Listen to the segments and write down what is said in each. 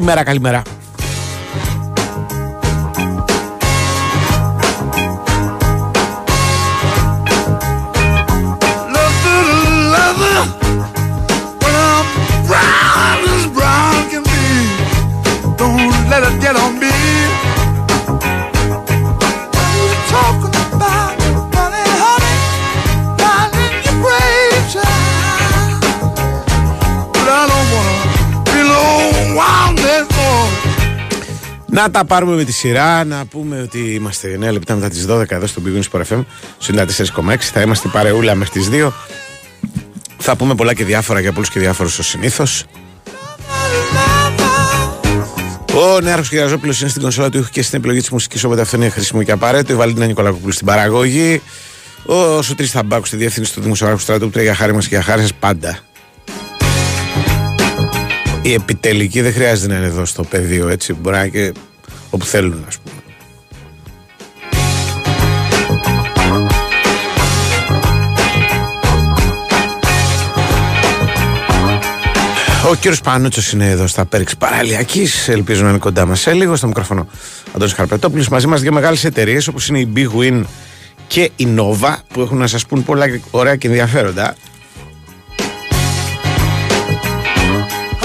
Καλημέρα, καλημέρα. Να τα πάρουμε με τη σειρά, να πούμε ότι είμαστε 9 λεπτά μετά τις 12 εδώ στο Big Wings Sport FM, στο 94,6. Θα είμαστε παρεούλα μέχρι τις 2. Θα πούμε πολλά και διάφορα για πολλούς και διάφορους ως συνήθως. Ο Νέαρχος Κυριαζόπουλος είναι στην κονσόλα του ήχου και στην επιλογή της μουσικής, οπότε αυτό είναι χρήσιμο και απαραίτητο. Η Βαλίνα Νικολακοπούλου στην παραγωγή. Ο Σωτήρης Θαμπάκου στη διεύθυνση του Δημοσιογράφου Στρατού που για χάρη μας και για χάρη σας πάντα. Η επιτελική δεν χρειάζεται να είναι εδώ στο πεδίο έτσι. Μπορεί να είναι και όπου θέλουν, ας πούμε. Ο κύριος Πανούτσος είναι εδώ στα Πέριξ Παραλιακής. Ελπίζω να είναι κοντά μας σε λίγο. Στο μικρόφωνο Αντώνης Χαρπετόπουλος. Μαζί μας δύο μεγάλες εταιρείες όπως είναι η Big Win και η Nova που έχουν να σας πούν πολλά ωραία και ενδιαφέροντα.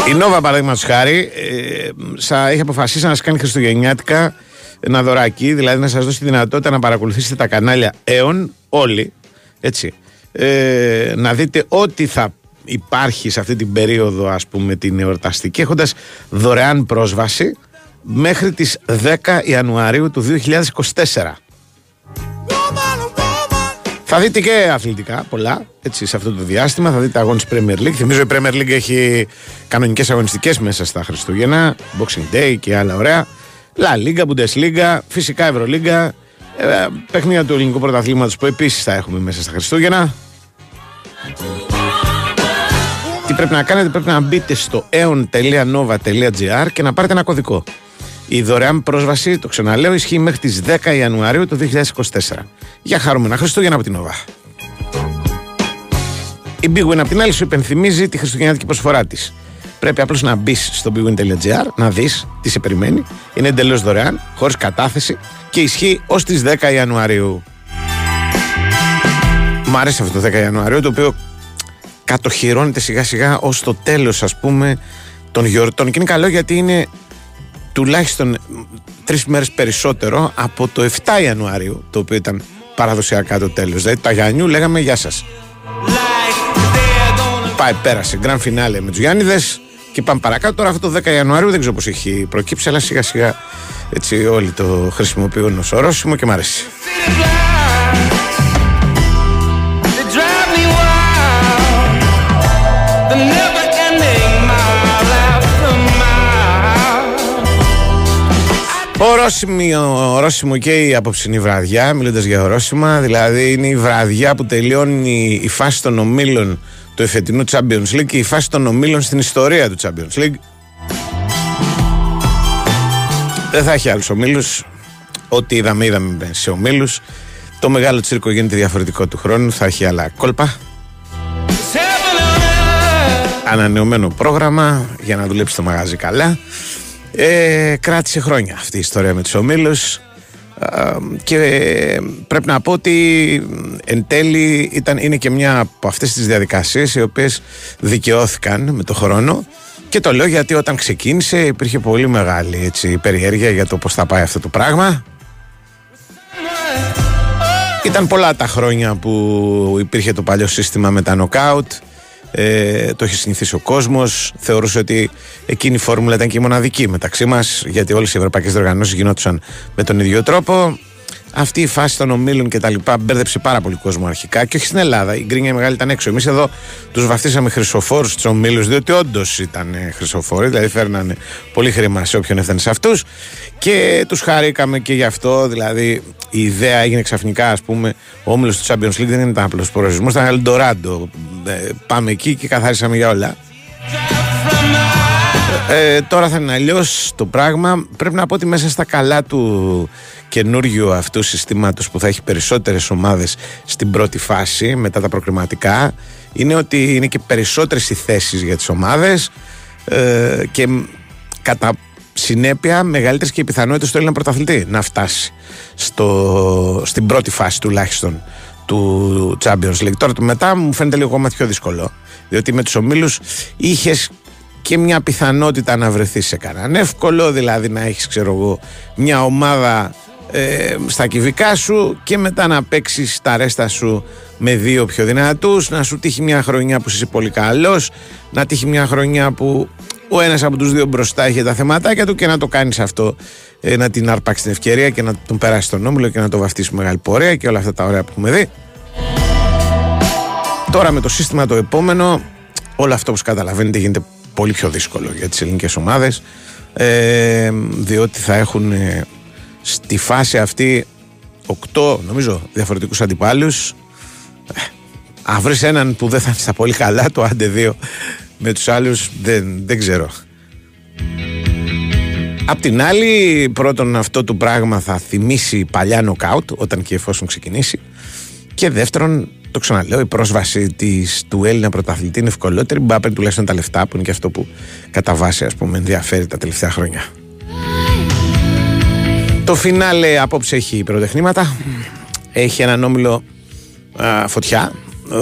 Η Nova, παραδείγματος χάρη, ε, σα έχει αποφασίσει να σας κάνει Χριστουγεννιάτικα ένα δωράκι, δηλαδή να σας δώσει τη δυνατότητα να παρακολουθήσετε τα κανάλια ΕΟΝ, όλοι, έτσι. Ε, να δείτε ό,τι θα υπάρχει σε αυτή την περίοδο ας πούμε την εορταστική έχοντας δωρεάν πρόσβαση μέχρι τις 10 Ιανουαρίου του 2024. Θα δείτε και αθλητικά πολλά έτσι, σε αυτό το διάστημα. Θα δείτε αγώνες Premier League. Θυμίζω η Premier League έχει κανονικές αγωνιστικές μέσα στα Χριστούγεννα. Boxing Day και άλλα ωραία. La Liga, Bundesliga, φυσικά Ευρωλίγκα. Ε, παιχνίδια του ελληνικού πρωταθλήματος που επίσης θα έχουμε μέσα στα Χριστούγεννα. Τι πρέπει να κάνετε, πρέπει να μπείτε στο eon.nova.gr και να πάρετε ένα κωδικό. Η δωρεάν πρόσβαση, το ξαναλέω, ισχύει μέχρι τις 10 Ιανουαρίου του 2024. Για χαρούμενα Χριστούγεννα από την Nova. Η Big Win απ' την άλλη σου υπενθυμίζει τη χριστουγεννιάτικη προσφορά της. Πρέπει απλώς να μπεις στο bigwin.gr, να δεις τι σε περιμένει. Είναι εντελώς δωρεάν, χωρίς κατάθεση και ισχύει ως τις 10 Ιανουαρίου. Μ' αρέσει αυτό το 10 Ιανουαρίου, το οποίο κατοχυρώνεται σιγά σιγά ως το τέλος ας πούμε των γιορτών και είναι καλό γιατί είναι τουλάχιστον τρεις μέρες περισσότερο από το 7 Ιανουαρίου το οποίο ήταν παραδοσιακά το τέλος. Δηλαδή τα Γιάννιου λέγαμε γεια σας Πάει πέρασε. Γκραν φινάλε με τους Γιάννηδες και πάμε παρακάτω. Τώρα αυτό το 10 Ιανουαρίου δεν ξέρω πως έχει προκύψει αλλά σιγά σιγά έτσι όλοι το χρησιμοποιούν ως ορόσημο και μ' αρέσει Ορόσημο και η απόψινή βραδιά, μιλώντας για ορόσημα, δηλαδή είναι η βραδιά που τελειώνει η φάση των ομίλων του εφετινού Champions League και η φάση των ομίλων στην ιστορία του Champions League. Δεν θα έχει άλλους ομίλους. Ό,τι είδαμε, είδαμε σε ομίλους. Το μεγάλο τσίρκο γίνεται διαφορετικό του χρόνου, θα έχει άλλα κόλπα. Ανανεωμένο πρόγραμμα για να δουλέψει το μαγάζι καλά. Ε, κράτησε χρόνια αυτή η ιστορία με τους ομίλους. Και πρέπει να πω ότι εν τέλει ήταν, είναι και μια από αυτές τις διαδικασίες οι οποίες δικαιώθηκαν με το χρόνο. Και το λέω γιατί όταν ξεκίνησε υπήρχε πολύ μεγάλη έτσι, περιέργεια για το πώς θα πάει αυτό το πράγμα. Ήταν πολλά τα χρόνια που υπήρχε το παλιό σύστημα με τα νοκάουτ ε, το έχει συνηθίσει ο κόσμος. Θεωρούσε ότι εκείνη η φόρμουλα ήταν και η μοναδική μεταξύ μας, γιατί όλες οι ευρωπαϊκές διοργανώσεις γινόντουσαν με τον ίδιο τρόπο. Αυτή η φάση των ομίλων και τα λοιπά μπέρδεψε πάρα πολύ κόσμο αρχικά και όχι στην Ελλάδα. Η γκρίνια μεγάλη ήταν έξω. Εμείς εδώ τους βαφτίσαμε χρυσοφόρους του ομίλους, διότι όντως ήταν χρυσοφόροι, δηλαδή φέρνανε πολύ χρήμα σε όποιον έφτανε σε αυτούς και τους χαρήκαμε και γι' αυτό. Δηλαδή η ιδέα έγινε ξαφνικά, ας πούμε, ο όμιλος του Champions League δεν ήταν απλός προορισμός, ήταν Eldorado. Ε, πάμε εκεί και καθάρισαμε για όλα. Ε, τώρα θα είναι αλλιώς το πράγμα. Πρέπει να πω ότι μέσα στα καλά του καινούργιου αυτού συστήματος που θα έχει περισσότερες ομάδες στην πρώτη φάση μετά τα προκριματικά είναι ότι είναι και περισσότερες οι θέσεις για τις ομάδες ε, και κατά συνέπεια μεγαλύτερες και οι πιθανότητες του Έλληνα πρωταθλητή να φτάσει στο, στην πρώτη φάση τουλάχιστον του Champions League. Τώρα το μετά μου φαίνεται λίγο ακόμα πιο δύσκολο. Διότι με τους ομίλους είχες και μια πιθανότητα να βρεθείς σε κανέναν εύκολο, δηλαδή να έχεις, ξέρω εγώ, μια ομάδα ε, στα κυβικά σου και μετά να παίξεις τα ρέστα σου με δύο πιο δυνατούς, να σου τύχει μια χρονιά που είσαι πολύ καλός, να τύχει μια χρονιά που ο ένας από τους δύο μπροστά έχει τα θεματάκια του και να το κάνεις αυτό ε, να την αρπάξει την ευκαιρία και να τον περάσεις στον όμιλο και να το βαφτίσεις μεγάλη πορεία και όλα αυτά τα ωραία που έχουμε δει. Τώρα με το σύστημα το επόμενο όλο αυτό που καταλαβαίνετε γίνεται πολύ πιο δύσκολο για τις ελληνικές ομάδες ε, διότι θα έχουν ε, στη φάση αυτή 8 νομίζω διαφορετικούς αντιπάλους ε, αν βρεις έναν που δεν θα είναι στα πολύ καλά το άντε δύο με τους άλλους δεν, δεν ξέρω Απ' την άλλη πρώτον αυτό το πράγμα θα θυμίσει παλιά νοκάουτ όταν και εφόσον ξεκινήσει και δεύτερον το ξαναλέω, η πρόσβαση της, του Έλληνα πρωταθλητή είναι ευκολότερη. Μπορεί να τουλάχιστον τα λεφτά που είναι και αυτό που κατά βάση ας πούμε ενδιαφέρει τα τελευταία χρόνια. Το φινάλε απόψε έχει πυροτεχνήματα. Έχει έναν όμιλο α, φωτιά. Ε,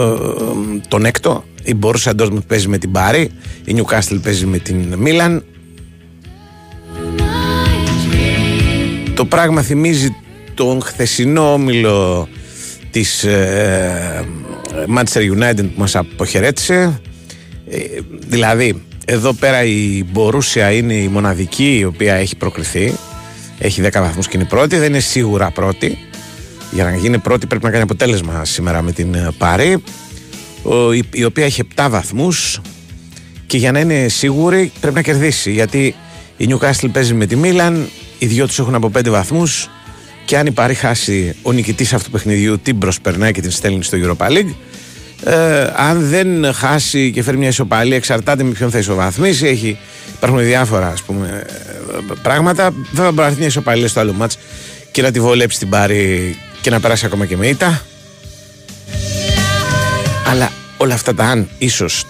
τον έκτο. Η Μπορούσα Ντόρτμουντ παίζει με την Πάρη. Η Νιουκάστελ παίζει με την Μίλαν. Το πράγμα θυμίζει τον χθεσινό όμιλο της ε, Manchester United που μας αποχαιρέτησε ε, δηλαδή εδώ πέρα η Μπορούσια είναι η μοναδική η οποία έχει προκριθεί έχει 10 βαθμούς και είναι πρώτη δεν είναι σίγουρα πρώτη. Για να γίνει πρώτη πρέπει να κάνει αποτέλεσμα σήμερα με την ε, Πάρη η οποία έχει 7 βαθμούς. Και για να είναι σίγουρη πρέπει να κερδίσει γιατί η Newcastle παίζει με τη Μίλαν οι δυο τους έχουν από 5 βαθμούς. Και αν η Πάρη χάσει ο νικητής αυτού του παιχνιδιού την προσπερνάει και την στέλνει στο Europa League ε, αν δεν χάσει και φέρει μια ισοπαλία εξαρτάται με ποιον θα ισοβαθμίσει. Έχει, υπάρχουν διάφορα ας πούμε, πράγματα. Βέβαια μπορεί να έρθει μια ισοπαλία στο άλλο μάτς και να τη βολέψει την Πάρη και να περάσει ακόμα και με ήττα. Αλλά όλα αυτά τα αν ίσως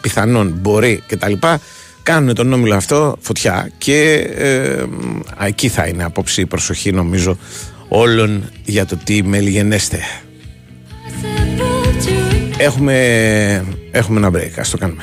πιθανόν μπορεί και τα λοιπά κάνουν τον όμιλο αυτό φωτιά και ε, εκεί θα είναι απόψη η προσοχή νομίζω όλων για το τι μελιγενέστε. Έχουμε, έχουμε ένα break, ας το κάνουμε.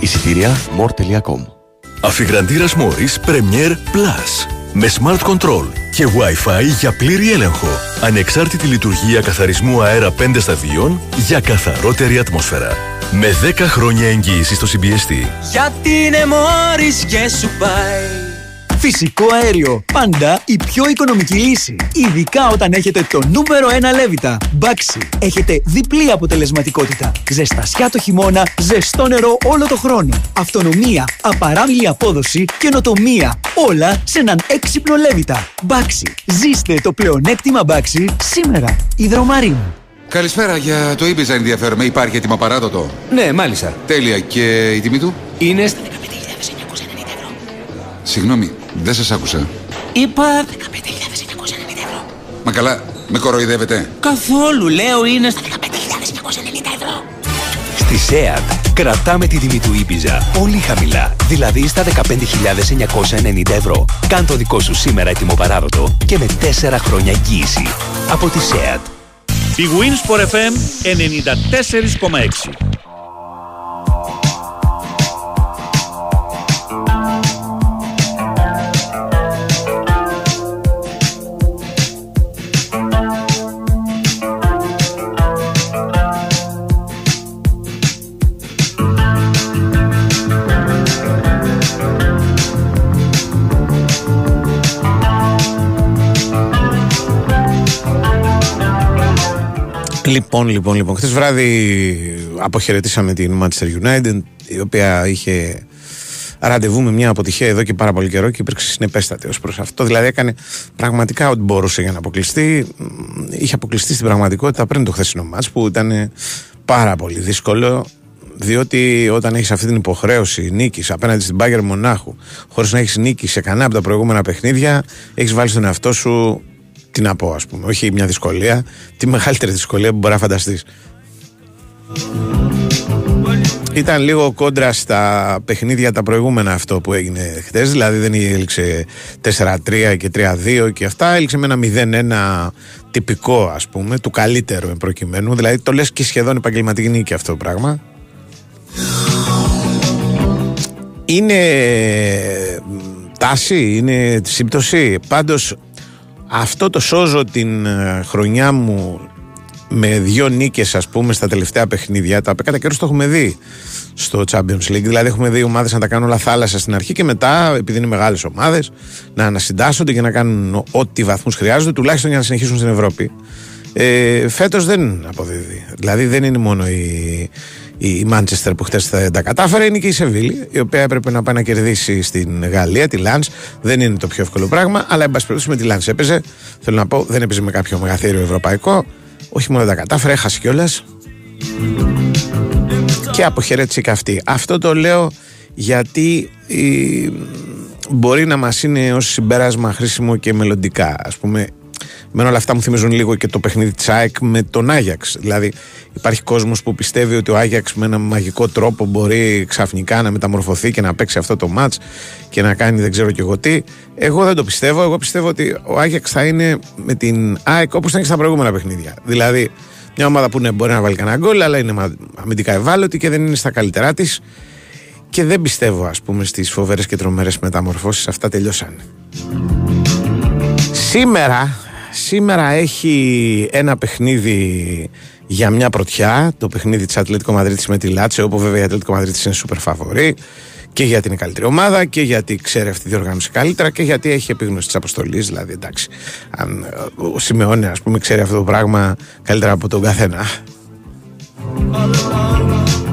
Εισιτήρια more.com Αφιγραντήρας Morris Premier Plus με Smart Control και Wi-Fi για πλήρη έλεγχο. Ανεξάρτητη λειτουργία καθαρισμού αέρα 5 σταδίων για καθαρότερη ατμόσφαιρα. Με 10 χρόνια εγγύηση στο CBST. Γιατί είναι Morris και σου πάει. Φυσικό αέριο. Πάντα η πιο οικονομική λύση. Ειδικά όταν έχετε το νούμερο 1 λέβητα. Μπάξι. Έχετε διπλή αποτελεσματικότητα. Ζεστασιά το χειμώνα, ζεστό νερό όλο το χρόνο. Αυτονομία, απαράμιλη απόδοση, καινοτομία. Όλα σε έναν έξυπνο λέβητα. Μπάξι. Ζήστε το πλεονέκτημα Μπάξι σήμερα. Ιδρομαρίν. Καλησπέρα. Για το Ibiza ενδιαφέρομαι. Υπάρχει έτοιμα παράδοτο. Ναι, μάλιστα. Τέλεια. Και η τιμή του; Είναι στα Συγγνώμη, δεν σας άκουσα. Είπα 15.990 ευρώ. Μα καλά, με κοροϊδεύετε. Καθόλου, λέω είναι στα 15.990 ευρώ. Στη ΣΕΑΤ Κρατάμε τη τιμή του Ibiza. Πολύ χαμηλά. Δηλαδή στα 15.990 ευρώ. Κάν το δικό σου σήμερα έτοιμο παράδοτο και με 4 χρόνια εγγύηση. Από τη ΣΕΑΤ. Η Winsport FM 94,6 Λοιπόν, λοιπόν, λοιπόν. Χθες βράδυ αποχαιρετήσαμε την Manchester United, η οποία είχε ραντεβού με μια αποτυχία εδώ και πάρα πολύ καιρό και υπήρξε συνεπέστατη ως προς αυτό. Δηλαδή έκανε πραγματικά ό,τι μπορούσε για να αποκλειστεί. Είχε αποκλειστεί στην πραγματικότητα πριν το χθεσινό μάτς που ήταν πάρα πολύ δύσκολο. Διότι όταν έχεις αυτή την υποχρέωση νίκης απέναντι στην Bayern Μονάχου, χωρίς να έχεις νίκη σε κανένα από τα προηγούμενα παιχνίδια, έχεις βάλει στον εαυτό σου τι να πω, ας πούμε. Όχι μια δυσκολία, τη μεγαλύτερη δυσκολία που μπορεί να φανταστείς. Ήταν λίγο κόντρα στα παιχνίδια τα προηγούμενα αυτό που έγινε χθε. Δηλαδή δεν έληξε 4-3 και 3-2 και αυτά. Έληξε με ένα 0-1 τυπικό, ας πούμε, του καλύτερου προκειμένου. Δηλαδή το λες και σχεδόν επαγγελματική νίκη αυτό το πράγμα. Είναι τάση, είναι σύμπτωση. Πάντως αυτό το σώζω την ε, χρονιά μου με δύο νίκες, ας πούμε, στα τελευταία παιχνίδια. Τα οποία κατά καιρούς το έχουμε δει στο Champions League. Δηλαδή, έχουμε δει ομάδες να τα κάνουν όλα θάλασσα στην αρχή και μετά, επειδή είναι μεγάλες ομάδες, να ανασυντάσσονται και να κάνουν ό,τι βαθμούς χρειάζονται, τουλάχιστον για να συνεχίσουν στην Ευρώπη. Ε, Φέτος δεν αποδίδει. Δηλαδή, δεν είναι μόνο η, η Μάντσεστερ που χθε τα κατάφερε είναι και η Σεβίλη, η οποία έπρεπε να πάει να κερδίσει στην Γαλλία, τη Λαντ. Δεν είναι το πιο εύκολο πράγμα, αλλά εν πάση περιπτώσει με τη Λαντ έπαιζε. Θέλω να πω, δεν έπαιζε με κάποιο μεγαθύριο ευρωπαϊκό. Όχι μόνο τα κατάφερε, έχασε κιόλας. Και αποχαιρέτησε και αυτή. Αυτό το λέω γιατί μπορεί να μας είναι ως συμπέρασμα χρήσιμο και μελλοντικά. Ας πούμε με όλα αυτά μου θυμίζουν λίγο και το παιχνίδι της ΑΕΚ με τον Άγιαξ. Δηλαδή, υπάρχει κόσμος που πιστεύει ότι ο Άγιαξ με ένα μαγικό τρόπο μπορεί ξαφνικά να μεταμορφωθεί και να παίξει αυτό το ματ και να κάνει δεν ξέρω και εγώ τι. Εγώ δεν το πιστεύω. Εγώ πιστεύω ότι ο Άγιαξ θα είναι με την ΑΕΚ όπως ήταν και στα προηγούμενα παιχνίδια. Δηλαδή, μια ομάδα που ναι, μπορεί να βάλει κανένα γκολ, αλλά είναι αμυντικά ευάλωτη και δεν είναι στα καλύτερά της. Και δεν πιστεύω, ας πούμε, στις φοβερές και τρομερές μεταμορφώσεις. Αυτά τελειώσαν. Σήμερα Σήμερα έχει ένα παιχνίδι για μια πρωτιά, το παιχνίδι της Ατλέτικο Μαδρίτης με τη Λάτσε, όπου βέβαια η Ατλέτικο Μαδρίτης είναι super φαβορή και γιατί είναι καλύτερη ομάδα και γιατί ξέρει αυτή τη διοργάνωση καλύτερα και γιατί έχει επίγνωση της αποστολής. Δηλαδή, εντάξει, αν ο Σιμεώνη, ας πούμε, ξέρει αυτό το πράγμα καλύτερα από τον καθένα.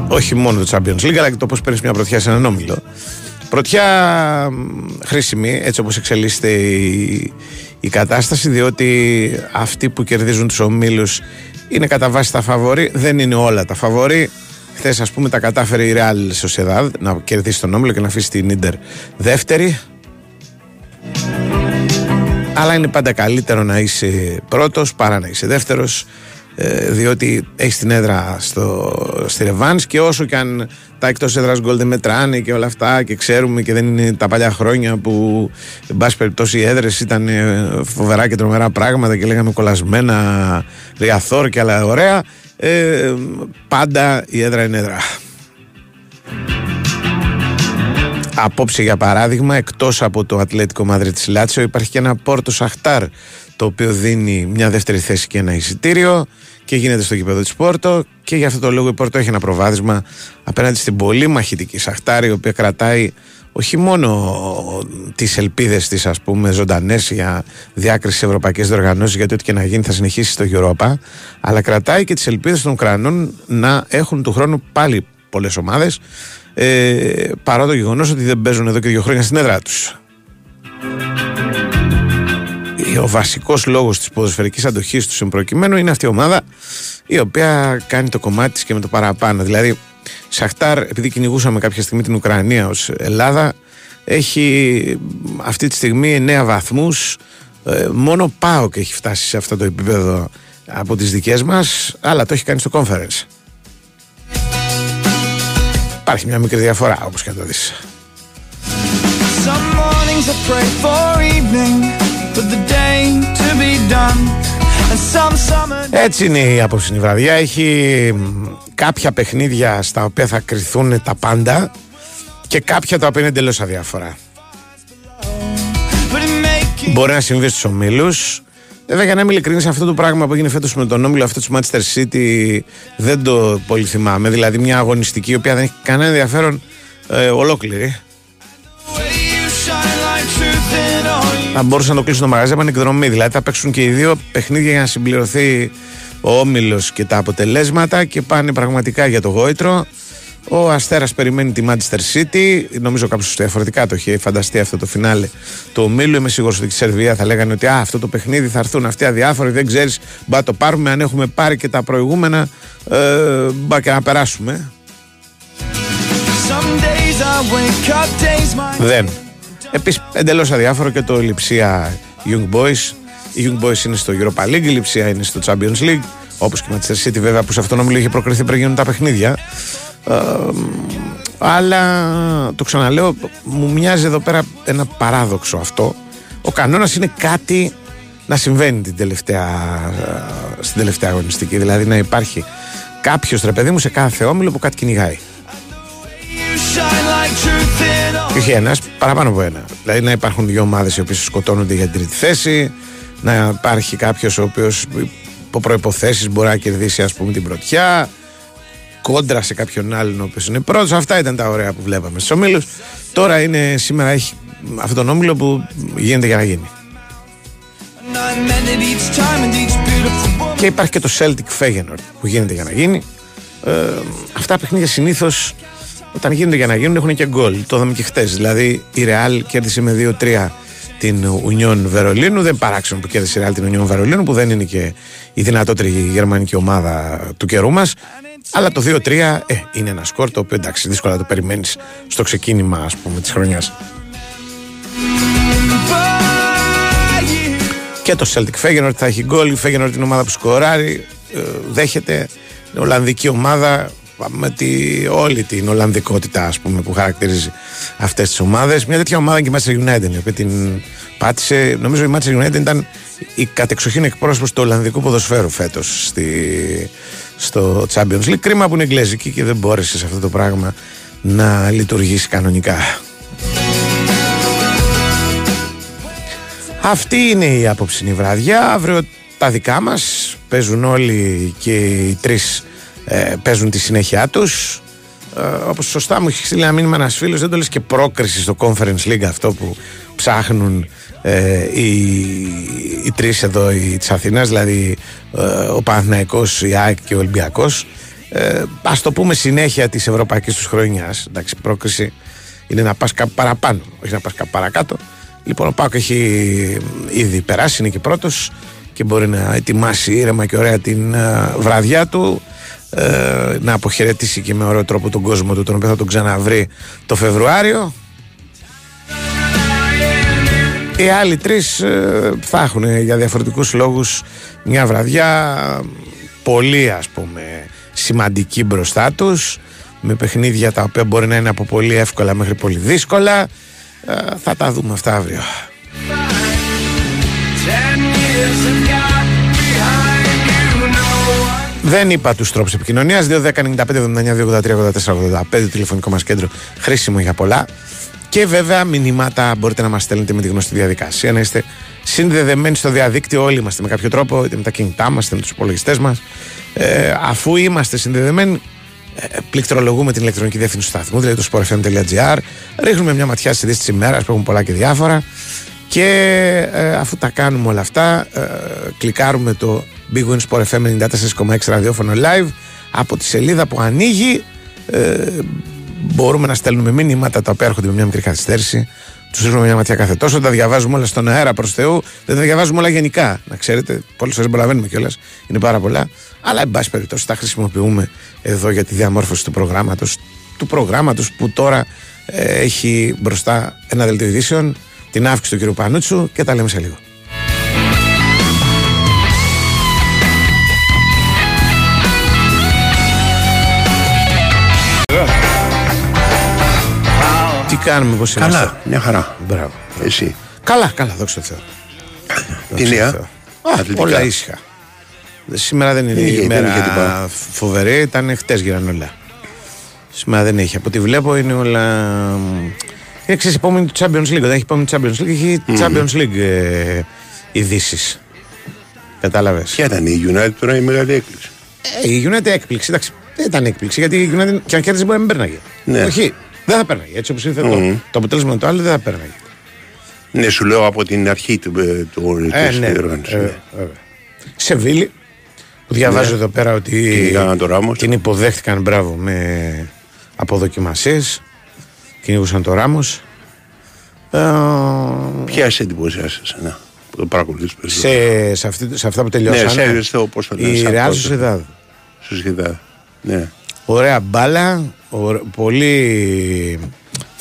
Όχι μόνο το Champions League, αλλά και το πώς παίρνεις μια πρωτιά σε έναν όμιλο. Πρωτιά χρήσιμη, έτσι όπως εξελίσσεται η, η κατάσταση διότι αυτοί που κερδίζουν τους ομίλους είναι κατά βάση τα φαβορή, δεν είναι όλα τα φαβορή. Χθες, ας πούμε, τα κατάφερε η Real Sociedad να κερδίσει τον όμιλο και να αφήσει την Ιντερ δεύτερη. Αλλά είναι πάντα καλύτερο να είσαι πρώτος παρά να είσαι δεύτερος ε, διότι έχεις την έδρα στο, στη Ρεβάνς και όσο και αν τα εκτός έδρας γκολ δεν μετράνε και όλα αυτά και ξέρουμε και δεν είναι τα παλιά χρόνια που εν πάση περιπτώσει οι έδρες ήταν ε, φοβερά και τρομερά πράγματα και λέγαμε κολλασμένα ριαθόρ και άλλα ωραία ε, πάντα η έδρα είναι έδρα. Απόψε για παράδειγμα εκτός από το Ατλέτικο Μαδρίτης Λάτσιο υπάρχει και ένα Πόρτο Σαχτάρ το οποίο δίνει μια δεύτερη θέση και ένα εισιτήριο και γίνεται στο γήπεδο της Πόρτο. Και για αυτό το λόγο η Πόρτο έχει ένα προβάδισμα απέναντι στην πολύ μαχητική Σαχτάρη, η οποία κρατάει όχι μόνο τις ελπίδες της, ας πούμε, ζωντανές για διάκριση σε ευρωπαϊκές διοργανώσεις, γιατί ό,τι και να γίνει θα συνεχίσει στο Europa, αλλά κρατάει και τις ελπίδες των Ουκρανών να έχουν του χρόνου πάλι πολλές ομάδες, ε, παρά το γεγονός ότι δεν παίζουν εδώ και δύο χρόνια στην έδρα τους ο βασικός λόγος της ποδοσφαιρικής αντοχής του εμπροκειμένου είναι αυτή η ομάδα η οποία κάνει το κομμάτι της και με το παραπάνω. Δηλαδή, Σαχτάρ, επειδή κυνηγούσαμε κάποια στιγμή την Ουκρανία ως Ελλάδα, έχει αυτή τη στιγμή 9 βαθμούς. Ε, μόνο πάω και έχει φτάσει σε αυτό το επίπεδο από τις δικές μας αλλά το έχει κάνει στο conference υπάρχει μια μικρή διαφορά όπως και να το δεις. Some mornings I pray for evening, for the day to be done. And some summer Έτσι είναι η απόψινη βραδιά. Έχει μ, κάποια παιχνίδια στα οποία θα κρυθούν τα πάντα και κάποια τα οποία είναι εντελώς αδιάφορα. but it make it Μπορεί να συμβεί στους ομίλους. Βέβαια, για να είμαι ειλικρινής, αυτό το πράγμα που έγινε φέτος με τον όμιλο αυτό του Manchester City δεν το πολύ θυμάμαι. Δηλαδή, μια αγωνιστική η οποία δεν έχει κανένα ενδιαφέρον ε, ολόκληρη. way you shine like truth in all you Θα μπορούσαν να το κλείσουν το μαγαζί από εκδρομή. Δηλαδή, θα παίξουν και οι δύο παιχνίδια για να συμπληρωθεί ο όμιλος και τα αποτελέσματα και πάνε πραγματικά για το γόητρο. Ο Αστέρας περιμένει τη Manchester City. Νομίζω κάποιος διαφορετικά το είχε φανταστεί αυτό το φινάλε του ομίλου. Είμαι σίγουρος ότι η Σερβία θα λέγανε ότι Α, αυτό το παιχνίδι θα έρθουν αυτοί αδιάφοροι. Δεν ξέρεις, μπα το πάρουμε. Αν έχουμε πάρει και τα προηγούμενα, ε, μπα και να περάσουμε. Some days I wake up, days my Δεν. Επίσης, εντελώς αδιάφορο και το Λιψία Young Boys. Οι Young Boys είναι στο Europa League, η Λιψία είναι στο Champions League. Όπως και η Manchester City, βέβαια, που σε αυτόν όμιλο είχε προκριθεί πριν γίνουν τα παιχνίδια. Ε, αλλά το ξαναλέω, μου μοιάζει εδώ πέρα ένα παράδοξο αυτό. Ο κανόνας είναι κάτι να συμβαίνει την τελευταία, ε, στην τελευταία αγωνιστική. Δηλαδή να υπάρχει κάποιος ρε παιδί μου σε κάθε όμιλο που κάτι κυνηγάει. You shine like truth in all Και όχι ένας, παραπάνω από ένα. Δηλαδή να υπάρχουν δύο ομάδες οι οποίες σκοτώνονται για την τρίτη θέση, να υπάρχει κάποιος ο οποίος υπό προποθέσει μπορεί να κερδίσει ας πούμε την πρωτιά, κόντρα σε κάποιον άλλον ο οποίος είναι πρώτος. Αυτά ήταν τα ωραία που βλέπαμε στους ομίλους. Τώρα είναι, σήμερα έχει αυτόν τον όμιλο που γίνεται για να γίνει. And I meant it each time and each beautiful woman Και υπάρχει και το Celtic Feyenoord που γίνεται για να γίνει. Ε, αυτά τα παιχνίδια συνήθως όταν γίνονται για να γίνουν έχουν και γκολ. Το είδαμε και χτες. Δηλαδή η Real κέρδισε με 2-3 την Union Βερολίνου. Δεν παράξενο που κέρδισε η Real την Union Βερολίνου που δεν είναι και η δυνατότερη γερμανική ομάδα του καιρού μας. Αλλά το 2-3 ε, είναι ένα σκορ το οποίο εντάξει δύσκολα να το περιμένεις στο ξεκίνημα ας πούμε της χρονιάς. by you. Και το Celtic Feyenoord θα έχει γκολ. Η Feyenoord είναι ομάδα που σκοράρει, ε, δέχεται. Είναι Ολλανδική ομάδα με τη, όλη την Ολλανδικότητα ας πούμε, που χαρακτηρίζει αυτές τις ομάδες. Μια τέτοια ομάδα και η Manchester United, η οποία την πάτησε. Νομίζω η Manchester United ήταν η κατεξοχήν εκπρόσωπος του Ολλανδικού ποδοσφαίρου φέτος στο Champions League. Κρίμα που είναι εγγλέζικη και δεν μπόρεσε σε αυτό το πράγμα να λειτουργήσει κανονικά. Αυτή είναι η απόψινή βραδιά. Αύριο τα δικά μας παίζουν όλοι και οι τρεις ε, παίζουν τη συνέχεια τους. Ε, όπως σωστά μου έχεις στείλει ένα μήνυμα ένας φίλος, δεν το λες και πρόκριση στο Conference League αυτό που ψάχνουν ε, οι, οι τρεις εδώ οι, της Αθηνάς, δηλαδή ε, ο Παναθηναϊκός, η ΑΕΚ και ο Ολυμπιακός. Ε, ας το πούμε συνέχεια της ευρωπαϊκής τους χρονιάς. Εντάξει, πρόκριση είναι να πας κάπου παραπάνω, όχι να πας κάπου παρακάτω. Λοιπόν, ο Πάκο έχει ήδη περάσει, είναι και πρώτος και μπορεί να ετοιμάσει ήρεμα και ωραία την ε, βραδιά του. Ε, να αποχαιρετήσει και με ωραίο τρόπο τον κόσμο του, τον οποίο θα τον ξαναβρει το Φεβρουάριο. Οι άλλοι τρεις θα έχουν για διαφορετικούς λόγους μια βραδιά πολύ ας πούμε σημαντική μπροστά τους με παιχνίδια τα οποία μπορεί να είναι από πολύ εύκολα μέχρι πολύ δύσκολα Ε, θα τα δούμε αυτά αύριο Δεν είπα τους τρόπους επικοινωνίας. 2.195.79.283.84.85 τηλεφωνικό μας κέντρο χρήσιμο για πολλά. Και βέβαια μηνύματα μπορείτε να μας στέλνετε με τη γνωστή διαδικασία. Να είστε συνδεδεμένοι στο διαδίκτυο. Όλοι είμαστε με κάποιο τρόπο, είτε με τα κινητά μα, είτε με τους υπολογιστές μας. Ε, αφού είμαστε συνδεδεμένοι, ε, πληκτρολογούμε την ηλεκτρονική διεύθυνση του σταθμού, δηλαδή το sportfm.gr. Ρίχνουμε μια ματιά στις ειδήσεις της ημέρας που έχουν πολλά και διάφορα. Και ε, αφού τα κάνουμε όλα αυτά, ε, κλικάρουμε το Big Win Sport FM 94,6 ραδιόφωνο live από τη σελίδα που ανοίγει. Ε, μπορούμε να στέλνουμε μήνυματα τα οποία έρχονται με μια μικρή καθυστέρηση. Τους ρίχνουμε μια ματιά κάθε τόσο. Τα διαβάζουμε όλα στον αέρα προς Θεού. Δεν τα διαβάζουμε όλα γενικά. Να ξέρετε, πολλές φορές προλαβαίνουμε κιόλας. Είναι πάρα πολλά. Αλλά, εν πάση περιπτώσει, τα χρησιμοποιούμε εδώ για τη διαμόρφωση του προγράμματος. Του προγράμματος που τώρα ε, έχει μπροστά ένα δελτίο ειδήσεων, την αύξηση του κ. Πανούτσου και τα λέμε σε λίγο. Κάνουμε, πώς είμαστε. Καλά, μια χαρά. Μπράβο. Εσύ. Καλά, καλά, δόξα τω Θεώ. Τι Δόξα νέα; τω Θεώ. Α, Αθλητικά. όλα ήσυχα. Σήμερα δεν είναι Δεν η είχε, δεν είχε ημέρα τίποτα. φοβερή, ήταν χτες γίνανε όλα. Σήμερα δεν έχει. Από ό,τι βλέπω είναι όλα. Είναι ξέρεις επόμενη του Champions League. Όταν έχει επόμενη Champions League, έχει Champions League ε, ειδήσεις. Κατάλαβες; Ποια ήταν η United τώρα η μεγάλη έκπληξη; Ε, η United έκπληξη. Εντάξει, δεν ήταν έκπληξη γιατί η United και αν κέρδιζε μπορεί να μην πέρναγε. Ναι. Όχι, δεν θα πέρναγε. Έτσι όπως ήρθε το, το αποτέλεσμα το άλλο δεν θα πέρναγε. Ναι, σου λέω από την αρχή του, ε, του Ε, της ναι, διοργάνωσης, ε, ναι. βέβαια. Σεβίλη, που διαβάζω Ναι. εδώ πέρα ότι Κυνηγάγαν τον Ράμος. την υποδέχτηκαν μπράβο με αποδοκιμασίες, κυνηγούσαν το Ράμος. Ε, Ποια σε εντυπωσιάσε εσένα που το παρακολουθείς σε, περισσότερο; σε, αυτή, σε αυτά που Ναι, τελειώσαν. σε, στο, πώς το λένε, η σαν Real τότε. Sociedad. Στο Σοσιαδάδ. Ναι. Ωραία μπάλα, ωρα- πολύ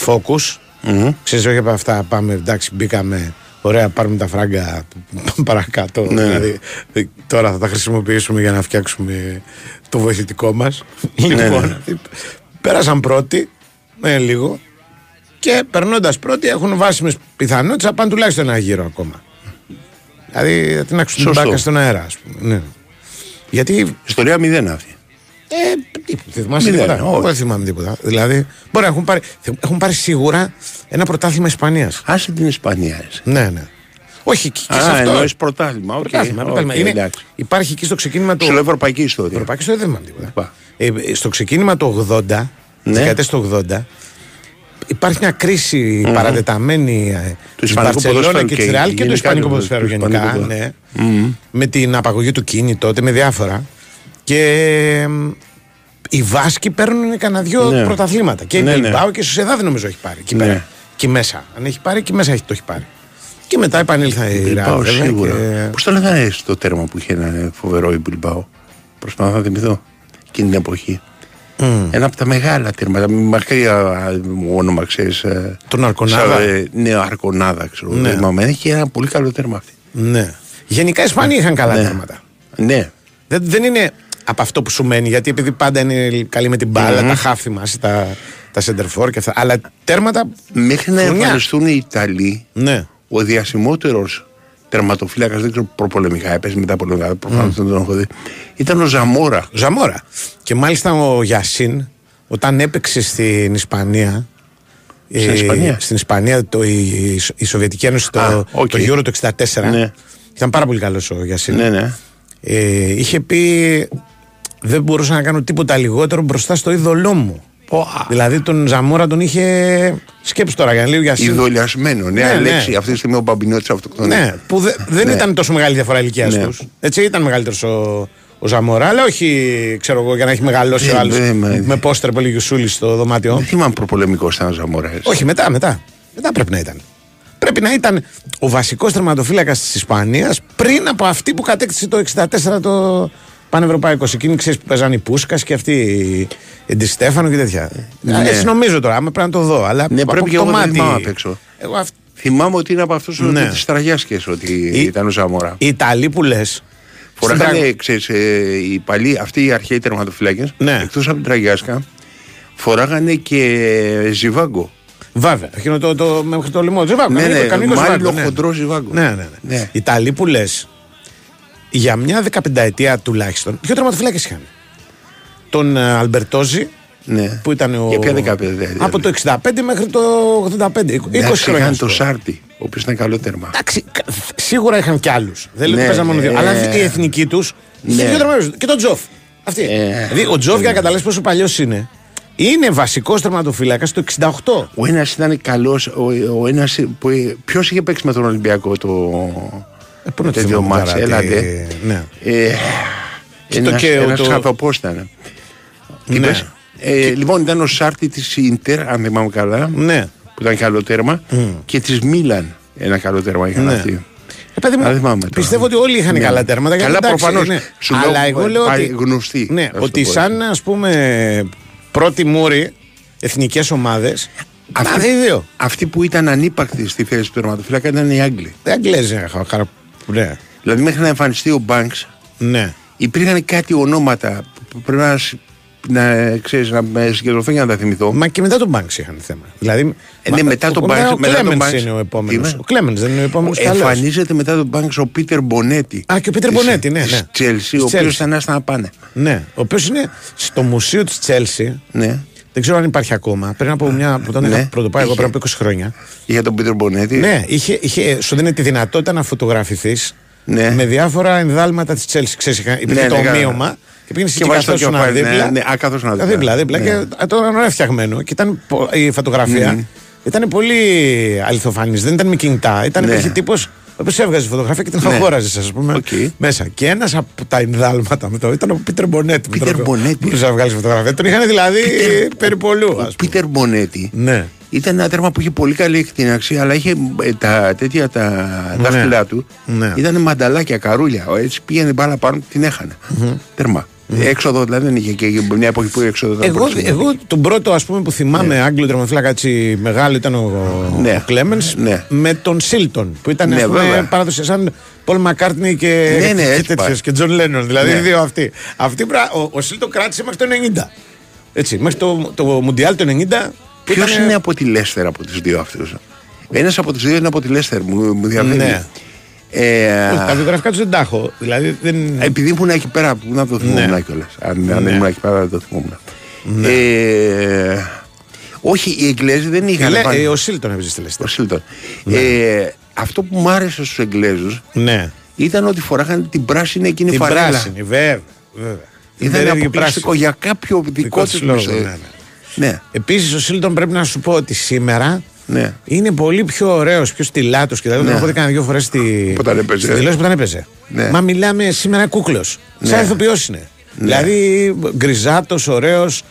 focus. Μμμ. Ξέρεις, όχι από αυτά πάμε, εντάξει, μπήκαμε, ωραία, πάρουμε τα φράγκα παρακάτω. Ναι. Δηλαδή, ε, τώρα θα τα χρησιμοποιήσουμε για να φτιάξουμε το βοηθητικό μας. λοιπόν, αυτοί πέρασαν πρώτοι, με λίγο, και περνώντας πρώτοι έχουν βάσιμες πιθανότητες να πάνε τουλάχιστον ένα γύρο ακόμα. Δηλαδή, θα την άξουν την Σωστό. μπάκα στον αέρα, ας πούμε. Ναι. Γιατί Ιστορία μηδέν αυτή. Ε, τι, δεν θυμάσαι Μηδέν, τίποτα. όχι. Εγώ δεν θυμάμαι τίποτα. Δηλαδή, μπορεί να έχουν πάρει, έχουν πάρει σίγουρα ένα πρωτάθλημα Ισπανίας. Άσε την Ισπανία. Εσύ. Ναι, ναι. Όχι, και, και σε Α, αυτό. εννοείς πρωτάθλημα. οκ, Πρωτάθλημα, οκ, πρωτάθλημα. Είναι- εντάξει. υπάρχει εκεί στο ξεκίνημα του. Σου λέω ευρωπαϊκή ιστορία. Ευρωπαϊκή ιστορία δεν θυμάμαι τίποτα. Πα. Ε, στο ξεκίνημα του 80, Ναι. δεκαετίες του 80, υπάρχει μια κρίση παρατεταμένη ε, της Ισπανικού Μπαρτσελώνα ποδοσφαίρου και και της Ρεάλ και του γενικά Ισπανικού του- ποδοσφαίρου του γενικά. Ισπανικού Ναι. Με την απαγωγή του Κίνη τότε, με διάφορα. Και ε, οι Βάσκοι παίρνουν κανένα δυο Ναι. πρωταθλήματα. Και η Ναι, ναι. Μπιλμπάο και η Σοσιαδά δεν νομίζω έχει πάρει. Εκεί Ναι. πέρα. Εκεί μέσα. Αν έχει πάρει, εκεί μέσα έχει, το έχει πάρει. Και μετά επανήλθα η Ρεάλ. Μπιλμπάο βέβαια, σίγουρα. και- Πώς το λέγανε στο τέρμα που είχε ένα φοβερό η Μπιλμπάο. Προσπαθώ να θυμηθώ εκείνη την εποχή. Ένα από τα μεγάλα τέρματα. Μακριά όνομα, ξέρεις. Τον Αρκονάδα. ναι, Αρκονάδα, ξέρω. Ναι. Ναι. Θυμάμαι. Έχει ένα πολύ καλό τέρμα αυτή. Ναι. Γενικά οι Ισπανοί είχαν καλά Ναι. τέρματα. Ναι. Δεν, δεν είναι από αυτό που σου μένει, γιατί επειδή πάντα είναι καλή με την μπάλα, τα χάφ θυμάσαι, τα, τα center for και αυτά. Αλλά τέρματα. Μέχρι να Φουρνιά. εμφανιστούν οι Ιταλοί, Ναι. ο διασημότερος τερματοφύλακας, δεν ξέρω προπολεμικά, έπαιζε μετά πολεμικά, προφανώς δεν τον έχω δει, ήταν ο Ζαμόρα. Ζαμόρα. Και μάλιστα ο Γιασίν, όταν έπαιξε στην Ισπανία. Στην ε, Ισπανία; στην Ισπανία, το, η, η Σοβιετική Ένωση, το, Α, οκ. το Euro το 64. Ναι. Ήταν πάρα πολύ καλός ο Γιασίν. Ναι, ναι. Ε, είχε πει δεν μπορούσα να κάνω τίποτα λιγότερο μπροστά στο είδωλό μου. Δηλαδή τον Ζαμόρα τον είχε σκέψει τώρα για να λέει ο Γιασίν. Ειδωλιασμένο, ναι, Ναι, ναι. λέξη. Αυτή τη στιγμή ο Μπαμπινιώτης αυτοκτονία. Ναι, που δε- δεν Ναι. ήταν τόσο μεγάλη διαφορά ηλικίας Ναι. τους. Έτσι ήταν μεγαλύτερος ο, ο Ζαμόρα, αλλά όχι ξέρω εγώ για να έχει μεγαλώσει Δεν- ο άλλος δεν με- με πόστερ πολύ γιουσούλη στο δωμάτιό. Δεν θυμάμαι προπολεμικό ήταν ο Ζαμόρα. έτσι. όχι, μετά, μετά. Μετά πρέπει να ήταν. Πρέπει να ήταν ο βασικός τερματοφύλακας της Ισπανίας πριν από αυτή που κατέκτησε το 64 το πανευρωπαϊκό. Σε εκείνη ξέρεις που παίζαν οι Πούσκας και αυτοί οι Ντιστέφανο και τέτοια. Ναι. Έτσι νομίζω τώρα, άμα πρέπει να το δω. Αλλά Ναι, από πρέπει και το εγώ δεν μάτι- θυμάμαι απ' έξω. Εγώ αυ- Θυμάμαι ότι είναι από αυτούς Ναι. ναι. τη Τραγιάσκες ότι Ή- ήταν ο Ζαμόρα. Οι Ιταλοί που λες. Φοράγανε, ξέρεις, ε, οι παλιοί, αυτοί οι αρχαίοι τερματοφυλάκες, Ναι. εκτός από την Τραγιάσκα, φοράγανε και ζιβάγκο. Βέβαια. Εκείνο το, το, μέχρι το λαιμό. Ζιβάγκο. Ναι, κανονικό- ναι, κανονικό μάλλον ζιβάγκο, ναι. χοντρό ζιβάγκο. Ναι, ναι, ναι. Ναι. Οι Ιταλοί που λες, για μια δεκαπενταετία τουλάχιστον, δύο τερματοφυλάκε είχαν. Τον ε, Αλμπερτόζη, Ναι. που ήταν ο. Για ποια δεκαπενταετία, Από το 65 μέχρι το 85. 20 Εντάξει, χρόνια. είχαν σου το πω. Σάρτι, ο οποίος ήταν καλό τέρμα. Εντάξει, κα- σίγουρα είχαν κι άλλους. Δεν λέω ότι Ναι, παίζαν μόνο δύο. ναι. Αλλά η εθνική τους. Ναι. Και τον Τζοφ. Αυτή. Ε, δηλαδή ο Τζοφ, για να καταλάβεις πόσο παλιός είναι, είναι βασικός τερματοφύλακα το 68. Ο ένας ήταν καλός. Ο, ο ένας, Ποιος είχε παίξει με τον Ολυμπιακό το. Ε, πού να το τέτοιο θυμάμαι μάτς, τώρα, έλατε. τι- Ναι. Ε, Και το ένας, και ο- ένας το- χαθοπός ήταν. Τι Ναι. πες; Ε, λοιπόν, ήταν ο Σάρτη της Ιντερ, αν θυμάμαι καλά, Ναι. που ήταν καλό τέρμα, και της Μίλαν ένα καλό τέρμα είχαν Ναι. αυτοί. Ε, παιδί μου, Αλλά δεν θυμάμαι τώρα. πιστεύω ότι όλοι είχαν Ναι. καλά τέρματα. γιατί Καλά, εντάξει, προφανώς. ναι. Σου λέω, Αλλά εγώ λέω πάει ότι. γνωστοί, Ναι, ας το ότι πω σαν ας πούμε πρώτη μούρη εθνικές ομάδες. Αυτή- Αυτή δύο. Αυτοί που ήταν ανύπακτοι στη θέση του τερματοφύλακα ήταν οι Άγγλοι. Δεν Αγγλέζοι. Χα- χαρα- Ναι. Δηλαδή μέχρι να εμφανιστεί ο Μπάνξ ναι. υπήρχαν κάτι ονόματα που πρέπει να σ- να, ξέρεις, να με συγκεντρωθώ για να τα θυμηθώ. Μα και μετά τον Banks είχαν θέμα. Δηλαδή, Ε, ναι, μετά τον Banks- Ο μετά τον Clemens Banks- είναι ο Τι επόμενος. είναι; Ο Clemens δεν είναι ο επόμενος. Εμφανίζεται μετά τον Banks ο Πίτερ Μπονέτη. Α, και ο Πίτερ Μπονέτη, ναι. ναι. Τσέλσι, ο Της οποίος Chelsea. ήταν άστα να πάνε. Ναι, ο οποίος είναι στο μουσείο της Τσέλσι. Ναι. Δεν ξέρω αν υπάρχει ακόμα. Πριν από μια. που τον Ναι. είχα πρωτοπάει εγώ Είχε. πριν από 20 χρόνια. Για τον Πίτερ Μπονέτη. Ναι, είχε, είχε, σου δίνει τη δυνατότητα να φωτογραφηθείς Ναι. με διάφορα ινδάλματα της Τσέλσι. Ξέρεις, είχα- υπήρχε Ναι, το ναι, καλά. ομοίωμα και πήγαινες Και και βάζεις το καθόσουν κεφάλι, ναι, δίπλα. ναι, α, καθόσουν δίπλα. Δίπλα, δίπλα. Ναι. Και το ήταν ωραία φτιαγμένο. Και ήταν πο- η φωτογραφία ήταν πολύ αληθοφανής. Δεν ήταν με κινητά. Ήταν Ναι. υπήρχε τύπος ο οποίο έβγαζες φωτογραφία και την Ναι. αγόραζε, ας πούμε, Οκ. μέσα. Και ένας από τα ινδάλματα με το ήταν ο Πίτερ Μπονέτη. με τον Πίτερ οποίο Μπονέτη. Μπορούσε να βγάλει φωτογραφία. Τον είχαν δηλαδή περιπολού. Ο ας πούμε. Πίτερ Μπονέτη Ναι. ήταν ένα τέρμα που είχε πολύ καλή εκτιναξία, αλλά είχε ε, τα τέτοια τα δάχτυλά του. Ναι. Ήταν μανταλάκια, καρούλια. Ο, Έτσι πήγαινε μπάλα πάνω, την έχανε. Τέρμα. Έξοδο δηλαδή δεν είχε και μια εποχή που η έξοδο ήταν Εγώ, πολύ σημαντική. εγώ τον πρώτο ας πούμε που θυμάμαι Άγγλο τερματοφύλακα έτσι μεγάλο ήταν ο, Ναι. ο Κλέμενς Ναι. με τον Σίλτον που ήταν Ναι, ας πούμε βέβαια. παράδοση σαν Πολ Μακκάρτνι και, Ναι, ναι, και, έτσι τέτοιος, πάει. και Τζον Λένον δηλαδή Ναι. οι δύο αυτοί. Αυτοί πρα- ο, ο Σίλτον κράτησε μέχρι το 90 έτσι, μέχρι το, το Μουντιάλ το 90 που Ποιος ήταν- είναι από τη Λέστερ από τους δύο αυτούς; Ένας από τους δύο είναι από τη Λέστερ, μου, μου διαφεύγει. Ναι. Ε, Όχι, τα βιογραφικά τους δεν τα έχω δηλαδή δεν... επειδή ήμουν εκεί πέρα, που να το θυμόμουν Ναι. κιόλας. Αν, αν Ναι. δεν ήμουν εκεί πέρα, δεν το θυμόμουν. Ε, όχι, οι Εγγλέζοι δεν είχαν. Λέ- βάλει- ε, ο Σίλτον έπαιζε στη ο Λέστερ Σίλτον. Ε, αυτό που μου άρεσε στους Εγγλέζους ναι ήταν ότι φοράγαν την πράσινη εκείνη την φανέλα. πράσινη βέβαια, βέβαια. Την Ήταν περίεργη αποκλειστικό πράσινη. για κάποιο δικό Δικό τους της λόγο, ναι, ναι. ναι. Επίσης, ο Σίλτον πρέπει να σου πω ότι σήμερα Ναι. είναι πολύ πιο ωραίος, πιο στυλάτο και δηλαδή Ναι. τον έχω δει κανένα δύο φορές στη. Όταν έπαιζε. στη δηλώση που όταν έπαιζε. Ναι. Μα μιλάμε σήμερα κούκλος. Ναι. Σαν ηθοποιός είναι. Δηλαδή γκριζάτος, ωραίος.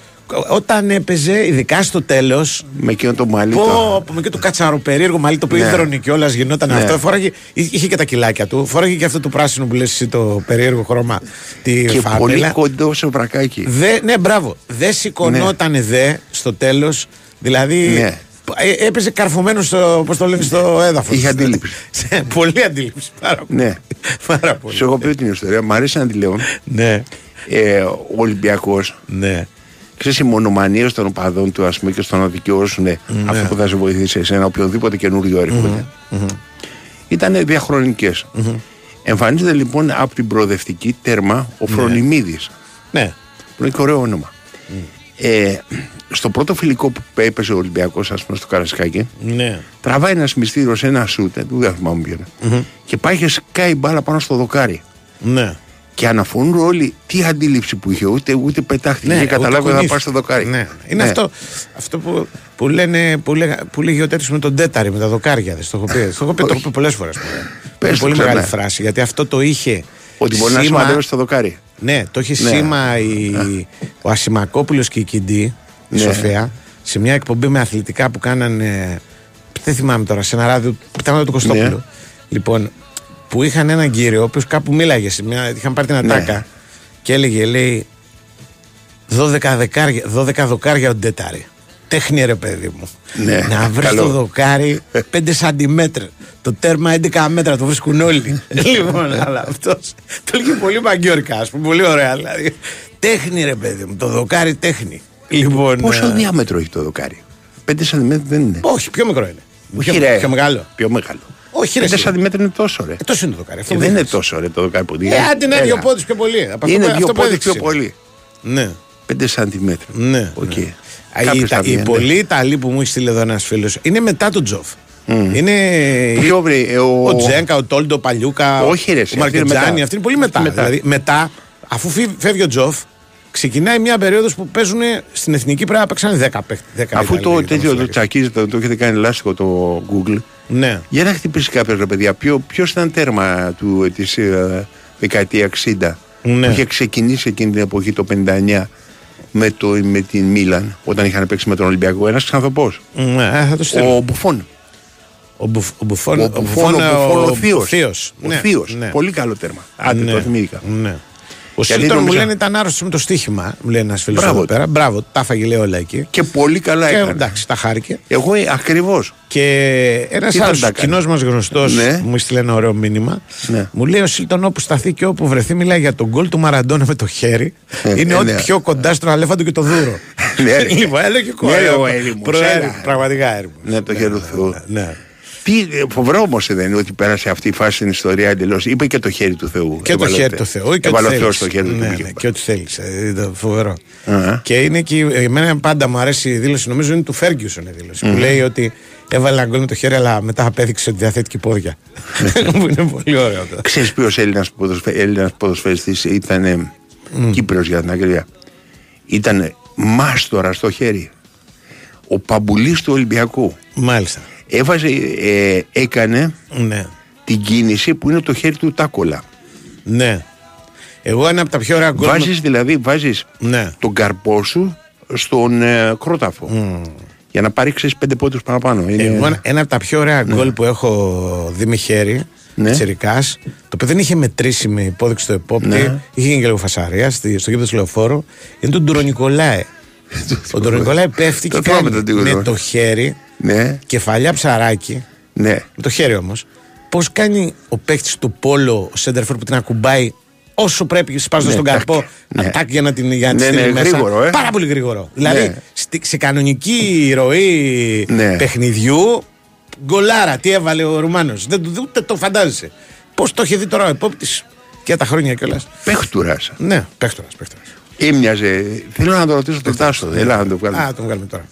Όταν έπαιζε, ειδικά στο τέλος. Με εκείνο το μαλλί. το- Πω, πω, με και το κατσαροπερίεργο μαλλί το οποίο Ναι. ίδρωνε κιόλας γινόταν Ναι. αυτό. Φόραγε, είχε και τα κιλάκια του. Φόραγε και αυτό το πράσινο που λες εσύ το περίεργο χρώμα. Τη Και φανέλα. πολύ κοντό σε βρακάκι. Δε, ναι, μπράβο. Δεν σηκωνόταν δε στο τέλος. Δηλαδή. Ναι. ε, έπαιζε καρφωμένος στο, πώς το λένε, στο έδαφος. Είχε αντίληψη. πολύ αντίληψη. Πάρα πολύ. Ναι. Πάρα πολύ. Σου έχω πει την ιστορία, μου αρέσει να τη λέω. Ναι. Ε, ο Ολυμπιακός, Ναι. ξέρεις, οι μονομανίες των οπαδών του, ας πούμε, και στον να δικαιώσουν αυτό που θα σε βοηθήσει εσένα, οποιοδήποτε καινούριο έρχονται. Ήταν διαχρονικές. Εμφανίζεται λοιπόν από την προοδευτική τέρμα ο Φρονιμίδης. Ναι. Που είναι και ωραίο όνομα. Ε, στο πρώτο φιλικό που έπαιζε ο Ολυμπιακός, ας πούμε, στο Καρασκάκι, Ναι. τραβάει ένας μυστήριος σε ένα σούτε, δεν θυμάμαι ποιο είναι, και πάει και σκάει μπάλα πάνω στο δοκάρι. Ναι. Και αναφορούν όλοι τι αντίληψη που είχε, ούτε, ούτε πετάχτηκε Ναι, και καταλάβει ούτε ότι θα κουνήθηκε. πάει στο δοκάρι. Ναι. Είναι αυτό, αυτό που, που, λένε, που, λέγα, που λέγει ο τέτοιος με τον τέταρη, με τα δοκάρια. Δεν το έχω πει. Το έχω πει, το έχω πει πολλές φορές. Πες Είναι το πολύ ξανά. μεγάλη φράση γιατί αυτό το είχε. Ότι μπορεί να σήμα- σημαδεύει στο δοκάρι. Ναι, το είχε Ναι. σήμα η, ο Ασημακόπουλος και η Κιντή, η Ναι. Σοφία, σε μια εκπομπή με αθλητικά που κάνανε. Δεν θυμάμαι τώρα, σε ένα ράδιο. Ήταν το Κωστόπουλο. Ναι. Λοιπόν, που είχαν έναν κύριο, ο οποίος κάπου μίλαγε. Σε μια, είχαν πάρει την ατάκα Ναι. και έλεγε, λέει, 12, δεκάρια, 12 δοκάρια ο Ντέταρη. Τέχνη ρε παιδί μου. Ναι, να βρεις καλό. το δοκάρι 5 σαντιμέτρα. Το τέρμα 11 μέτρα, το βρίσκουν όλοι. λοιπόν, αλλά αυτός το έλεγε πολύ μαγκιόρικα, ας πούμε. Πολύ ωραία. Δηλαδή. Τέχνη ρε παιδί μου. Το δοκάρι τέχνη. Λοιπόν. Πόσο ε, διάμετρο έχει το δοκάρι; 5 σαντιμέτρα δεν είναι. Όχι, πιο μικρό είναι. Όχι, πιο, ρε. πιο μεγάλο. Πιο μεγάλο. Όχι, ρε. 5 εσύ. σαντιμέτρα είναι τόσο ρε. Ε, τόσο είναι το δοκάρι. Αυτό Και που δεν είναι δείχνεις. τόσο ρε το δοκάρι που Ε, δίνει. άντε να είναι δύο πόντους πιο πολύ. Από αυτό Είναι που- δύο αυτό που πόντους έδειξες πιο είναι. πολύ. Ναι. 5 σαντιμέτρα. Ναι. Οκ. ναι. Α, Κάποια Οι, τα, στάδια, οι ναι. πολλοί Ιταλοί που μου έχει στείλει εδώ ένας φίλος είναι μετά τον Τζοφ. Είναι. Ποιο βρε, ε, ο- Ο Ζένγκα, ο Τόλντο, ο Παλιούκα, Όχι, ρε, ο εσύ, αυτή είναι Μαρκετζιάνι. μετά. Αυτή είναι πολύ μετά. Αυτή μετά. Δηλαδή, μετά, αφού φύγει- φεύγει ο Τζοφ, ξεκινάει μια περίοδος που παίζουν στην εθνική πρέπει να παίξαν 10 παίχτε. 10 Αφού το Ιταλοί, τέτοιο το τερματοφύλακες. τσακίζει, το, το έχετε κάνει λάστιχο το Google. Ναι. Για να χτυπήσει κάποιος ρε παιδιά, ποιο ποιος ήταν τέρμα του, της ε, δεκαετία 60 Ναι. που είχε ξεκινήσει εκείνη την εποχή το 59 με, το, με την Μίλαν όταν είχαν παίξει με τον Ολυμπιακό. Ένας ξανθοπός. Ναι, ε, θα το στείλω. Ο Μπουφόν. Ο, Μπουφ, ο Μπουφόν, Ο Μπουφόν, ο Μπουφόν, ο Θείος. Θείος. Ο Ναι, Θείος. ναι. Πολύ καλό τέρμα. Άντε, Ναι, το θυμήθηκα. Ναι. Ο Γιατί Σίλτον μου νόμιζα- λένε ήταν άρρωστος με το στοίχημα. Μου λέει ένας φίλος Μπράβο. εδώ πέρα. Μπράβο, τα έφαγε λέει όλα εκεί. Και πολύ καλά Και έκανε. εντάξει, τα χάρηκε. Εγώ ακριβώς. Και ένας Τι θα άλλος τα κάνει. κοινός μας γνωστός Ναι. μου έστειλε ένα ωραίο μήνυμα. Ναι. Μου λέει ο Σίλτον όπου σταθεί και όπου βρεθεί, μιλάει για τον γκολ του Μαραντόνα με το χέρι. Ε, είναι ε, ό,τι ναι. πιο κοντά στον αλέφαντο και το δούρο. Ναι, ρε. λοιπόν, έλεγε Ναι, ρε, ο κορέα. έρημος, Προέρη- έλα. Πραγματικά έρημος. Ναι, το χέρι του Θεού. Ναι. Τι ε, φοβερό όμως δεν είναι ότι πέρασε αυτή η φάση στην ιστορία εντελώς. Είπε και το χέρι του Θεού. Και το Έβαλε χέρι τε- του Θεού και έβαλε ό,τι ο Θεός θέλεις. το χέρι του ναι, και ναι, πήγε. και ό,τι θέλεις. Ήταν φοβερό. Α. Και είναι και εμένα πάντα μου αρέσει η δήλωση, νομίζω είναι του Φέργκιουσον η δήλωση, Μμμ. που λέει ότι έβαλε ένα γκολ με το χέρι, αλλά μετά απέδειξε ότι διαθέτει και πόδια. που είναι πολύ ωραίο αυτό. Ξέρεις ποιος Έλληνας Έλληνας ποδοσφαιριστής ήταν ε, Κύπριος για την ακρίβεια. Ήταν μάστορα στο χέρι. Ο Παμπουλής του Ολυμπιακού. Μάλιστα. Έβαζε, ε, έκανε Ναι. την κίνηση που είναι το χέρι του τάκολα. Ναι. Εγώ ένα από τα πιο ωραία γκολ. Βάζεις δηλαδή, βάζεις Ναι. τον καρπό σου στον ε, κρόταφο. Για να πάρει ξέρεις πέντε πόντους παραπάνω. Είναι... Εγώ ένα- ένα από τα πιο ωραία γκολ που έχω δει με χέρι, Ναι. Τσιρικάς, το οποίο δεν είχε μετρήσει με υπόδειξη το επόπτη, Ναι. είχε γίνει και λίγο φασαρίας στη- στο γήπεδο του Λεωφόρου, είναι τον Ντουρονικολάε. Ο Ντουρονικολάε πέφτει και Το θυμάμαι κάνει τον Τίγρο. με το χέρι, Ναι, κεφαλιά ψαράκι, ναι. με το χέρι όμως, πώς κάνει ο παίκτης του Πόλο, ο Σέντερφορ που την ακουμπάει όσο πρέπει σπάζοντας Ναι, τον τάκ, καρπό, ναι. ατάκ για να την για να τη Ναι, στείλει ναι, μέσα. γρήγορο, ε. Πάρα πολύ γρήγορο. Δηλαδή Ναι. στη- σε κανονική ροή Ναι. παιχνιδιού, γκολάρα, τι έβαλε ο Ρουμάνος. Δεν, το- ούτε το φαντάζεσαι. Πώς το έχει δει τώρα ο επόπτης και τα χρόνια κιόλας. Παίχτουρας. Ναι, παίχτορα, παίχτορα. Έμοιαζε. Θέλω να το ρωτήσω τον Τάσο. Έλα να το βγάλουμε. Α, τον βγάλουμε τώρα.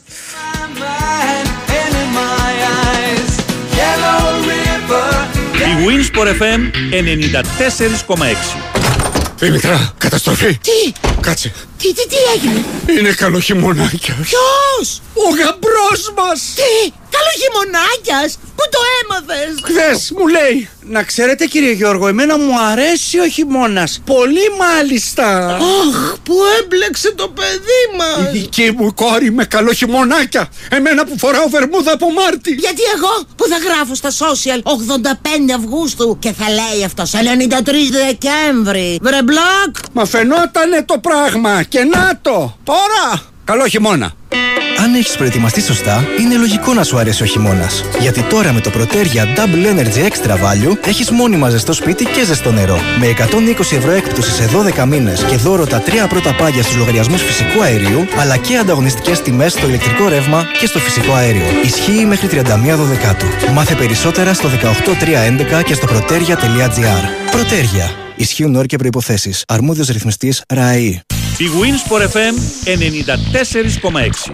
Winsport FM 94,6. Δημητρά, καταστροφή. Τι, Κάτσε. Τι, τι, τι έγινε; Είναι καλό χειμωνάκια. Ποιος, Ο γαμπρός μας. τι, καλό χειμωνάκιας, πού το έμαθες; Χθες μου λέει. Να ξέρετε κύριε Γιώργο, εμένα μου αρέσει ο χειμώνας. Πολύ μάλιστα. Αχ, που έμπλεξε το παιδί Η μας. δική μου κόρη με καλό χειμωνάκια. Εμένα που φοράω βερμούδα από Μάρτι. Γιατί εγώ που θα γράφω στα social 85 Αυγούστου και θα λέει αυτό 93 Δεκέμβρη. Βρε μπλοκ. Μα φαινότανε το πράγμα και να το. Τώρα. Καλό χειμώνα. Αν έχεις προετοιμαστεί σωστά, είναι λογικό να σου αρέσει ο χειμώνας. Γιατί τώρα με το Protergia Double Energy Extra Value έχεις μόνιμα ζεστό σπίτι και ζεστό νερό. Με 120 ευρώ έκπτωσης σε 12 μήνες και δώρο τα τρία πρώτα πάγια στους λογαριασμούς φυσικού αερίου, αλλά και ανταγωνιστικές τιμές στο ηλεκτρικό ρεύμα και στο φυσικό αέριο. Ισχύει μέχρι 31 Δεκάτου. Μάθε περισσότερα στο 18311 και στο protergia.gr. Protergia. Ισχύουν όροι και προποθέσει. Αρμόδιος ρυθμιστής ΡΑΕΗ. Η Winsport FM 94,6.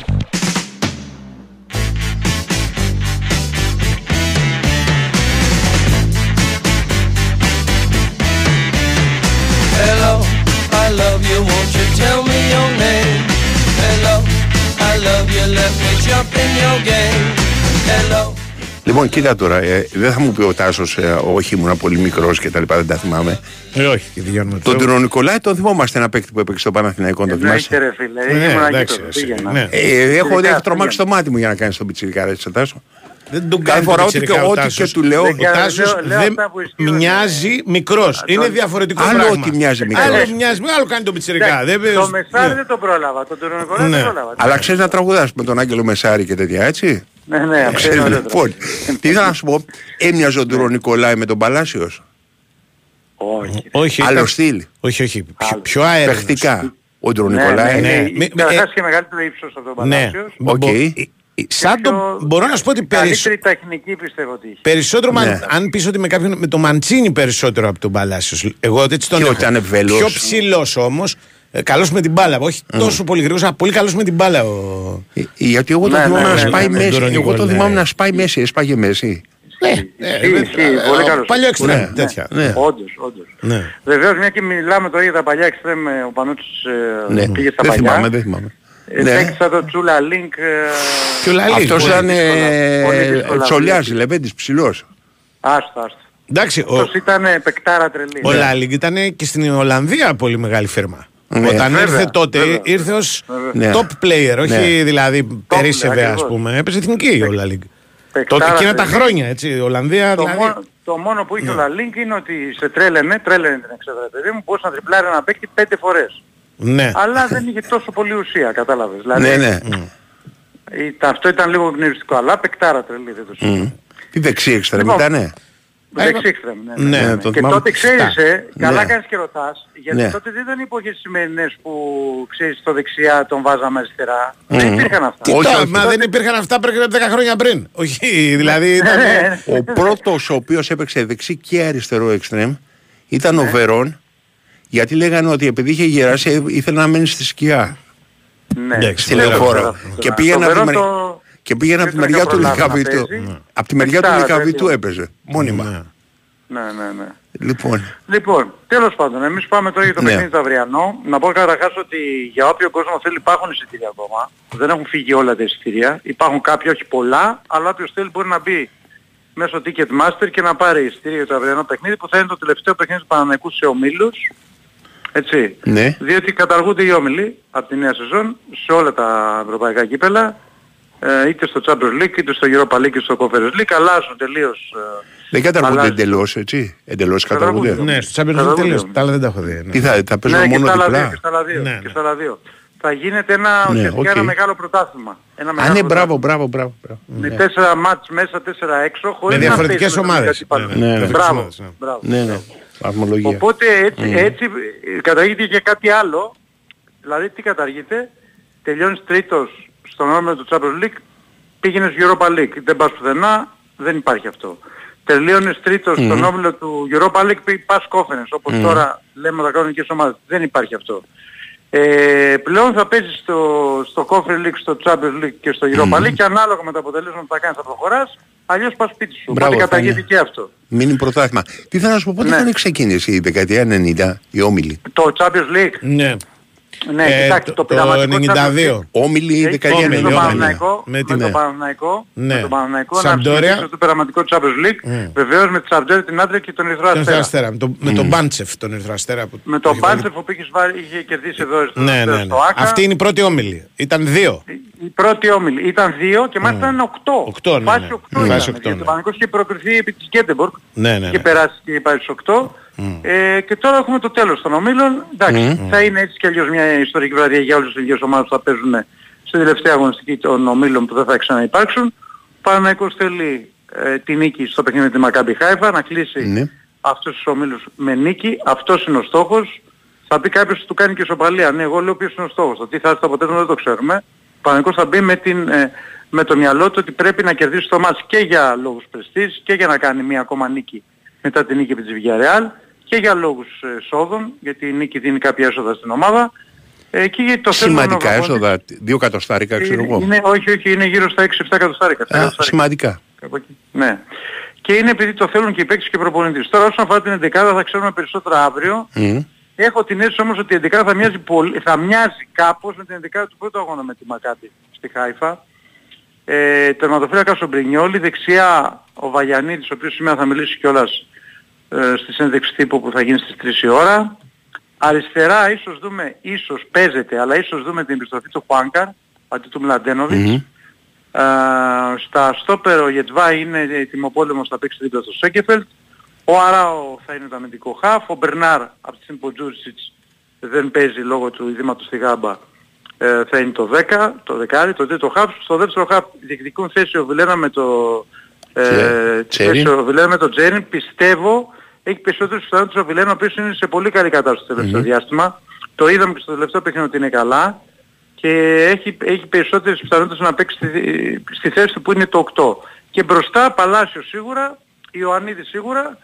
Hello, I love you, won't you tell me your name? Hello, I love you, let me jump in your game. Hello. Λοιπόν, κοίτα τώρα, ε, δεν θα μου πει ο Τάσος, ε, όχι ήμουν πολύ μικρός και τα λοιπά, δεν τα θυμάμαι. Ε, όχι, και διώνουμε Τον Τυρό Νικολάη τον θυμόμαστε ένα παίκτη που έπαιξε στο Παναθηναϊκό, τον θυμάσαι; Εννοείται ρε φίλε, Ναι, ήμουν εντάξει, εκεί εσύ, πήγαινα. ναι. Ε, έχω, Τελικά έχω τρομάξει το πήγαινα. μάτι μου για να κάνεις τον πιτσιρικά, έτσι, Τάσο. Δεν τον Κάθε κάνει φορά το ό,τι και, πιτσιρικά ο ό,τι και Τάσος. του λέω. Ο Δεν κάνω, Τάσος λέω- λέω δεν αυτά που ισχύουν. μοιάζει μικρός. Είναι τον- διαφορετικό Άλλο πράγμα. ότι μοιάζει μικρός. Άλλο μοιάζει, άλλο κάνει τον πιτσιρικά. Εντάξει, Δεν Το πες- Μεσάρι ναι. δεν τον πρόλαβα, τον Τουρνικολά Ναι. δεν πρόλαβα. Αλλά ξέρεις να τραγουδάς με τον Άγγελο Μεσάρη και τέτοια, έτσι; Ναι, ναι, αυτό Ξέρεις, είναι ωραίο. λοιπόν, τι ήθελα να σου πω, έμοιαζε ο Ντι Ρονικολάι με τον Παλάσιος; Όχι. Όχι, Άλλο ήταν- στυλ. όχι, όχι. Πιο, πιο αέρας. Παιχτικά. Ο Τυρό Ναι, ναι, Νικολάη. ναι. Με- με- Καταρχάς και μεγαλύτερο ύψος από τον Ναι. Παλάσιος. Οκ. Μπο- ε, ε, Σαν το, Πιο- μπορώ να σου πω ότι περισσότερο. Καλύτερη τεχνική πιστεύω ότι είχε. Περισσότερο, Ναι. μα- αν πεις ότι με κάποιον, με το Μαντσίνη περισσότερο από τον Παλάσιος. Εγώ έτσι τον Και έχω. ότι ήταν βέλος. Πιο ψηλός όμως. Ε, καλός με την μπάλα. Όχι τόσο πολύ γρήγορος, αλλά πολύ καλός με την μπάλα. Ο... Ε, Γιατί εγώ το Ναι, θυμάμαι ναι, να ναι, σπάει ναι, μέση. Τυρό Εγώ το Νικολάη. θυμάμαι να σπάει μέση. Έσπαγε μέση. Ισχύει, ισχύει, πολύ καλός. Παλιό εξτρέμ. Ναι, τέτοια. ναι. Όντως, όντως. Ναι. Βεβαίως μια και μιλάμε τώρα για τα παλιά εξτρέμ, ε, ο Πανούτσης ε, Ναι, πήγε στα δεν παλιά. θυμάμαι, δεν θυμάμαι. Ε, Ναι. Παίξα το Τσούλα Λίνκ. ε, Και ο Λάλινγκ. Αυτός πολύ ήταν δύσκολα, πολύ δύσκολα τσολιάς, δουλειά. λεβέντης ψηλός. Άστο, άστο. Εντάξει, ο, Αυτός ήταν ε, παικτάρα τρελή. ο Λάλινγκ ήταν και στην Ολλανδία πολύ μεγάλη φίρμα. Ναι. Όταν Βέβαια, ήρθε τότε, βέβαια. ήρθε ως Ναι. top player, όχι Ναι. δηλαδή περίσευε, ας ακριβώς. πούμε. Έπαιζε εθνική ο Λάλινγκ. Παικτάρα Τότε εκείνα τα τρελή. χρόνια, έτσι. Η Ολλανδία Το, δηλαδή. μόνο, το το μόνο που είχε ο Λάλινγκ είναι ότι σε τρέλαινε, τρέλαινε την εξέδρα παιδί μου, μπορούσε να τριπλάρει ένα παίκτη πέντε φορές. Ναι. Αλλά δεν είχε τόσο πολύ ουσία, κατάλαβες. Δηλαδή, Ναι, ναι. ήταν- αυτό ήταν λίγο γνωριστικό, αλλά παικτάρα τρελή δεν το συζητώ. Μμ. Τι δεξί εξτρέμ Λοιπόν, ήτανε. Δεξί εξτρέμ, ναι, ναι, Ναι, ναι. το Και θυμάμαι. τότε ξέρεις, Φτά. ε, καλά Ναι. κάνεις και ρωτάς, γιατί Ναι. τότε δεν ήταν οι εποχές σημερινές που ξέρεις στο δεξιά τον βάζαμε αριστερά. Μμμ. Δεν υπήρχαν αυτά. Τι το, μα δεν υπήρχαν αυτά πριν 10 χρόνια πριν. Όχι, δηλαδή ήταν. Ναι, Ο πρώτος ο οποίος έπαιξε δεξί και αριστερό εξτρέμ ήταν ο Βερόν γιατί λέγανε ότι επειδή είχε γεράσει ε, ήθελε να μένει στη σκιά. Ναι. Στη Δεν το λεωφόρο. ξέρω αυτό. Και Το πήγαινε από τη Βερόν μεριά- το- και πήγαινε από τη δεν μεριά τον του είχα προλάβει να Λυκαβηττού. παίζει. Από τη μεριά του Παικτάρα, Λυκαβηττού τέτοιο. έπαιζε. Μόνιμα. Ναι, ναι, ναι. Λοιπόν. Λοιπόν, τέλος πάντων, εμείς πάμε τώρα για το Ναι. παιχνίδι το αυριανό. Να πω καταρχάς ότι για όποιο κόσμο θέλει υπάρχουν εισιτήρια ακόμα. Δεν έχουν φύγει όλα τα εισιτήρια. Υπάρχουν κάποια, όχι πολλά, αλλά όποιος θέλει μπορεί να μπει μέσω Ticketmaster και να πάρει εισιτήρια για το αυριανό παιχνίδι που θα είναι το τελευταίο παιχνίδι του Παναναϊκού σε ομίλους. Έτσι. Ναι. Διότι καταργούνται οι όμιλοι από τη νέα σεζόν σε όλα τα ευρωπαϊκά κύπελα. Ε, είτε στο Champions League, είτε στο Europa League, είτε στο Conference League. Αλλάζουν τελείως ε, Δεν καταργούνται αλλάζει. εντελώς έτσι. Εντελώς καταργούνται. Καταργούνται. Ναι, στο Champions League Καταργούνται. τελείωσε. Τα άλλα δεν τα έχω δει. ναι. Τι θα, θα παίζουν ναι, και μόνο στα άλλα δύο, διπλά. και στα άλλα δύο. Ναι, και στα άλλα δύο. Θα γίνεται ένα, Ναι, ουσιαστικά οκ. ένα μεγάλο πρωτάθλημα. Ένα Α, μεγάλο ναι, πρωτάθλημα. μπράβο, μπράβο, μπράβο. μπράβο. Με Ναι. τέσσερα μάτς μέσα, τέσσερα έξω, χωρίς Με να διαφορετικές παίζουν με ομάδες. τον αντίπαλο. Ναι, ναι. Ναι, ναι. Μπράβο, ομάδες, ναι. μπράβο. Ναι, ναι. Βαθμολογία. Οπότε έτσι, Μμ. έτσι ε, καταργείται και κάτι άλλο. Δηλαδή τι καταργείται, τελειώνεις τρίτος στον όμιλο του Champions League, πήγαινες Europa League, δεν πας πουθενά, δεν υπάρχει αυτό. Τελείωνες τρίτος Μμ. στον όμιλο του Europa League, πη- πας κόφενες, όπως Μμ. τώρα λέμε τα κανονικές ομάδες. Δεν υπάρχει αυτό. Ε, πλέον θα παίζεις στο, στο Conference League, στο Champions League και στο Europa Μμ. League και ανάλογα με τα αποτελέσματα που θα κάνεις θα προχωράς, αλλιώς πας σπίτι σου. Μπράβο, Οπότε θα καταργείται είναι. και αυτό. Μείνει πρωτάθλημα. Τι θέλω να σου πω, πότε Ναι. είχαν ξεκίνησει η δεκαετία 90 οι όμιλοι. Το Champions League, Ναι. Ναι, Ε, κοιτάξτε, το, το πειραματικό Champions 92. League Όμιλοι η Έχει δεκαετία με όμιλοι, τον 90. όμιλοι. Παναθηναϊκό, Με με, την- τον Παναθηναϊκό, Ναι. με τον Παναθηναϊκό να Σαμπντόρια. συμμετέχει στο πειραματικό Champions League, Μμ. βεβαίως με τη Σαμπτόρια, την Άντρια και τον Ερυθρό Τον Ερυθρό Αστέρα. Αστέρα. Με τον- Με τον Μπάντσεφ τον Ερυθρό Αστέρα. που- Με που τον έχει βάλει- Μπάντσεφ που είχε, βάλει- είχε κερδίσει εδώ στο, Ναι, ναι, ναι. στο ΆΚΑ. Αυτή είναι η πρώτη όμιλη. Ήταν δύο. Η πρώτη όμιλη ήταν δύο και μάλιστα ήταν οκτώ. Οκτώ, ναι, Φάση ναι. οκτώ Φάση ήταν. οκτώ, γιατί ναι. Ο Παναθηναϊκός είχε προκριθεί επί της Γκέντεμπορκ Ναι, ναι, και ναι. περάσει και πάει στους οκτώ. Ε, και τώρα έχουμε το τέλος των ομίλων. Εντάξει, θα είναι έτσι κι αλλιώς μια ιστορική βραδιά για όλες τις ίδιες ομάδες που θα παίζουν στην τελευταία αγωνιστική των ομίλων που δεν θα ξαναυπάρξουν. Ο Παναθηναϊκός θέλει ε, τη νίκη στο παιχνίδι με τη Μακάμπι Χάιφα να κλείσει Ναι. αυτούς τους ομίλους με νίκη. Αυτός είναι ο στόχος. Θα πει κάποιος ότι του κάνει και σοπαλία. Ναι, εγώ λέω ποιος είναι ο στόχος. Το τι θα έρθει το αποτέλεσμα δεν το ξέρουμε. Ο Παναθηναϊκός θα μπει με, την, ε, με το μυαλό του ότι πρέπει να κερδίσει το μάτς και για λόγους πρεστής και για να κάνει μία ακόμα νίκη μετά την νίκη επί της Villarreal και για λόγους ε, εσόδων, γιατί η νίκη δίνει κάποια έσοδα στην ομάδα. Ε, και γιατί το θέλουν Σημαντικά να έσοδα, δύο κατοστάρικα ξέρω είναι, εγώ. είναι, όχι, όχι, είναι γύρω στα 6-7 εκατοστάρικα. Α, σημαντικά. Κάπου εκεί. Ναι. Και είναι επειδή το θέλουν και οι παίκτες και οι προπονητές. Τώρα όσον αφορά την 11 θα ξέρουμε περισσότερα αύριο. Μμ. Έχω την αίσθηση όμως ότι η 11 θα μοιάζει, πολύ, θα μοιάζει κάπως με την 11 του πρώτου αγώνα με τη Μακάτι στη Χάιφα. Ε, τερματοφύλακας ο Μπρινιόλη, δεξιά ο Βαγιανίδης, ο οποίος σήμερα θα μιλήσει κιόλας ε, στη συνέντευξη τύπου που θα γίνει στις 3 η ώρα. Αριστερά ίσως δούμε, ίσως παίζεται, αλλά ίσως δούμε την επιστροφή του Χουάνκαρ, αντί του Μλαντένοβιτς. Μμμ. Ε, στα στόπερο ο Γετβά είναι τιμοπόλεμος θα παίξει δίπλα στο Σέκεφελτ. Ο Αράο θα είναι το αμυντικό χαφ. Ο Μπερνάρ από τη στιγμή που ο Τζούρισιτς δεν παίζει λόγω του ειδήματος στη γάμπα ε, θα είναι το 10, το δεκάρι, το τρίτο χαφ. Στο δεύτερο χαφ διεκδικούν θέση ο Βιλένα με το ε, Τσε- τη θέση Τσέριν. ο Βιλένα με το Τζέριν. Πιστεύω έχει περισσότερους πιθανότητες ο Βιλένα ο οποίος είναι σε πολύ καλή κατάσταση το τελευταίο Μμμ. διάστημα. Το είδαμε και στο τελευταίο παιχνίδι ότι είναι καλά και έχει, έχει περισσότερες πιθανότητες να παίξει στη, στη θέση του που είναι το 8. Και μπροστά Παλάσιος σίγουρα, Ιωαννίδης σίγουρα,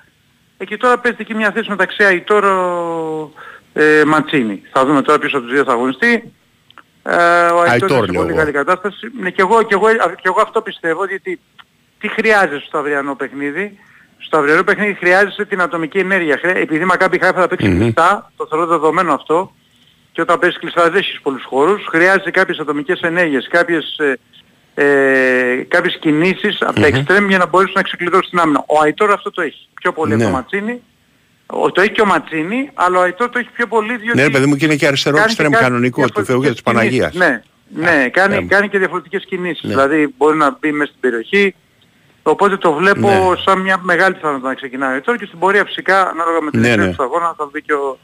εκεί τώρα παίζεται και μια θέση μεταξύ Αϊτόρο ε, Ματσίνη. Θα δούμε τώρα πίσω από τους δύο θα αγωνιστεί. Ε, ο Αϊτόρ Αϊτόρ, είναι σε λέω πολύ εγώ. καλή κατάσταση. Ναι, και, εγώ, και, εγώ, και εγώ αυτό πιστεύω, γιατί τι χρειάζεσαι στο αυριανό παιχνίδι. Στο αυριανό παιχνίδι χρειάζεσαι την ατομική ενέργεια. Χρεια- Επειδή η Μακάμπι Χάιφα θα παίξει Μμμ. κλειστά, το θεωρώ δεδομένο αυτό, και όταν παίζεις κλειστά δεν έχεις πολλούς χώρους, χρειάζεται κάποιες ατομικές ενέργειες, κάποιες, ε, ε, κάποιες κινήσεις από τα Μμμ. εξτρέμ για να μπορείς να ξεκλειδώσεις την άμυνα. Ο Αϊτόρ αυτό το έχει. Πιο πολύ από Ναι. το Ματσίνη. Ο, το έχει και ο Ματσίνη, αλλά ο Αϊτόρ το έχει πιο πολύ διότι... Ναι, ρε παιδί μου, και είναι και αριστερό κάνει εξτρέμ και κάτι κανονικός του Θεού και της διαφορετικές Παναγίας. κινήσεις. Ναι, ναι κάνει, ε, κάνει και διαφορετικές κινήσεις. Ναι. Δηλαδή μπορεί να μπει μέσα στην περιοχή, Οπότε το βλέπω Ναι. σαν μια μεγάλη πιθανότητα να ξεκινάει τώρα και στην πορεία φυσικά ανάλογα με την Ναι, εξέλιξη ναι. του αγώνα θα δει και ο,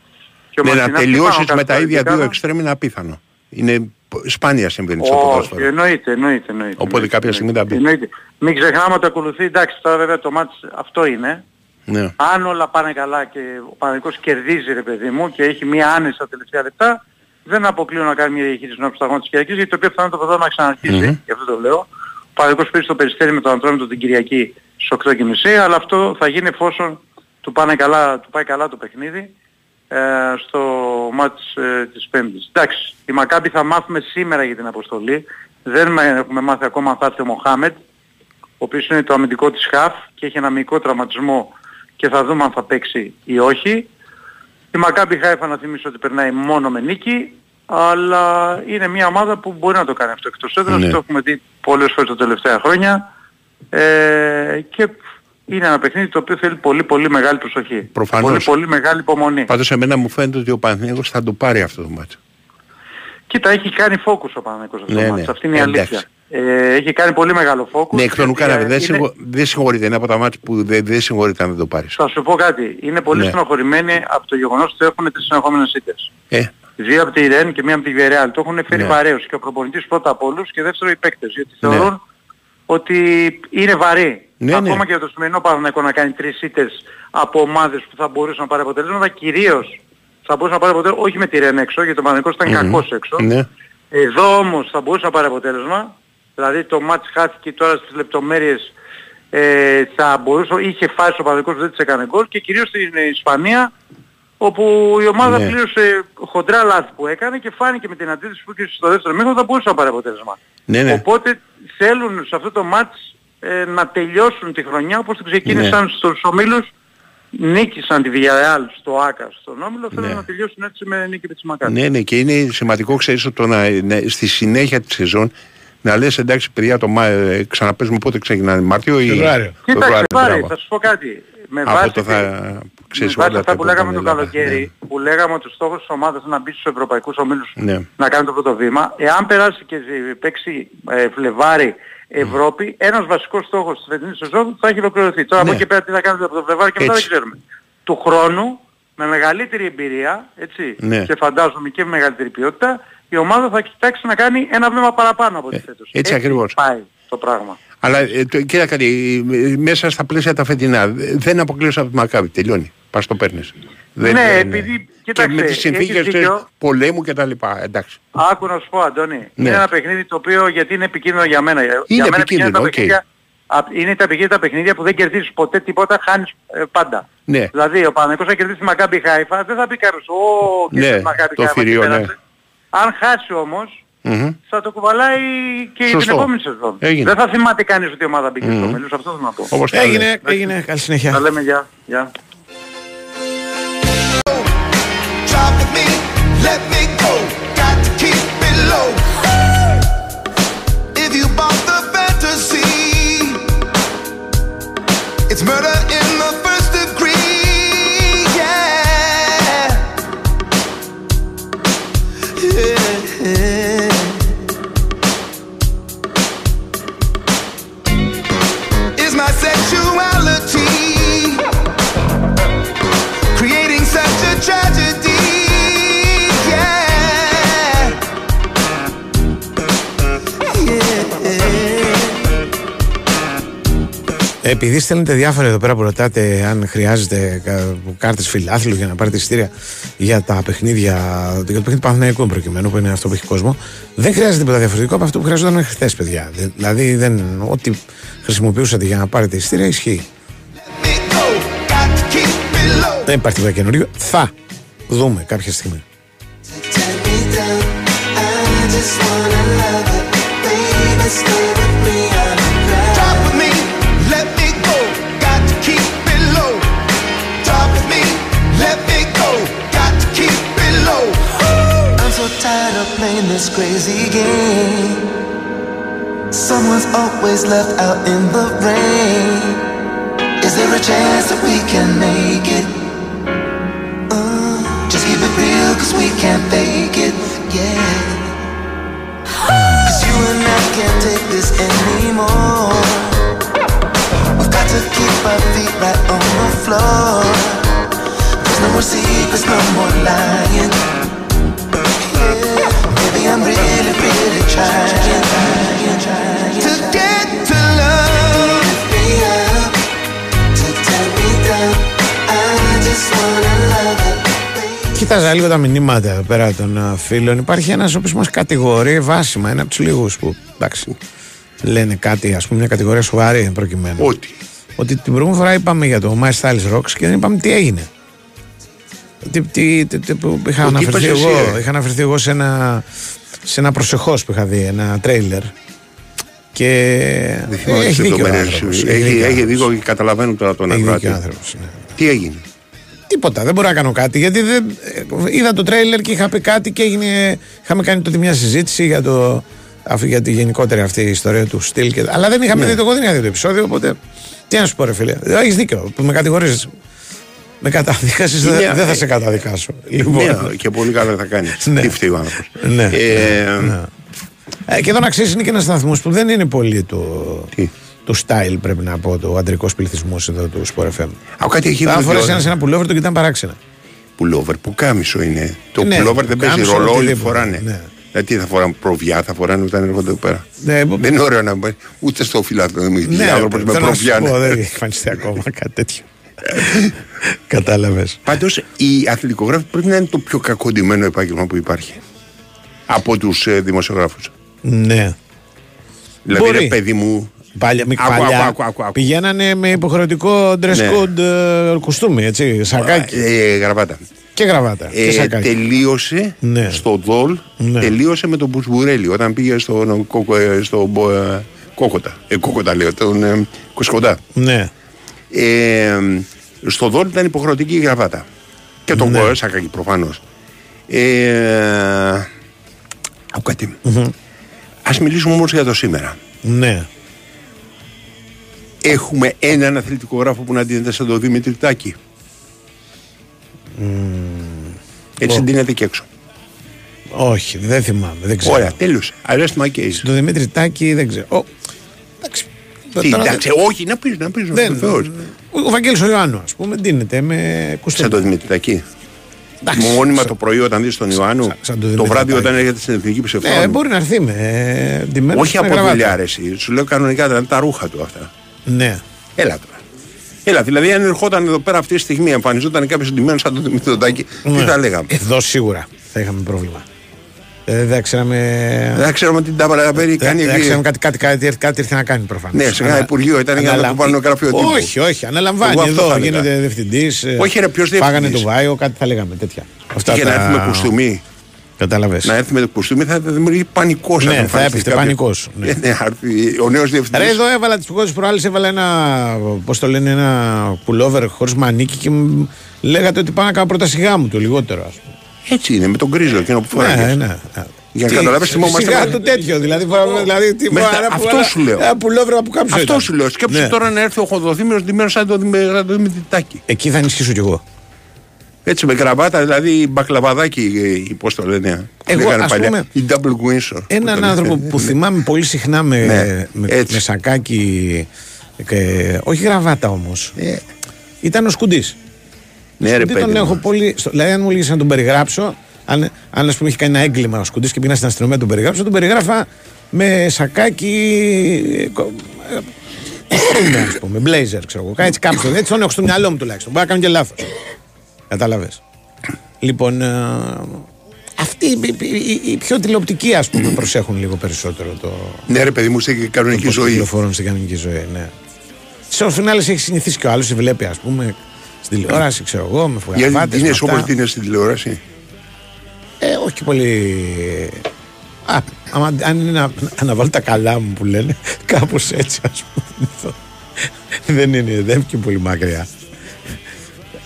και ο Ναι, να Μαρτινάς. τελειώσεις Πάνω με τα κάτω ίδια δύο δεκάδα. εξτρέμ είναι απίθανο. Είναι π- σπάνια συμβαίνει στο Όχι, ποδόσφαιρο. εννοείται, εννοείται, εννοείται. Οπότε εννοείται, κάποια στιγμή θα μπει. εννοείται. Μην ξεχνάμε ότι ακολουθεί, εντάξει τώρα βέβαια το μάτς αυτό είναι. Ναι. Αν όλα πάνε καλά και ο Παναγικός κερδίζει ρε παιδί μου και έχει μία άνεση στα τελευταία λεπτά, δεν αποκλείω να κάνει μια διαχείριση νόμου του αγώνα της Κυριακής, γιατί το οποίο πιθανόν το ποδό να ξαναρχίσει, Μμμ. γι' αυτό το λέω. Ο Παναγικός πήρε στο Περιστέρι με τον Αντρόμητο την Κυριακή στις 8.30, αλλά αυτό θα γίνει εφόσον του, πάνε καλά, του πάει καλά το παιχνίδι ε, στο μάτς ε, της Πέμπτης. Εντάξει, η Μακάμπη θα μάθουμε σήμερα για την αποστολή. Δεν με- έχουμε μάθει ακόμα αν θα έρθει ο Μοχάμετ, ο οποίος είναι το αμυντικό της ΧΑΦ και έχει ένα μυϊκό τραυματισμό και θα δούμε αν θα παίξει ή όχι. Η Μακάμπη Χάιφα να θυμίσω ότι περνάει μόνο με νίκη, αλλά είναι μια ομάδα που μπορεί να το κάνει αυτό εκτός έδρας, Ναι. το έχουμε δει πολλές φορές τα τελευταία χρόνια ε, και είναι ένα παιχνίδι το οποίο θέλει πολύ πολύ μεγάλη προσοχή. Προφανώς. Πολύ πολύ μεγάλη υπομονή. Πάντως εμένα μου φαίνεται ότι ο Παναθηναϊκός θα το πάρει αυτό το μάτσο. Κοίτα, έχει κάνει focus ο Παναγικός αυτό Ναι, το ναι. μάτς. Αυτή είναι η Εντάξει. αλήθεια. Ε, έχει κάνει πολύ μεγάλο focus. Ναι, εκ των γιατί, ουκάναβε. ε, Δεν, είναι- συγχω... δεν συγχωρείται. Είναι από τα μάτια που δεν, δεν συγχωρείται αν δεν το πάρεις. Θα σου πω κάτι. Είναι πολύ Ναι. στενοχωρημένοι από το γεγονός ότι έχουν τις συνεχόμενες ήττες. Ε, Δύο από τη Ρεν και μία από τη Βιερεάλ. Το έχουν φέρει Ναι. βαρέως και ο προπονητής πρώτα από όλους και δεύτερο οι παίκτες. Γιατί Ναι. θεωρούν ότι είναι βαρύ. Ναι, Ακόμα ναι. και για το σημερινό Παναθηναϊκό να κάνει τρεις ήττες από ομάδες που θα μπορούσαν να πάρει αποτελέσματα, κυρίως θα μπορούσε να πάρει αποτέλεσμα, όχι με τη Ρεν έξω, γιατί ο Παναθηναϊκός ήταν Μμμ. κακός έξω. ναι. Εδώ όμως θα μπορούσε να πάρει αποτέλεσμα. Δηλαδή το μάτς χάθηκε τώρα στις λεπτομέρειες ε, θα μπορούσε, είχε φάσει ο Παναδικός που δεν της έκανε γκολ και κυρίως στην Ισπανία όπου η ομάδα Ναι. πλήρωσε χοντρά λάθη που έκανε και φάνηκε με την αντίθεση που είχε στο δεύτερο μήνα θα μπορούσε να πάρει αποτέλεσμα. Ναι, ναι. Οπότε θέλουν σε αυτό το μάτς ε, να τελειώσουν τη χρονιά όπως την ξεκίνησαν Ναι. στους ομίλους νίκησαν τη Villarreal στο Άκα στον Όμιλο θέλουν Ναι. να τελειώσουν έτσι με νίκη της Μακάρι. Ναι, ναι, και είναι σημαντικό, ξέρεις, το να, να- στη συνέχεια της σεζόν να λες εντάξει παιδιά το Μα, ε, ξαναπέζουμε πότε ξεκινάνε, Μάρτιο ή Φεβρουάριο. Κοίταξε, Φεβρουάριο, πάρε, μπράβο. θα σου πω κάτι. Με Από βάση, το θα με ξέρεις βάση όλα αυτά τα που λέγαμε το επόμενα, καλοκαίρι, που λέγαμε ότι ο στόχος της ομάδας είναι να μπει στους ευρωπαϊκούς ομίλους Ναι. να κάνει το πρώτο βήμα, εάν περάσει και παίξει ε, Φλεβάρι Ευρώπη, ένας βασικός στόχος της φετινής σεζόν θα έχει ολοκληρωθεί. Τώρα από Ναι. εκεί και πέρα τι θα κάνουμε από το Φλεβάρι και μετά δεν Έτσι. ξέρουμε. Του χρόνου, με μεγαλύτερη εμπειρία, έτσι, Ναι. και φαντάζομαι και με μεγαλύτερη ποιότητα, η ομάδα θα κοιτάξει να κάνει ένα βήμα παραπάνω από τη φέτος. Ε, έτσι ακριβώς. πάει το πράγμα. Αλλά ε, το, κοίτα κάτι, ε, μέσα στα πλαίσια τα φετινά ε, δεν αποκλείω από τη Μακάμπι. Τελειώνει. Πας το παίρνεις. Δεν- Ναι, δεν- επειδή, και κοίταξε, με τις έχεις συνθήκες δίκιο. ξέρεις, πολέμου και τα λοιπά. Εντάξει. Άκου να σου πω Αντώνη, Ναι. είναι ένα παιχνίδι το οποίο γιατί είναι επικίνδυνο για μένα. για μένα επικίνδυνο, τα οκ. παιχνίδια, α, είναι τα επικίνδυνα παιχνίδια που δεν κερδίζεις ποτέ τίποτα, χάνεις ε, πάντα. Ναι. Δηλαδή ο Παναγικός θα κερδίσει τη Μακάμπι Χάιφα, δεν θα πει κάποιος «Ω, Ναι, κέρδισε τη Μακάμπι το Χάιφα και θηρίο, ναι. πέρασε». Αν χάσει όμως, Μμμ. θα το κουβαλάει και Σωστό. την επόμενη σεζόν. Έγινε. Δεν θα θυμάται κανείς ότι η ομάδα μπήκε στο Μμμ. μέλος, αυτό θέλω να πω. Όπως τα Έγινε, λες. έγινε. Καλή συνέχεια. Τα λέμε γεια. γεια. Επειδή στέλνετε διάφορα εδώ πέρα που ρωτάτε αν χρειάζεται κα- κάρτες φιλάθλου για να πάρετε εισιτήρια για τα παιχνίδια, για το παιχνίδι Παναθηναϊκού προκειμένου που είναι αυτό που έχει κόσμο, δεν χρειάζεται τίποτα διαφορετικό από αυτό που χρειαζόταν μέχρι χθες, παιδιά. Δε- Δηλαδή, δεν, ό,τι χρησιμοποιούσατε για να πάρετε εισιτήρια ισχύει. Δεν υπάρχει τίποτα καινούριο. Θα δούμε κάποια στιγμή. Drop playing this crazy game. Someone's always left out in the rain. Is there a chance that we can make it? Uh, just keep it real, cause we can't fake it, yeah. Cause you and I can't take this anymore. We've got to keep our feet right on the floor. There's no more secrets, no more lying. Yeah, baby, I'm really, really trying. To get to love. me up, to turn me down. I just wanna love it. Κοίταζα λίγο τα μηνύματα εδώ πέρα των α, φίλων. Υπάρχει ένας ο οποίος μας κατηγορεί βάσιμα. Είναι από τους λίγους που εντάξει, λένε κάτι, ας πούμε, μια κατηγορία σοβαρή εν προκειμένου. Ότι. Ότι την προηγούμενη φορά είπαμε για το My Styles Rocks και δεν είπαμε τι έγινε. Τι, τι, τι, τι- που είχα, Ότι αναφερθεί είπες εγώ, εσύ, ε. είχα αναφερθεί εγώ σε ένα, σε ένα προσεχώς που είχα δει, ένα τρέιλερ. Και Δεν θυμάμαι έχει τις δίκιο ο λεπτομέρειες. άνθρωπος. Έχει, δίκιο ο έχει άνθρωπος. δίκιο και καταλαβαίνω τώρα τον Έχει ακροατή. δίκιο ο άνθρωπος, ναι. Τι έγινε; Τίποτα, δεν μπορώ να κάνω κάτι γιατί δεν, ε, είδα το τρέιλερ και είχα πει κάτι και έγινε, είχαμε κάνει τότε μια συζήτηση για, το, αφού, για τη γενικότερη αυτή η ιστορία του στυλ. Και, αλλά δεν είχαμε Ναι. δει το, εγώ δεν είχα δει το επεισόδιο, οπότε τι να σου πω ρε φίλε. Έχεις δίκιο που με κατηγορείς. Με καταδικάσεις, δεν, Είναι- δεν θα σε καταδικάσω. Λοιπόν, Ναι, και πολύ καλά θα κάνει. Ναι. Τι φταίει ο άνθρωπος. Ναι, Ε, ναι. Ε, και εδώ να ξέρεις είναι και ένας σταθμός που δεν είναι πολύ το, το style, πρέπει να πω, το αντρικός πληθυσμός εδώ του Sport FM. Α, κάτι έχει Θα βρει φορέσει τώρα. ένα σε ένα πουλόβερ το κοιτάνε παράξενα. Πουλόβερ, που κάμισο είναι. Το Ναι, πουλόβερ δεν παίζει πουκάμισο, ρόλο, όλοι οτιδήποτε, φοράνε. ναι. Δηλαδή θα φοράνε προβιά, θα φοράνε όταν έρχονται εδώ πέρα. Ναι, που- Δεν είναι ωραίο να μπαίνει ούτε στο φιλάθλο. Ναι, άνθρωπος με θέλω να σου προβιά. πω, ναι. δεν έχει εμφανιστεί ακόμα κάτι τέτοιο. Κατάλαβες. Πάντως η αθλητικογράφη πρέπει να είναι το πιο κακοντημένο επάγγελμα που υπάρχει. Από τους ε, δημοσιογράφους. Ναι. Δηλαδή Μπορεί. είναι παιδί μου. Παλιά, μη- Άκου, παλιά άκου, άκου, άκου, άκου. πηγαίνανε με υποχρεωτικό dress Ναι. code ε, κουστούμι, έτσι, σακάκι Ε, γραβάτα. και γραβάτα. και Ε, σακάκι. τελείωσε Ναι. στο Δόλ, Ναι. τελείωσε με τον Μπουσμπουρέλη όταν πήγε στο, κόκο- ε, στο μπο- ε, Κόκοτα. Ε, κόκοτα λέω, τον ε, Κουσκοντά. Ναι. Ε, στο Δόλ ήταν υποχρεωτική η γραβάτα. Και τον Ναι. ναι. σακάκι προφανώς. Ε, άκου κάτι. Ας μιλήσουμε όμως για το σήμερα. Ναι. Έχουμε έναν αθλητικό γράφο που να δίνεται σαν τον Δημήτρη Τάκη. Έτσι Ω. δίνεται και έξω. Όχι, δεν θυμάμαι. Δεν ξέρω. Ωραία, τέλειωσε. Arrest my case. Το Δημήτρη Τάκη δεν ξέρω. Ο, εντάξει. Τι, Τώρα εντάξει, όχι, να πεις, να πεις, δεν- ο Θεός. Ο Βαγγέλης ο Ιωάννου, ας πούμε, δίνεται με κουστούμι. Σαν τον Δημήτρη Τάκη. Εντάξει, Μόνιμα σαν- το πρωί όταν δεις τον Ιωάννου, σαν τον το Δημήτρη βράδυ Τάκη. όταν έρχεται στην εθνική ψευδόνου. Ναι, μπορεί να έρθει με. ε, ντυμένος Όχι με από γραβάτα. δουλειά, ρε, εσύ. Σου λέω κανονικά, δηλαδή τα ρούχα του αυτά. Ναι. Έλα τώρα. Έλα, δηλαδή αν ερχόταν εδώ πέρα αυτή τη στιγμή, εμφανιζόταν κάποιος εντυμένο σαν τον Δημήτρη Τάκη, τι Ναι. θα λέγαμε; Εδώ σίγουρα θα είχαμε πρόβλημα. Ε, δεν ξέραμε. Δεν ξέρουμε τι τάμπαρα παίρνει, Δεν κάνει δεν εκεί. ξέραμε κάτι, κάτι, κάτι, κάτι ήρθε να κάνει προφανώς. Ναι, σε ένα υπουργείο ήταν για να του βάλουν γραφείο τύπου. Όχι, όχι. Αναλαμβάνει Εγώ αυτό εδώ, θα έλεγα. γίνεται διευθυντής. Όχι, ρε, ποιος Φάγανε διευθυντής; το βάιο, κάτι θα λέγαμε τέτοια. Αυτά Και να έρθει με κουστούμι. Κατάλαβες. Να έρθει με το κουστούμι θα δημιουργεί πανικός. Ναι, θα έπεφτε πανικός, ναι. Ναι, ναι, άρθει ο νέος διευθυντής. Ρε, εδώ έβαλα τις πρώτε προάλλε, έβαλα ένα. Πώς το λένε, ένα πουλόβερ χωρίς μανίκι και μου λέγατε ότι πάω να κάνω πρώτα σιγά μου το λιγότερο, ας πούμε. Έτσι είναι, με τον κρίζο εκείνο που Ναι, φοράει. ναι. Για να Τι, καταλάβεις τι μου Σιγά του τέτοιο, δηλαδή. φοράμε- δηλαδή τι Μετά, φορά, ένα αυτό πουλα- σου λέω. Ένα πουλόβερ από κάψω. Αυτό ήταν. σου λέω. Σκέψου Ναι. τώρα να έρθει ο Χοδοθήμιο ντυμένο σαν το Δημη- σαν το Δημήτρη Τάκη. Εκεί θα ενισχύσω κι εγώ. Έτσι με κραβάτα, δηλαδή μπακλαβαδάκι, ε, πώς το λένε. Εγώ, λέγανε ας παλιά, πούμε, Η Double Windsor. που Έναν το άνθρωπο λένε. που θυμάμαι πολύ συχνά με, Ναι, με, έτσι. με σακάκι. Και, όχι γραβάτα όμως. Ήταν ο Σκουντής. Ναι, ρε Σκουντή παιδί. τον μου. έχω πολύ. στο- Δηλαδή, αν μου έλεγες να τον περιγράψω, αν, αν ας πούμε έχει κάνει ένα έγκλημα ο Σκουντής και πήγαινα στην αστυνομία να τον περιγράψω, τον περιγράφα με σακάκι. κο- ε, Κουστούμι, ας πούμε, blazer, ξέρω εγώ. Έτσι κάπως, έτσι τον έχω στο μυαλό μου τουλάχιστον. Μπορεί να κάνω και λάθος. Κατάλαβες. Λοιπόν, ε, αυτοί οι, οι- οι- οι πιο τηλεοπτικοί, ας πούμε, προσέχουν λίγο περισσότερο το. Ναι, ρε παιδί μου, σε κανονική πώς ζωή. κυκλοφορούν στην κανονική ζωή, ναι. Στο φινάλε έχει συνηθίσει και ο άλλος, σε βλέπει, ας πούμε, στην τηλεόραση, ξέρω εγώ, με φωτογραφίε. Γιατί είναι όπως είναι στην τηλεόραση; Ε, όχι και πολύ. Α, άμα, αν είναι να, να βάλω τα καλά μου που λένε, κάπως έτσι, ας πούμε. δεν είναι, δεν είναι και πολύ μακριά.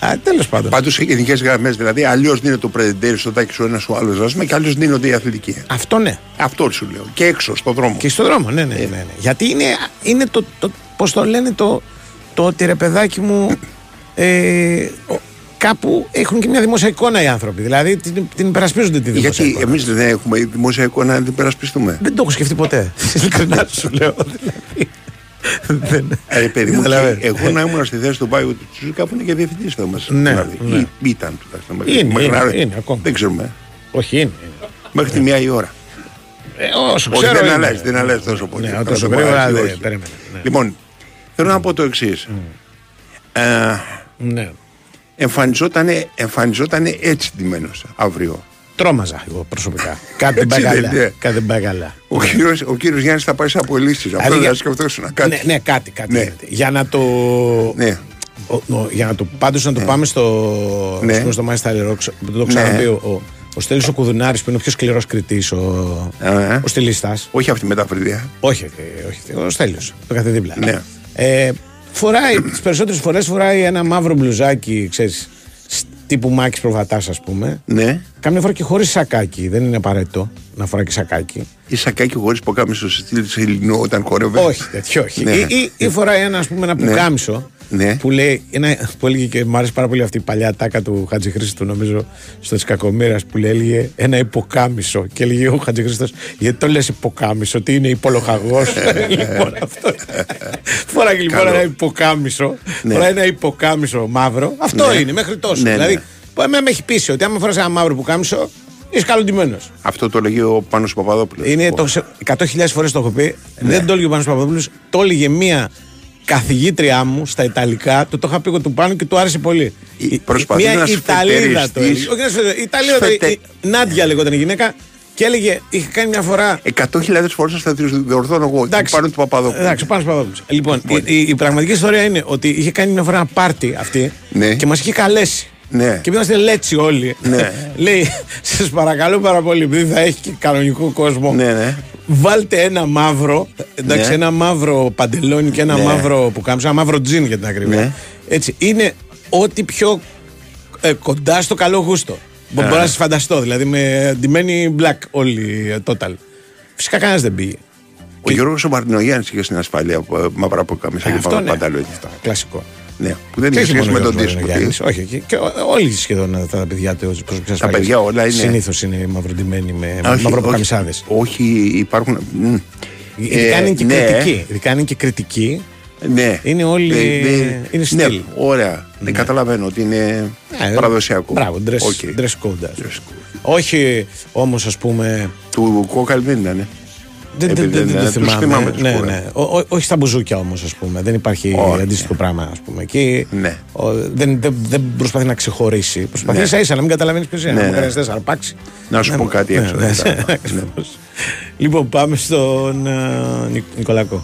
Α, τέλος πάντων. Πάντως σε γενικέ γραμμές, δηλαδή αλλιώς δίνεται το presentation στο τάκι ο ένας ο άλλος, ας πούμε, και αλλιώς δίνονται οι αθλητικοί. Αυτό ναι. Αυτό σου λέω. Και έξω, στον δρόμο. Και στον δρόμο, ναι, ναι. ναι, ναι. Γιατί είναι, είναι το, το πώς το λένε, το, το ότι ρε παιδάκι μου. Ε, ο- κάπου έχουν και μια δημόσια εικόνα οι άνθρωποι. Δηλαδή την, την υπερασπίζονται τη δημόσια Γιατί εικόνα. εμείς δεν έχουμε δημόσια εικόνα να την περασπιστούμε. Δεν το έχω σκεφτεί ποτέ. Ειλικρινά σου λέω. Δηλαδή. Ε, παιδί μου, Καταλαβαίνω. και εγώ να ήμουν στη θέση του Μπάιου του Τσουζικά που είναι και διευθυντής θα μας Ναι, ναι. Ή ήταν τουλάχιστον. μέχρι- Είναι, μέχρι είναι, να- είναι ακόμα. Δεν ξέρουμε. Όχι, είναι. Μέχρι τη μία η ώρα. Ε, όσο Όχι, ξέρω. δεν είναι. αλλάζει, δεν αλλάζει τόσο πολύ. Ναι, Τόσο τόσο πολύ, γρήγορα δεν όχι. περίμενε. ναι. Λοιπόν, θέλω να πω το εξής. Ε, Ναι. εμφανιζόταν, εμφανιζόταν έτσι ντυμένος αύριο. Τρόμαζα εγώ προσωπικά. Κάτι δεν πάει Έτσι δεν καλά. είναι. Κάτι δεν πάει καλά. Ο κύριος, ο κύριος Γιάννης θα πάει σε απολύσεις. Αυτό Δηλαδή, δεν σκεφτόσουν να κάτι. Ναι, ναι, κάτι, κάτι. Ναι. γίνεται. Για να το. Ναι. ο- ο- για να το πάντως να το πάμε στο, Ναι. ας πούμε, στο Meister Rocks, που το Ναι. ξαναπεί ο, ο, ο Στέλιος ο Κουδουνάρης που είναι ο πιο σκληρός κριτής ο, Ε, ο στυλιστάς Όχι αυτή με τα φρύδια. όχι, ε, όχι, ο Στέλιος το κάθε δίπλα Ναι. ε, φοράει, τις περισσότερες φορές φοράει ένα μαύρο μπλουζάκι ξέρεις, σ- τύπου Μάκης Προβατάς ας πούμε Ναι. Κάμια φορά και χωρίς σακάκι, δεν είναι απαραίτητο να φοράει και σακάκι Ή σακάκι χωρίς ποκάμισο σε στυλ της Ελληνού όταν χορεύει. όχι τέτοιο, όχι. Ναι. Ή, ή, ή φοράει ένα, ας πούμε, ένα Ναι. πουκάμισο Ναι. Που λέει, ένα, που έλεγε και μου άρεσε πάρα πολύ αυτή η παλιά τάκα του Χατζηχρήστου, νομίζω, στο τη Κακομήρα που λέει, έλεγε ένα υποκάμισο. Και έλεγε ο Χατζηχρήστος, γιατί το λες υποκάμισο, ότι είναι υπολογαγό. λοιπόν, αυτό. Φοράει λοιπόν Καλό. ένα υποκάμισο. Ναι. Φοράει ένα υποκάμισο μαύρο. Αυτό Ναι. είναι, μέχρι τόσο. Ναι, δηλαδή, ναι. που εμένα με έχει πείσει ότι άμα φοράς ένα μαύρο πουκάμισο, είσαι καλοντημένο. Αυτό το λέγει ο Πάνος Παπαδόπουλος. Είναι το, σε- 100.000 φορές το έχω πει. Δεν το έλεγε ο Πάνος Παπαδόπουλος, το έλεγε μία καθηγήτριά μου στα Ιταλικά. Το το είχα πει εγώ του πάνω και του άρεσε πολύ. Η- προσπαθεί μία να Ιταλίδα το σφετεριστείς. έλεγε. Όχι, να σφετεριστείς, Ιταλίδα το Σφετε- έλεγε. Η Νάντια λεγόταν η γυναίκα και έλεγε, είχε κάνει μια φορά. 100.000 φορές θα τις διορθώνω εγώ. Εντάξει. Πάνω του Παπαδόπουλου. Εντάξει, ο Πάνος Παπαδόπουλος. Λοιπόν, η, η, η πραγματική ιστορία είναι ότι είχε κάνει μια φορά ένα πάρτι αυτή Ναι. και μας είχε καλέσει. Ναι. Και είμαστε λέτσι όλοι. Ναι. Λέει, σας παρακαλώ πάρα πολύ, επειδή θα έχει και κανονικό κόσμο. Ναι, ναι. Βάλτε ένα μαύρο, εντάξει, Ναι. ένα μαύρο παντελόνι και ένα Ναι. μαύρο που κάμψα, ένα μαύρο τζιν για την ακρίβεια. Ναι. Έτσι, είναι ό,τι πιο ε, κοντά στο καλό γούστο. Μπο- Μπορώ να σας φανταστώ, δηλαδή με ντυμένη black όλοι ε, total. Φυσικά κανένας δεν πήγε. Ο Γιώργος ο Μαρτινογιάννης είχε στην ασφάλεια από- μαύρα από καμίσα και Αυτό πάνω ναι. πανταλόνια. Αυτό, κλασικό. Ναι, που δεν Και είχε όχι σχέση μόνο με ο τον Γιώργος δίσκο. Μαρινογιάννης, Όχι, και, και όλοι σχεδόν τα παιδιά του προσωπική ασφάλεια. παιδιά όλα είναι- Συνήθως είναι μαυροντημένοι με Όχι, μαυροποκαμισάδε. όχι, Όχι, υπάρχουν. μ. Ειδικά είναι και ναι, κριτική. Ειδικά είναι και κριτική. Ναι. Είναι όλοι- Ε, ε, είναι στυλ. Ναι, ωραία. Δεν καταλαβαίνω ότι είναι Ε, παραδοσιακό. Μπράβο, dress, Οκ. dress code. ας πούμε. Όχι όμως, ας πούμε. Του κόκαλ δεν ήταν. Δεν, δεν, Επειδή δεν, δεν δεν- το τους θυμάμαι. θυμάμαι τους ναι, φορές. ναι. Ο- ο- όχι στα μπουζούκια όμως, ας πούμε. Δεν υπάρχει Όχι. αντίστοιχο πράγμα, ας πούμε. Εκεί Ναι. ο- δεν, δεν, δεν προσπαθεί να ξεχωρίσει. Προσπαθεί Ναι. ίσα ίσα να μην καταλαβαίνεις ποιος είναι. Ναι, να ναι. κάνεις τέσσερα πάξει. Να σου πω κάτι έξω. ναι, μετά. ναι, ακριβώς. Λοιπόν, πάμε στον ε, Νικ- Νικολακό.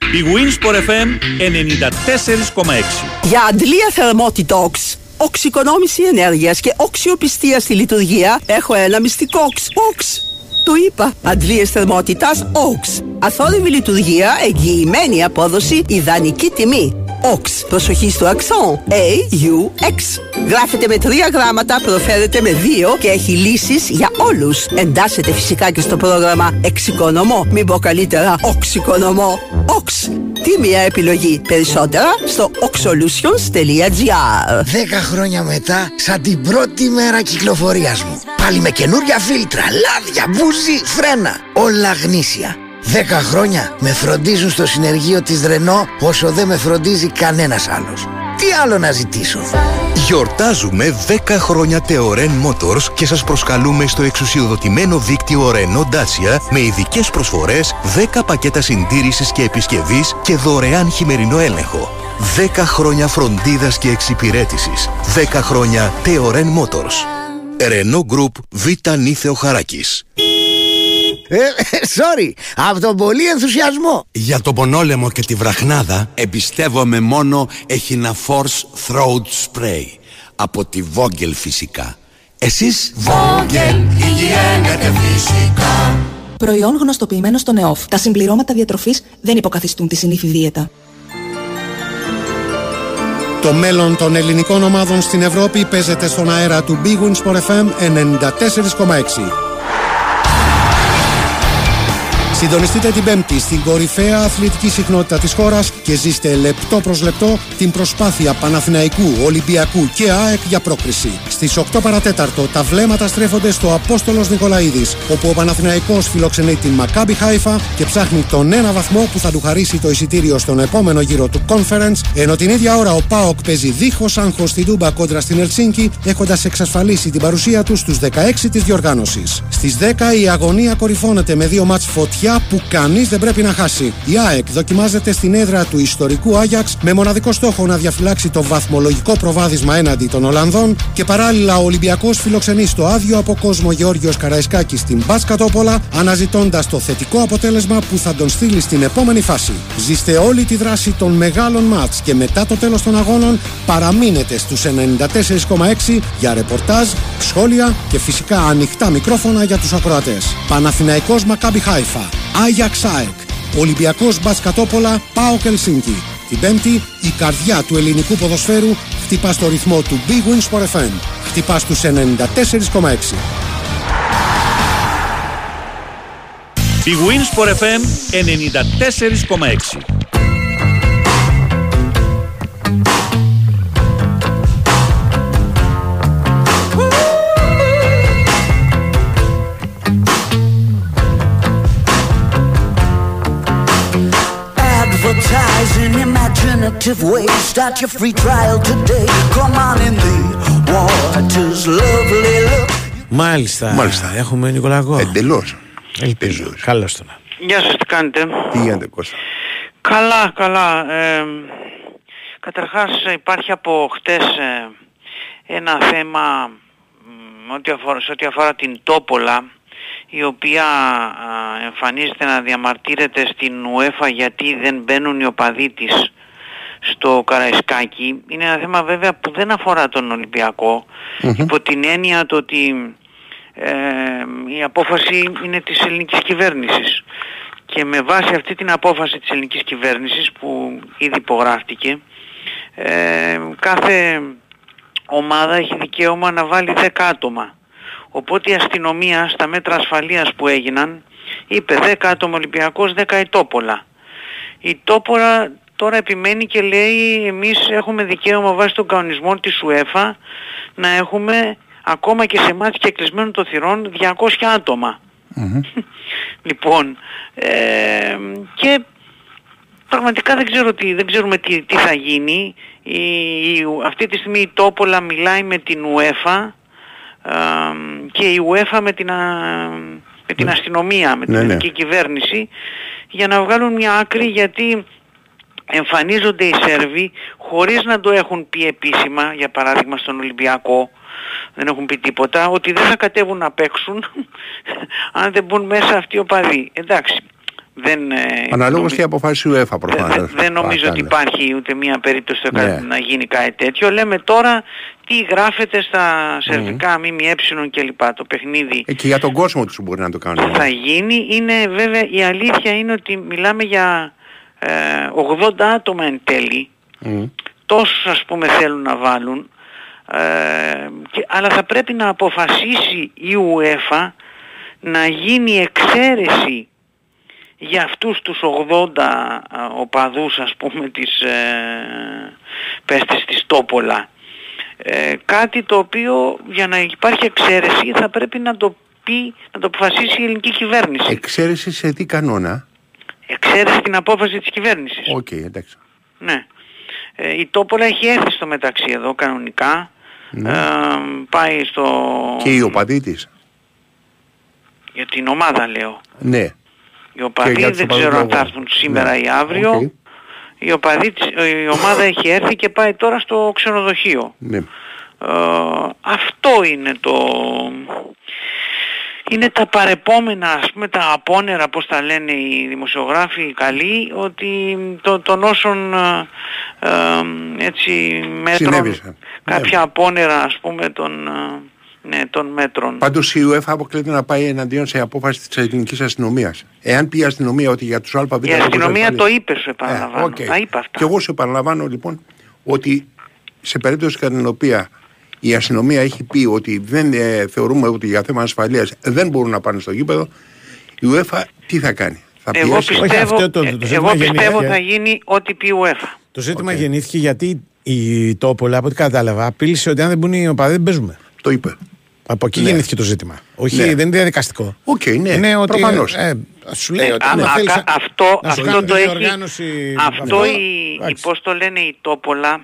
Η Winsport FM 94,6. Για αντλία θερμότητοξ, οξυκονόμηση ενέργειας και οξιοπιστία στη λειτουργία έχω ένα μυστικό οξ. Οξ. Το είπα. Αντλίες θερμότητας οξ. Αθόρυβη λειτουργία, εγγυημένη απόδοση, ιδανική τιμή. Οξ. Προσοχή στο αξόν. A-U-X. Γράφεται με τρία γράμματα, προφέρεται με δύο και έχει λύσεις για όλους. Εντάσσεται φυσικά και στο πρόγραμμα Εξοικονομώ. Μην πω καλύτερα Οξοικονομώ. Οξ. Τι μια επιλογή. Περισσότερα στο oxolutions.gr Δέκα χρόνια μετά, σαν την πρώτη μέρα κυκλοφορίας μου. Πάλι με καινούρια φίλτρα, λάδια, μπούζι, φρένα. Όλα γνήσια. Δέκα χρόνια με φροντίζουν στο συνεργείο της Ρενό όσο δεν με φροντίζει κανένας άλλος. Τι άλλο να ζητήσω; Γιορτάζουμε 10 χρόνια Teoren Motors και σας προσκαλούμε στο εξουσιοδοτημένο δίκτυο Renault Dacia με ειδικές προσφορές, 10 πακέτα συντήρησης και επισκευής και δωρεάν χειμερινό έλεγχο. 10 χρόνια φροντίδας και εξυπηρέτησης. 10 χρόνια Teoren Motors. Renault Group Β. Νίθεο Χαράκης. Ε, sorry, από τον πολύ ενθουσιασμό. Για τον πονόλεμο και τη βραχνάδα εμπιστεύομαι μόνο Echina Force Throat Spray από τη Vogel φυσικά. Εσείς; Vogel υγιένεται φυσικά. Προϊόν γνωστοποιημένο στο ΝΕΟΦ. Τα συμπληρώματα διατροφής δεν υποκαθιστούν τη συνήθι δίαιτα. Το μέλλον των ελληνικών ομάδων στην Ευρώπη παίζεται στον αέρα του Big Win Sport FM 94,6. Συντονιστείτε την Πέμπτη στην κορυφαία αθλητική συχνότητα της χώρας και ζήστε λεπτό προς λεπτό την προσπάθεια Παναθηναϊκού, Ολυμπιακού και ΑΕΚ για πρόκριση. Στις 8 παρατέταρτο τα βλέμματα στρέφονται στο Απόστολος Νικολαίδης, όπου ο Παναθηναϊκός φιλοξενεί την Μακάμπι Χάιφα και ψάχνει τον ένα βαθμό που θα του χαρίσει το εισιτήριο στον επόμενο γύρο του Conference, ενώ την ίδια ώρα ο ΠΑΟΚ παίζει δίχως άγχος στην Τούμπα κόντρα στην Ελσίνκη, έχοντας εξασφαλίσει την παρουσία του στους 16 της διοργάνωσης. Στις 10 η αγωνία κορυφώνεται με δύο μάτς φωτιά που κανείς δεν πρέπει να χάσει. Η ΑΕΚ δοκιμάζεται στην έδρα του ιστορικού Άγιαξ με μοναδικό στόχο να διαφυλάξει το βαθμολογικό προβάδισμα έναντι των Ολλανδών και παράλληλα ο Ολυμπιακός φιλοξενεί στο άδειο από κόσμο Γεώργιος Καραϊσκάκης στην Μπάσκατόπολα αναζητώντας το θετικό αποτέλεσμα που θα τον στείλει στην επόμενη φάση. Ζήστε όλη τη δράση των μεγάλων μάτς και μετά το τέλος των αγώνων παραμείνετε στους 94,6 για ρεπορτάζ, σχόλια και φυσικά ανοιχτά μικρόφωνα για τους ακροατές. Παναθηναϊκός Μακάμπι Χάιφα, Άγιαξ ΑΕΚ, Ολυμπιακός Μπασκατόπολα, ΠΑΟΚ Ελσίνκι. Την Πέμπτη, η καρδιά του ελληνικού ποδοσφαίρου χτυπά στο ρυθμό του Big Win Sport FM. Χτυπά στους 94,6. Big Wins for FM 94,6. Imaginative ways. Start your free trial today. Come on in the waters, lovely look. Μάλιστα. Μάλιστα. Έχουμε Νικολακό. Εντελώς. Ελπίζω. Καλώς τον. Γεια σας, τι κάνετε; Τι γίνεται Κώστα. Καλά, καλά. Ε, καταρχάς υπάρχει από χτες ε, ένα θέμα μ, ό,τι αφορά, σε ό,τι αφορά την Τόπολα η οποία α, εμφανίζεται να διαμαρτύρεται στην UEFA γιατί δεν μπαίνουν οι οπαδοί της στο Καραϊσκάκι. Είναι ένα θέμα βέβαια που δεν αφορά τον Ολυμπιακό υπό την έννοια το ότι ε, η απόφαση είναι της ελληνικής κυβέρνησης. Και με βάση αυτή την απόφαση της ελληνικής κυβέρνησης που ήδη υπογράφτηκε, ε, κάθε ομάδα έχει δικαίωμα να βάλει 10 άτομα. Οπότε η αστυνομία στα μέτρα ασφαλείας που έγιναν είπε 10 άτομα Ολυμπιακός, 10 η Τόπολα. Η Τόπολα τώρα επιμένει και λέει εμείς έχουμε δικαίωμα βάσει των κανονισμών της UEFA να έχουμε ακόμα και σε μάτια και κλεισμένων των θυρών 200 άτομα. Λοιπόν, ε, και πραγματικά δεν, ξέρω τι, δεν ξέρουμε τι, τι θα γίνει. Η, η- αυτή τη στιγμή η Τόπολα μιλάει με την UEFA ε, και η UEFA με την, α, με την αστυνομία, με την Ναι, ναι. ελληνική κυβέρνηση για να βγάλουν μια άκρη γιατί εμφανίζονται οι Σέρβοι χωρίς να το έχουν πει επίσημα, για παράδειγμα στον Ολυμπιακό, δεν έχουν πει τίποτα, ότι δεν θα κατέβουν να παίξουν αν δεν μπουν μέσα αυτοί οι οπαδοί. Εντάξει, δεν, ε, Αναλόγως τι αποφάσισε η UEFA προφανώς. δεν νομίζω ότι Παρακαλώ. υπάρχει ούτε μία περίπτωση στο Ναι. κα- να γίνει κάτι τέτοιο. Λέμε τώρα τι γράφεται στα σερβικά ΜΜΕ κλπ. Το παιχνίδι Ε, και για τον κόσμο τους μπορεί να το κάνουν. θα γίνει. Είναι βέβαια η αλήθεια είναι ότι μιλάμε για ε, 80 άτομα εν τέλει. Μμ. Τόσους ας πούμε θέλουν να βάλουν. Ε, και, αλλά θα πρέπει να αποφασίσει η UEFA να γίνει εξαίρεση για αυτούς τους 80 α, οπαδούς ας πούμε της ε, παίχτες της Τόπολα. Ε, κάτι το οποίο για να υπάρχει εξαίρεση θα πρέπει να το πει, να το αποφασίσει η ελληνική κυβέρνηση. Εξαίρεση σε τι κανόνα; Εξαίρεση την απόφαση της κυβέρνησης. Οκ, εντάξει. Ναι. Ε, η Τόπολα έχει έρθει στο μεταξύ εδώ κανονικά. Ναι. Ε, πάει στο... Και οι οπαδοί της. Για την ομάδα λέω. Ναι. Οι Και οπαδοί για τους δεν οπαδούς ξέρω αν θα λόγους. έρθουν σήμερα Ναι. ή αύριο. Οκ. Η, οπαδοί, της- η ομάδα έχει έρθει και πάει τώρα στο ξενοδοχείο. Ναι. Ε, αυτό είναι το... Είναι τα παρεπόμενα, ας πούμε, τα απόνερα, πώς τα λένε οι δημοσιογράφοι οι καλοί, ότι το, των όσων ε, ε, έτσι μέτρων, Συνέβησαν. κάποια απόνερα, ας πούμε, των ε, ναι, των μέτρων. Πάντως η UEFA αποκλείται να πάει εναντίον σε απόφαση της ελληνικής αστυνομίας. Εάν πει η αστυνομία ότι για τους ΑΒ. Η αστυνομία το είπε, σου επαναλαμβάνω. οκ. Τα είπε αυτά. Και εγώ σου επαναλαμβάνω λοιπόν ότι σε περίπτωση κατά την οποία η αστυνομία έχει πει ότι δεν ε, θεωρούμε ότι για θέμα ασφαλείας δεν μπορούν να πάνε στο γήπεδο, η UEFA τι θα κάνει; Θα Εγώ πιέσει. πιστεύω, αυτό το- το ε, ζήτημα εγώ πιστεύω γεννήθηκε- θα γίνει ό,τι πει η UEFA. Το ζήτημα γεννήθηκε γιατί η Τόπολα, από ό,τι κατάλαβα, απείλησε ότι αν δεν μπουν οι οπαδοί δεν παίζουμε. Το είπε. Από εκεί Ναι. γεννήθηκε το ζήτημα. Όχι, Ναι. δεν είναι διαδικαστικό. Οκ, ναι, Είναι ότι. προφανώς. Ε, σου λέει Ναι, ότι α- άμα α- θέλεις κα- να- αυτό, να σου αυτό κάνουν το τη έχει, διοργάνωση αυτό η, η, πώς το λένε η Τόπολα,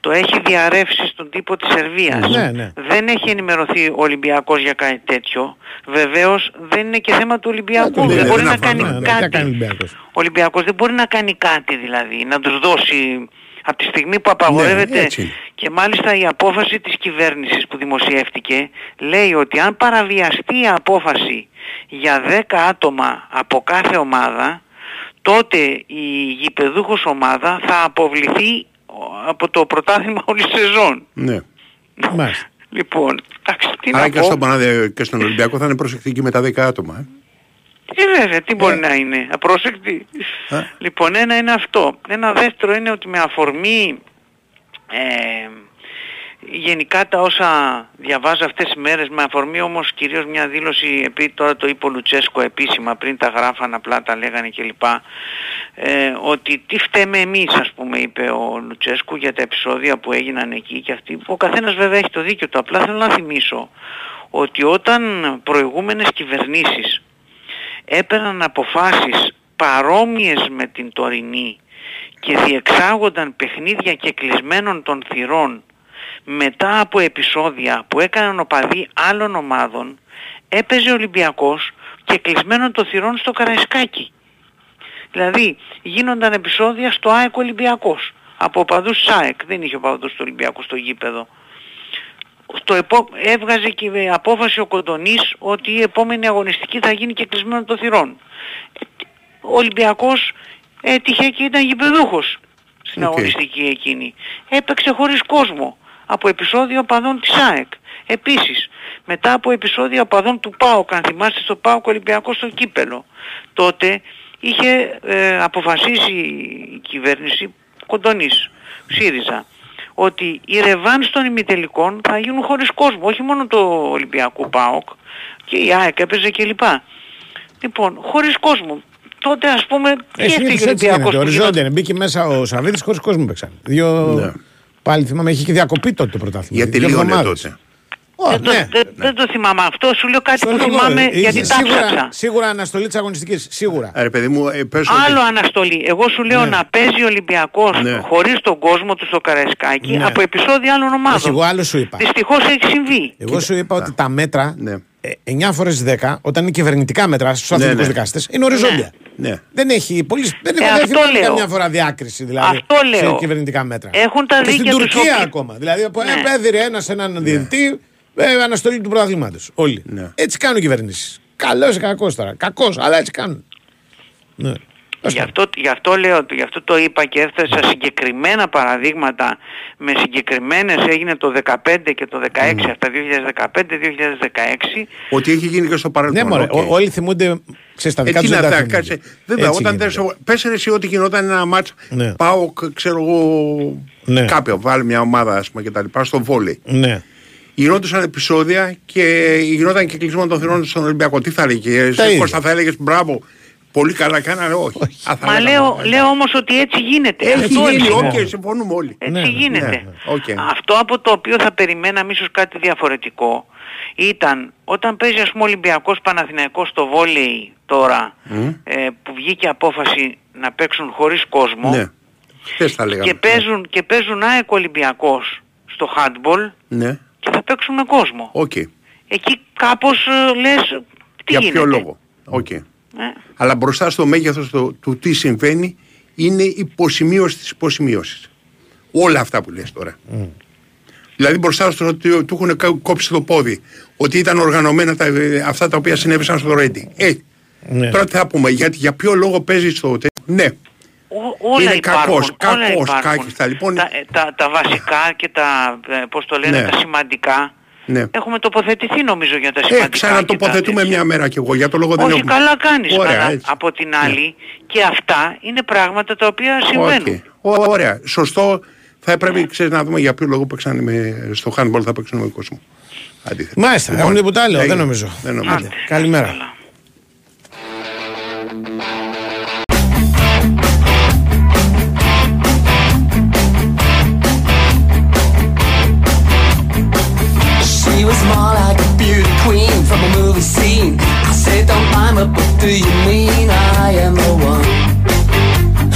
το έχει διαρρεύσει στον τύπο της Σερβίας. Ναι, ναι. Δεν έχει ενημερωθεί ο Ολυμπιακός για κάτι τέτοιο. Βεβαίως δεν είναι και θέμα του Ολυμπιακού. Ναι, δεν ναι, μπορεί δεν να θα κάνει φάμε, ναι, τι θα κάτι. κάνει ο Ολυμπιακός. Ο Ολυμπιακός δεν μπορεί να κάνει κάτι δηλαδή, να τους δώσει από τη στιγμή που απαγορεύεται Ναι, έτσι είναι. και μάλιστα η απόφαση της κυβέρνησης που δημοσιεύτηκε λέει ότι αν παραβιαστεί η απόφαση για 10 άτομα από κάθε ομάδα τότε η γηπεδούχος ομάδα θα αποβληθεί από το πρωτάθλημα όλη σεζόν. Ναι. Μάλιστα. Λοιπόν, εντάξει, τι Άρα να και, πω. στον, Παναδε- και στον Ολυμπιακό θα είναι προσεκτική με τα 10 άτομα. Ε. Ε, βέβαια, τι μπορεί να είναι, απρόσεκτη. Λοιπόν, ένα είναι αυτό. Ένα δεύτερο είναι ότι με αφορμή ε, γενικά τα όσα διαβάζω αυτές τις μέρες, με αφορμή όμως κυρίως μια δήλωση, επειδή τώρα το είπε ο Λουτσέσκο επίσημα, πριν τα γράφαν απλά τα λέγανε κλπ. Ε, ότι τι φταίμε εμείς ας πούμε είπε ο Λουτσέσκου για τα επεισόδια που έγιναν εκεί και αυτοί. Ο καθένας βέβαια έχει το δίκιο του. Απλά θέλω να θυμίσω ότι όταν προηγούμενες κυβερνήσεις έπαιρναν αποφάσεις παρόμοιες με την τωρινή και διεξάγονταν παιχνίδια και κλεισμένων των θυρών μετά από επεισόδια που έκαναν οπαδοί άλλων ομάδων έπαιζε ο Ολυμπιακός και κλεισμένων των θυρών στο Καραϊσκάκι. Δηλαδή γίνονταν επεισόδια στο ΑΕΚ Ολυμπιακός από οπαδούς της ΑΕΚ, δεν είχε οπαδούς του Ολυμπιακού στο γήπεδο. Στο επό... έβγαζε και η απόφαση ο Κοντονής ότι η επόμενη αγωνιστική θα γίνει και κλεισμένο των θυρών. Ε, Ο Ολυμπιακός έτυχε και ήταν γηπεδούχος στην Οκ. αγωνιστική εκείνη. Έπαιξε χωρίς κόσμο από επεισόδιο οπαδών της ΑΕΚ. Επίσης, μετά από επεισόδια οπαδών του ΠΑΟΚ, αν θυμάστε στο ΠΑΟΚ Ολυμπιακός στο κύπελο, τότε είχε ε, αποφασίσει η κυβέρνηση Κοντονής, ΣΥΡΙΖΑ, ότι οι ρεβάνς των ημιτελικών θα γίνουν χωρίς κόσμο, όχι μόνο το Ολυμπιακό ΠΑΟΚ και η ΑΕΚ έπαιζε κλπ. Λοιπόν, χωρίς κόσμο. Τότε ας πούμε τι Ε, έφυγε ο συνήθως έτσι Ολυμπιακός γίνεται. που γινόταν- Οριζόντια. Μπήκε μέσα ο Σαββίδης χωρίς κόσμο παίξαν. Δύο. Ναι. Πάλι θυμάμαι, είχε και διακοπή τότε το πρωτάθλημα. Γιατί Δύο τελείωνε εβδομάδες. τότε. Ω, δεν, το, ναι. δεν, δεν το θυμάμαι αυτό, σου λέω κάτι Στο που λέω εγώ, θυμάμαι ε, γιατί είχε τα σίγουρα, ψάξα. σίγουρα αναστολή της αγωνιστικής. Σίγουρα. Ε, ρε παιδί μου, ε, πες Άλλο ότι... αναστολή. Εγώ σου λέω Ναι. να παίζει ο Ολυμπιακός Ναι. χωρίς τον κόσμο του στο Καραϊσκάκι Ναι. από επεισόδια άλλων Όχι, ομάδων. εγώ άλλο σου είπα. Δυστυχώς έχει συμβεί. Εγώ σου είπα ότι τα μέτρα Ναι. 9 φορές 10, όταν είναι κυβερνητικά μέτρα στους Ναι, αθλητικούς ναι. δικαστές, είναι οριζόντια. Ναι. Δεν έχει πολύ. Δεν Ε, έχω αυτό δεν θυμάμαι λέω. καμιά φορά διάκριση δηλαδή Αυτό σε λέω. κυβερνητικά μέτρα. Έχουν τα και στην δίκαια τους Τουρκία όποιοι- ακόμα. Δηλαδή από Ναι. ναι. έδιρε ένας έναν διαιτητή ε, αναστολή του πρωταθλήματος. Όλοι. Ναι. Έτσι κάνουν οι κυβερνήσεις. Καλός ή κακός τώρα. Κακός, αλλά έτσι κάνουν. Ναι. Ας Γι' αυτό, γι' αυτό λέω, γι' αυτό το είπα και έφτασα συγκεκριμένα παραδείγματα με συγκεκριμένες έγινε το 15 και το 16, αυτά 2015-2016 Ότι έχει γίνει και στο παρελθόν. Ναι, μωρέ, οκ. ο- όλοι θυμούνται ξέρεις, τα Ε, δικά τι τους να δεν τα τα θυμούνται. κάτσε. Βέβαια, Έτσι όταν γίνεται. δεν. Πες ρε εσύ ότι γινόταν ένα μάτς Ναι. πάω, ξέρω εγώ, Ναι. κάποιο, βάλει μια ομάδα, ας πούμε, και τα λοιπά, στο βόλεϊ. Ναι. Γινόντουσαν επεισόδια και γινόταν και κλεισμό των θυρών στον Ολυμπιακό. Τι θα έλεγε, Τα εσύ ίδια. Κώστα θα έλεγες μπράβο. Πολύ καλά κάνανε, όχι. Α, θα Μα λέγαμε, λέω, «Ε, λέω όμως ότι έτσι γίνεται. Έχει Αυτό γίνει, είναι. οκ, συμφωνούμε όλοι. Έτσι Ναι, ναι, γίνεται. ναι, οκ. Αυτό από το οποίο θα περιμέναμε ίσως κάτι διαφορετικό ήταν όταν παίζει ας πούμε Ολυμπιακός Παναθηναϊκός στο βόλεϊ τώρα ε, που βγήκε απόφαση να παίξουν χωρίς κόσμο Ναι. Χθες θα λέγαμε. και, παίζουν, και παίζουν ΑΕΚ Ολυμπιακός στο handball Ναι, και θα παίξουν με κόσμο. οκ. Εκεί κάπως ε, λες τι Για γίνεται. ποιο λόγο; Οκ. Ε, Αλλά μπροστά στο μέγεθος του, του τι συμβαίνει είναι υποσημείωση της υποσημείωσης. Όλα αυτά που λες τώρα. Δηλαδή μπροστά στο ότι του έχουν κα- κόψει το πόδι. Ότι ήταν οργανωμένα τα, ε, αυτά τα οποία συνέβησαν στο Ρέντι. Ε, Ναι. τώρα τι θα πούμε, γιατί, για ποιο λόγο παίζεις στο τε- Ναι, Ό- όλα Είναι υπάρχουν, κακός, όλα κακός, υπάρχουν. κάκιστα, λοιπόν. Τα, ε, τα, τα βασικά και τα, ε, πώς το λένε, Ναι. τα σημαντικά Ναι. έχουμε τοποθετηθεί νομίζω για τα Ε, σημαντικά. ξανατοποθετούμε μια μέρα κι εγώ. Για το λόγο δεν Όχι, έχουμε. καλά κάνεις. Ωραία, αλλά έτσι. από την άλλη και αυτά είναι πράγματα τα οποία συμβαίνουν. Οκ. Ω, Ωραία. Σωστό. Θα έπρεπε ξέρεις, να δούμε για ποιο λόγο παίξαν με, στο handball θα παίξουν με κόσμο. Αντίθετα. Μάλιστα, Λοιπόν, έχουν τίποτα άλλο, δεν έγινε. νομίζω. Δεν νομίζω. Άντε, Καλημέρα. She don't but do you mean? I am the one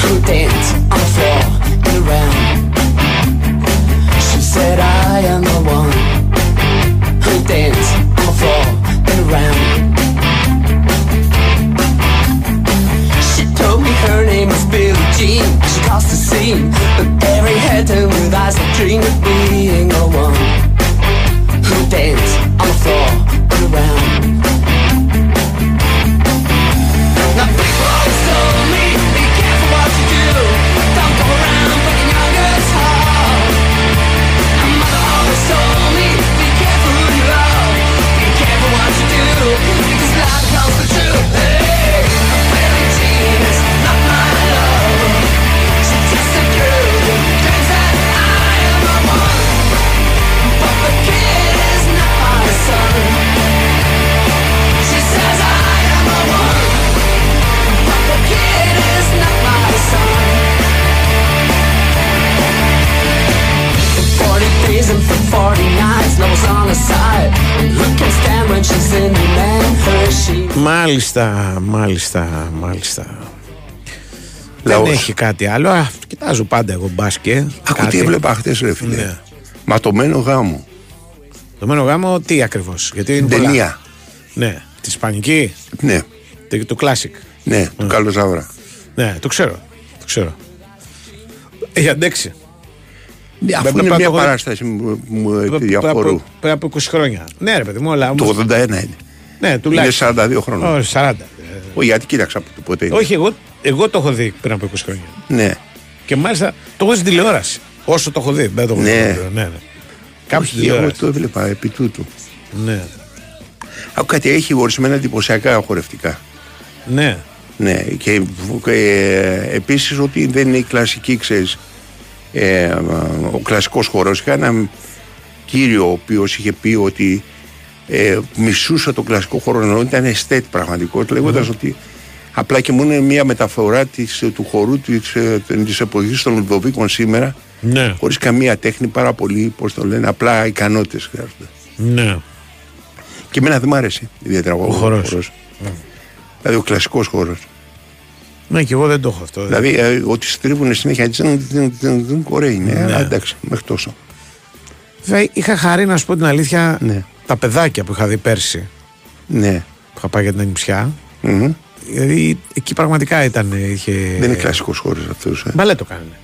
who danced on the floor and around. She said, I am the one who danced on the floor and around. She told me her name was Billie Jean. She caused a scene, but Barry had her with eyes that dreamed of being the one who dance on the floor and around. Μάλιστα, μάλιστα, μάλιστα. Λαός. Δεν έχει κάτι άλλο. Α, κοιτάζω πάντα εγώ μπάσκετ. Άκου τι Κάτι. έβλεπα χτες ρε φίλε. Ναι. Ματωμένο γάμο. Το μένο γάμο τι ακριβώς. Γιατί είναι πολλά. Ταινία. Ναι. Τη Ισπανική. Ναι. Το, το classic. Ναι, του Καλοζάβρα. Ναι, το ξέρω. Το ξέρω. Έχει αντέξει. Ναι, Αφού Πρέπει είναι να μια πάω το- παράσταση μου, μου Πριν από- διαφορού. Πριν από 20 χρόνια. Ναι, ρε παιδί μου, αλλά. Το όμως- 81 είναι. Ναι, Είναι τουλάχιστον. 42 χρόνια. Όχι, 40. Όχι, γιατί κοίταξα από το ποτέ. είναι. Όχι, εγώ, εγώ το έχω δει πριν από 20 χρόνια. Ναι. Και μάλιστα το έχω δει στην τηλεόραση. Όσο το έχω δει. Δεν το έχω δει. Ναι. στο βίντεο, ναι, ναι. Κάπου στην Όχι, εγώ τηλεόραση. το έβλεπα επί τούτου. Ναι. Άκου κάτι, έχει ορισμένα εντυπωσιακά χορευτικά. Ναι. Ναι, και, και ε, επίσης ότι δεν είναι η κλασική, ξέρεις, ε, ο κλασικός χορός. Είχα έναν κύριο ο οποίος είχε πει ότι ε, μισούσε το κλασικό χώρο ενώ ήταν αισθέτη πραγματικός λέγοντας ότι απλά και μόνο είναι μια μεταφορά της, ε, του χορού της, ε, της εποχής των Λουδοβίκων σήμερα Ναι. χωρίς καμία τέχνη, πάρα πολύ, πώς το λένε, απλά ικανότητες χρειάζονται. Ναι. Και εμένα δεν μ' άρεσε ιδιαίτερα ο, χορός. Δηλαδή ο κλασικός χώρος. Ναι, και εγώ δεν το έχω αυτό. Δηλαδή ε, ότι στρίβουν συνέχεια τζιν, τζιν, τζιν, τζιν, ωραία είναι, Ναι. αλλά εντάξει, μέχρι τόσο. Βέβαια, είχα χαρεί να σου πω την αλήθεια Ναι. τα παιδάκια που είχα δει πέρσι. Ναι. Που είχα πάει για την ανιψιά. Μμμ. Δηλαδή εκεί πραγματικά ήταν. Είχε... Δεν είναι κλασικός χώρος αυτός. Ε. Μπαλέτο κάνανε.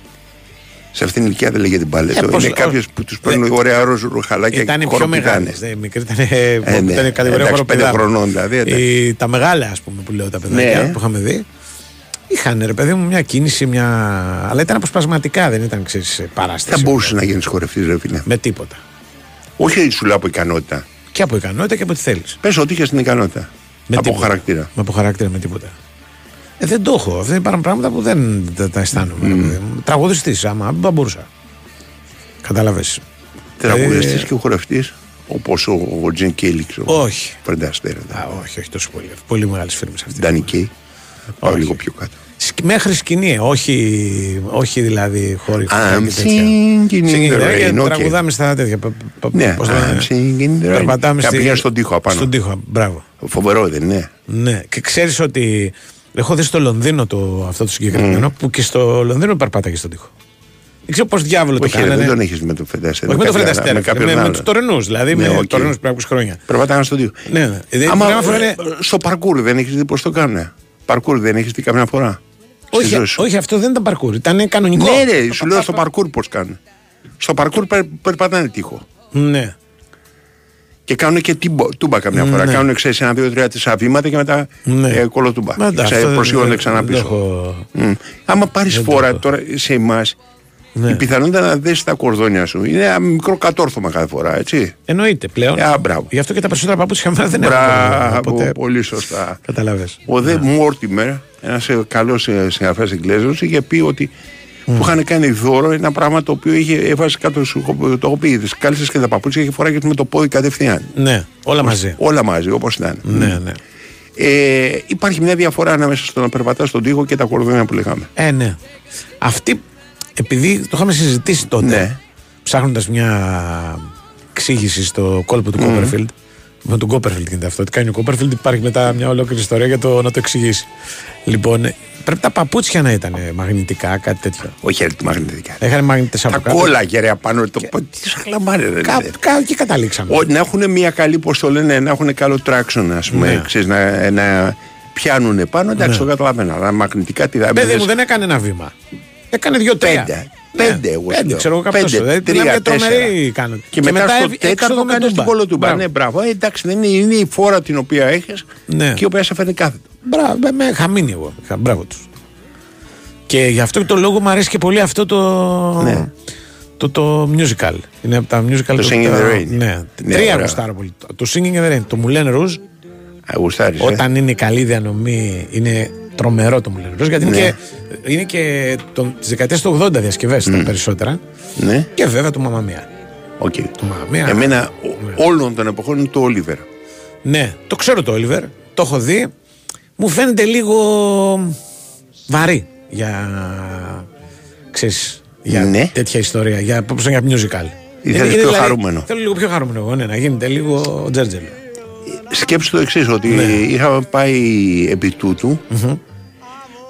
Σε αυτήν την ηλικία δεν λέγεται μπαλέτο. Ε, πώς- είναι κάποιος που τους παίρνουν ωραία ροζ ρουχαλάκια Ήταν και πιο μεγάλες. χοροπηδάνε. Μικρή ήταν, Ε, ναι. ήταν κατηγορία Εντάξει, χοροπηδά. πέντε χρονών δηλαδή, εντάξει. Οι- τα μεγάλα, ας πούμε, που λέω τα παιδάκια Ναι. που είχαμε δει. Είχαν ρε παιδί μου μια κίνηση, μια. Αλλά ήταν αποσπασματικά, δεν ήταν ξέρεις παράσταση. Θα μπορούσε να γίνεις χορευτής, ρε φίλε. Με τίποτα. Όχι σου λέω από ικανότητα. Και από ικανότητα και από τι θέλεις. Πες ότι είχες την ικανότητα. Με από τίποτα. χαρακτήρα. Με από χαρακτήρα με τίποτα. Ε, δεν το έχω. Αυτά υπάρχουν πράγματα που δεν τα, τα αισθάνομαι. Mm. Τραγουδιστής, άμα δεν μπορούσα. Κατάλαβες. Τραγουδιστής Ε, και ο χορευτής. Όπως ο, ο Τζιν Κέιλι, ξέρω. Όχι. Φρενταστέρα. Α, όχι, όχι τόσο πολύ. Πολύ μεγάλες φίλμε αυτέ. Ντάνι Κέι. Πάω λίγο πιο κάτω. Σκ- Μέχρι σκηνή, όχι, όχι δηλαδή χώροι. I'm και τέτοια. singing in Singing the in the rain, rain, okay. Τραγουδάμε στα τέτοια. π- π- Ναι, πώς το λένε. I'm singing in the rain. Περπατάμε Και στη- πηγαίνεις στον τοίχο απάνω. Στον τοίχο, μπράβο. Φοβερό δεν είναι. Ναι, και ξέρεις ότι έχω δει στο Λονδίνο το, αυτό το συγκεκριμένο που και στο Λονδίνο περπάταγε στον τοίχο. Δεν ξέρω πώς διάβολο το Όχι, ρε, κάνανε. δεν τον έχεις με το Φρεντ Αστέρ. Όχι με το Φρεντ Αστέρ, με, με τους τωρινούς. Δηλαδή Ναι, με οκ. τωρινούς πριν από 20 χρόνια. Περπατάνε στον τοίχο. Ναι, ναι. Δηλαδή, Άμα, πρέπει να φοράνε- ε, στο παρκούρ δεν έχεις δει πώς το κάνουν. Παρκούρ δεν έχεις δει καμιά φορά. Στη όχι, ζωή σου; όχι, αυτό δεν ήταν παρκούρ. Ήταν κανονικό. Ναι, ρε, σου λέω στο παρκούρ πώς κάνουν. Στο παρκούρ περ, περπατάνε τοίχο. Ναι. Και κάνουν και τύμπο- τούμπα καμιά φορά. Ναι. Κάνουν ξέρεις ένα, δύο, τρία τέσσερα βήματα και μετά Ναι. ε, κωλοτούμπα. Μα, εντάξει, Ξέρεις, αυτό δεν- Προσγειώνονται δεν- ξανά δεν πίσω. έχω- Μμ. Άμα πάρεις δεν το φορά έχω. τώρα σε εμάς, Ναι. η πιθανότητα να δέσει τα κορδόνια σου είναι ένα μικρό κατόρθωμα κάθε φορά, έτσι. Εννοείται πλέον. Α, μπράβο. Γι' αυτό και τα περισσότερα παπούτσια χαμηλά δεν έχουν. Μπράβο, Οπότε πολύ σωστά. καταλαβες. Ο Δε Μόρτιμερ, ένας καλός συγγραφέας Εγγλέζος, είχε πει ότι του είχαν κάνει δώρο ένα πράγμα το οποίο είχε έβαζε κάτω σου. Το έχω πει, τις κάλυψες και τα παπούτσια και φοράγε με το πόδι κατευθείαν. Ναι, όλα μαζί. Όλα μαζί, όπως ήταν. Ναι, ναι. Ε, υπάρχει μια διαφορά ανάμεσα στο να περπατάς στον τοίχο και τα κορδόνια που λέγαμε. Ε, ναι. Αυτή, επειδή το είχαμε συζητήσει τότε, Ναι. ψάχνοντας μια εξήγηση στο κόλπο του Μμμ. Κόπερφιλντ. Με τον Κόπερφιλντ γίνεται αυτό. Τι κάνει ο Κόπερφιλντ, υπάρχει μετά μια ολόκληρη ιστορία για το να το εξηγήσει. Λοιπόν, ε, πρέπει τα παπούτσια να ήταν μαγνητικά, κάτι τέτοιο. Όχι, έρθει μαγνητικά. Έχανε μαγνητές από Τα κάτω. κόλλαγε ρε απάνω. Το... Τι σαχλαμάρε, ρε. Κά, κά, εκεί καταλήξαμε. Ότι να έχουν μια καλή, πώς το λένε, να έχουν καλό traction, ας πούμε. Ναι. Ξέρεις, να, να πιάνουν πάνω. Εντάξει, Ναι. το καταλαβαίνω. Αλλά μαγνητικά τι θα Παιδί έμπαινες- μου δεν έκανε ένα βήμα. Έκανε δύο-τρία. Πέντε. Ναι, Πέντε, εγώ σου πέντε, λέω. ξέρω εγώ κάποιος. Πέντε, Δηλαδή, τρία, μιλάμε για τρομερή τέσσερα. κάνω. Και, μετά στο έβ- έξοδο τέταρτο με κάνεις τούμπα. την κολοτούμπα. Μπράβο. Ναι, μπράβο. Ε, εντάξει, δεν είναι, είναι η φόρα την οποία έχεις Ναι. και η οποία σε φέρνει κάθετο. Μπράβο, με, με χαμίνει εγώ. Χα- Μπράβο τους. Και γι' αυτό και το λόγο μου αρέσει και πολύ αυτό το. Ναι. Το, το musical. Είναι από τα musical. Το Singing in the Rain. Ναι. Ναι, Τρία ωραία. γουστάρω πολύ. Το Singing in the Rain. Το Moulin Rouge. Αγουστάρι. Όταν είναι καλή διανομή, είναι τρομερό το Moulin Rouge. Γιατί είναι Ναι. και, είναι και τη δεκαετία του 80 διασκευές τα περισσότερα. Ναι. Και βέβαια το Mamma Mia. Οκ. Το Mamma Mia. Εμένα ο- όλων των εποχών είναι το Oliver. Ναι, το ξέρω το Oliver, το έχω δει. Μου φαίνεται λίγο βαρύ για, ξέρεις, για Ναι. τέτοια ιστορία, για, όπως για musical. Ήθελες πιο χαρούμενο. Θέλω λίγο πιο χαρούμενο εγώ, ναι, να γίνεται λίγο τζέρτζελο. Σκέψου το εξής, ότι Ναι. είχαμε πάει επί τούτου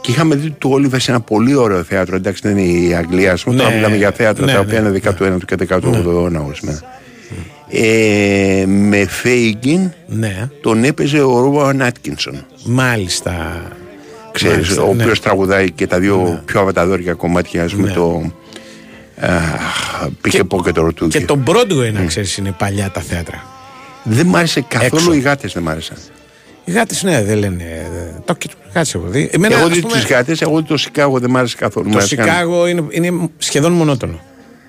και είχαμε δει του Όλιβερ σε ένα πολύ ωραίο θέατρο. Εντάξει, δεν είναι η Αγγλία, ας πούμε. Ναι. Τώρα μιλάμε για θέατρα Ναι, τα οποία ναι, είναι 19ο και 18ο αιώνα ορισμένα. Ε, με Φέιγκιν Ναι, τον έπαιζε ο Ρόμπαν Άτκινσον. μάλιστα. Ξέρεις, Μάλιστα, ο ναι. οποίος τραγουδάει και τα δύο πιο αβαταδόρια κομμάτια, ας πούμε, Ναι. το. Πήκε πόκετ του. Και το Broadway, να ξέρεις, είναι παλιά τα θέατρα. Δεν μ' άρεσε καθόλου Έξω. οι γάτες, δεν μ' άρεσαν. Οι γάτες, ναι, δεν λένε. ε, Το γάτες έχω δει. Εμένα, εγώ ας δεις πούμε, τις γάτες, εγώ δεις το Σικάγο δεν μ' άρεσε καθόλου. Μ' Το άρεσε καν. Σικάγο είναι, είναι σχεδόν μονότονο.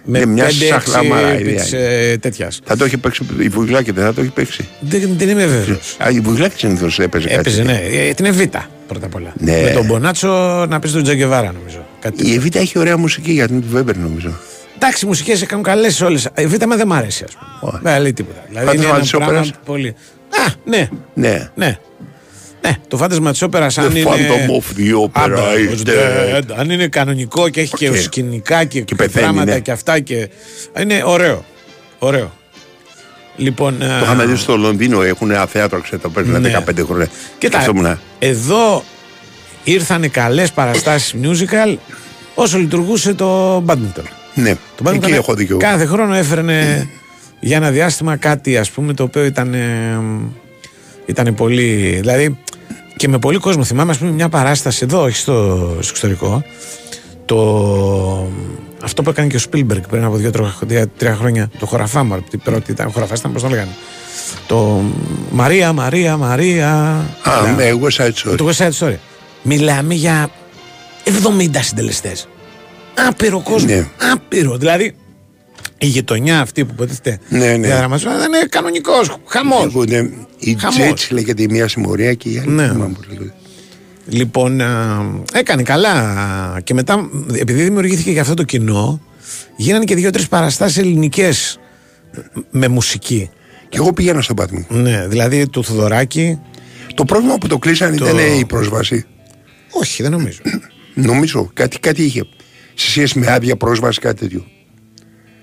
Με Ναι, μια 5-6 σαχλαμάρα bits ιδέα ε, τέτοιας. Θα το έχει παίξει η Βουγλάκη, δεν θα το έχει παίξει. Δεν, δεν είμαι βέβαιος. Α, η Βουγλάκη συνήθως έπαιζε κάτι. Έπαιζε, ναι. Ε, Την Εβίτα πρώτα απ' όλα. Ναι. Με τον Μπονάτσο να πεις τον Τζαγκεβάρα, νομίζω. Κάτι Η Εβίτα έχει ωραία μουσική γιατί είναι του Βέμπερ, νομίζω. Εντάξει, οι μουσικές έκαναν καλές όλες. Η Εβίτα με δεν μ' αρέσει, ας πούμε. Δεν λέει τίποτα. Δηλαδή είναι Φάντασμα ένα της πράγμα όπερας. πολύ. Α, ναι, Ναι. ναι. Ναι, το φάντασμα της όπερας αν The είναι. Phantom of the Opera Άμπα, is dead. dead. Αν είναι κανονικό και έχει και Οκ. σκηνικά και, και πεθαίνει, πράγματα ναι. και αυτά και. Είναι ωραίο. Ωραίο. Λοιπόν. Το είχαμε δει στο Λονδίνο, έχουν ένα θέατρο, ξέρετε, το παίζουν Ναι. 15 χρόνια. Κοίτα, Σκεφτόμουν, εδώ ήρθαν καλές παραστάσεις musical όσο λειτουργούσε το badminton. Ναι, Το badminton εκεί έχω δει και εγώ. Κάθε χρόνο έφερνε για ένα διάστημα κάτι ας πούμε το οποίο ήταν, ήταν πολύ. Δηλαδή και με πολύ κόσμο. Θυμάμαι ας πούμε μια παράσταση εδώ, όχι στο, στο εξωτερικό. Το, αυτό που έκανε και ο Σπίλμπεργκ πριν από δύο-τρία τρία χρόνια. Το χωραφά μου, την πρώτη ήταν χωραφάς, ήταν πώς το λέγανε. Το Μαρία, Μαρία, Μαρία. Α, ναι, εγώ Side Story. Το West Side Story. Μιλάμε για 70 συντελεστές. Άπειρο κόσμο. Ναι. Άπειρο. Δηλαδή η γειτονιά αυτή που υποτίθεται Ναι, ναι. διαδραματιζόταν ήταν κανονικός. Χαμός. Εγώ, ναι, η Χαμός. Τζέτσι λέγεται η μία συμμορία και η άλλη. Ναι. δεν θυμάμαι πώς λέγεται. Λοιπόν, α, έκανε καλά. Και μετά, επειδή δημιουργήθηκε και αυτό το κοινό, γίνανε και δύο-τρεις παραστάσεις ελληνικές με μουσική. Και εγώ πήγαινα στο Batman. Ναι, δηλαδή του Θοδωράκη. Το πρόβλημα που το κλείσανε Το- ήταν η πρόσβαση. Όχι, δεν νομίζω. Νομίζω κάτι, κάτι είχε. Σε σχέση με άδεια πρόσβαση, κάτι τέτοιο.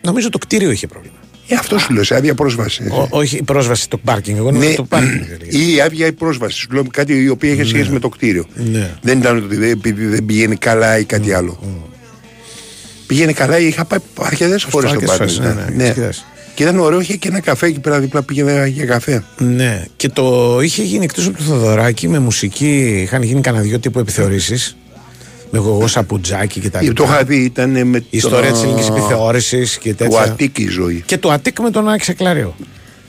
νομίζω το κτίριο είχε πρόβλημα. Ε, αυτό σου λέω, σε άδεια πρόσβαση. Ο- όχι η πρόσβαση στο πάρκινγκ. Εγώ νομίζω Ναι, το πάρκινγκ. ή η άδεια η πρόσβαση. Σου λέω κάτι η οποία είχε σχέση με το κτίριο. Ναι. Δεν ήταν ότι δεν, επειδή δεν πηγαίνει καλά ή κάτι άλλο. Πήγαινε καλά, είχα πάει αρκετές φορές στο αρκετές πάρκινγκ. φορές, ναι, ναι, αρκετές. Και ήταν ωραίο, είχε και ένα καφέ εκεί πέρα δίπλα πήγαινε για καφέ. Ναι, και το είχε γίνει εκτός από το Θοδωράκη με μουσική. Είχαν γίνει κανένα δυο τύπου επιθεωρήσεις. Με Ζωζώ Σαπουντζάκη και τα Το λοιπά. είχα δει, ήταν με Η ιστορία της ελληνικής επιθεώρησης και Του τέτοια. Αττίκ η ζωή. Και το Αττίκ με τον Άκη Σακελλαρίου.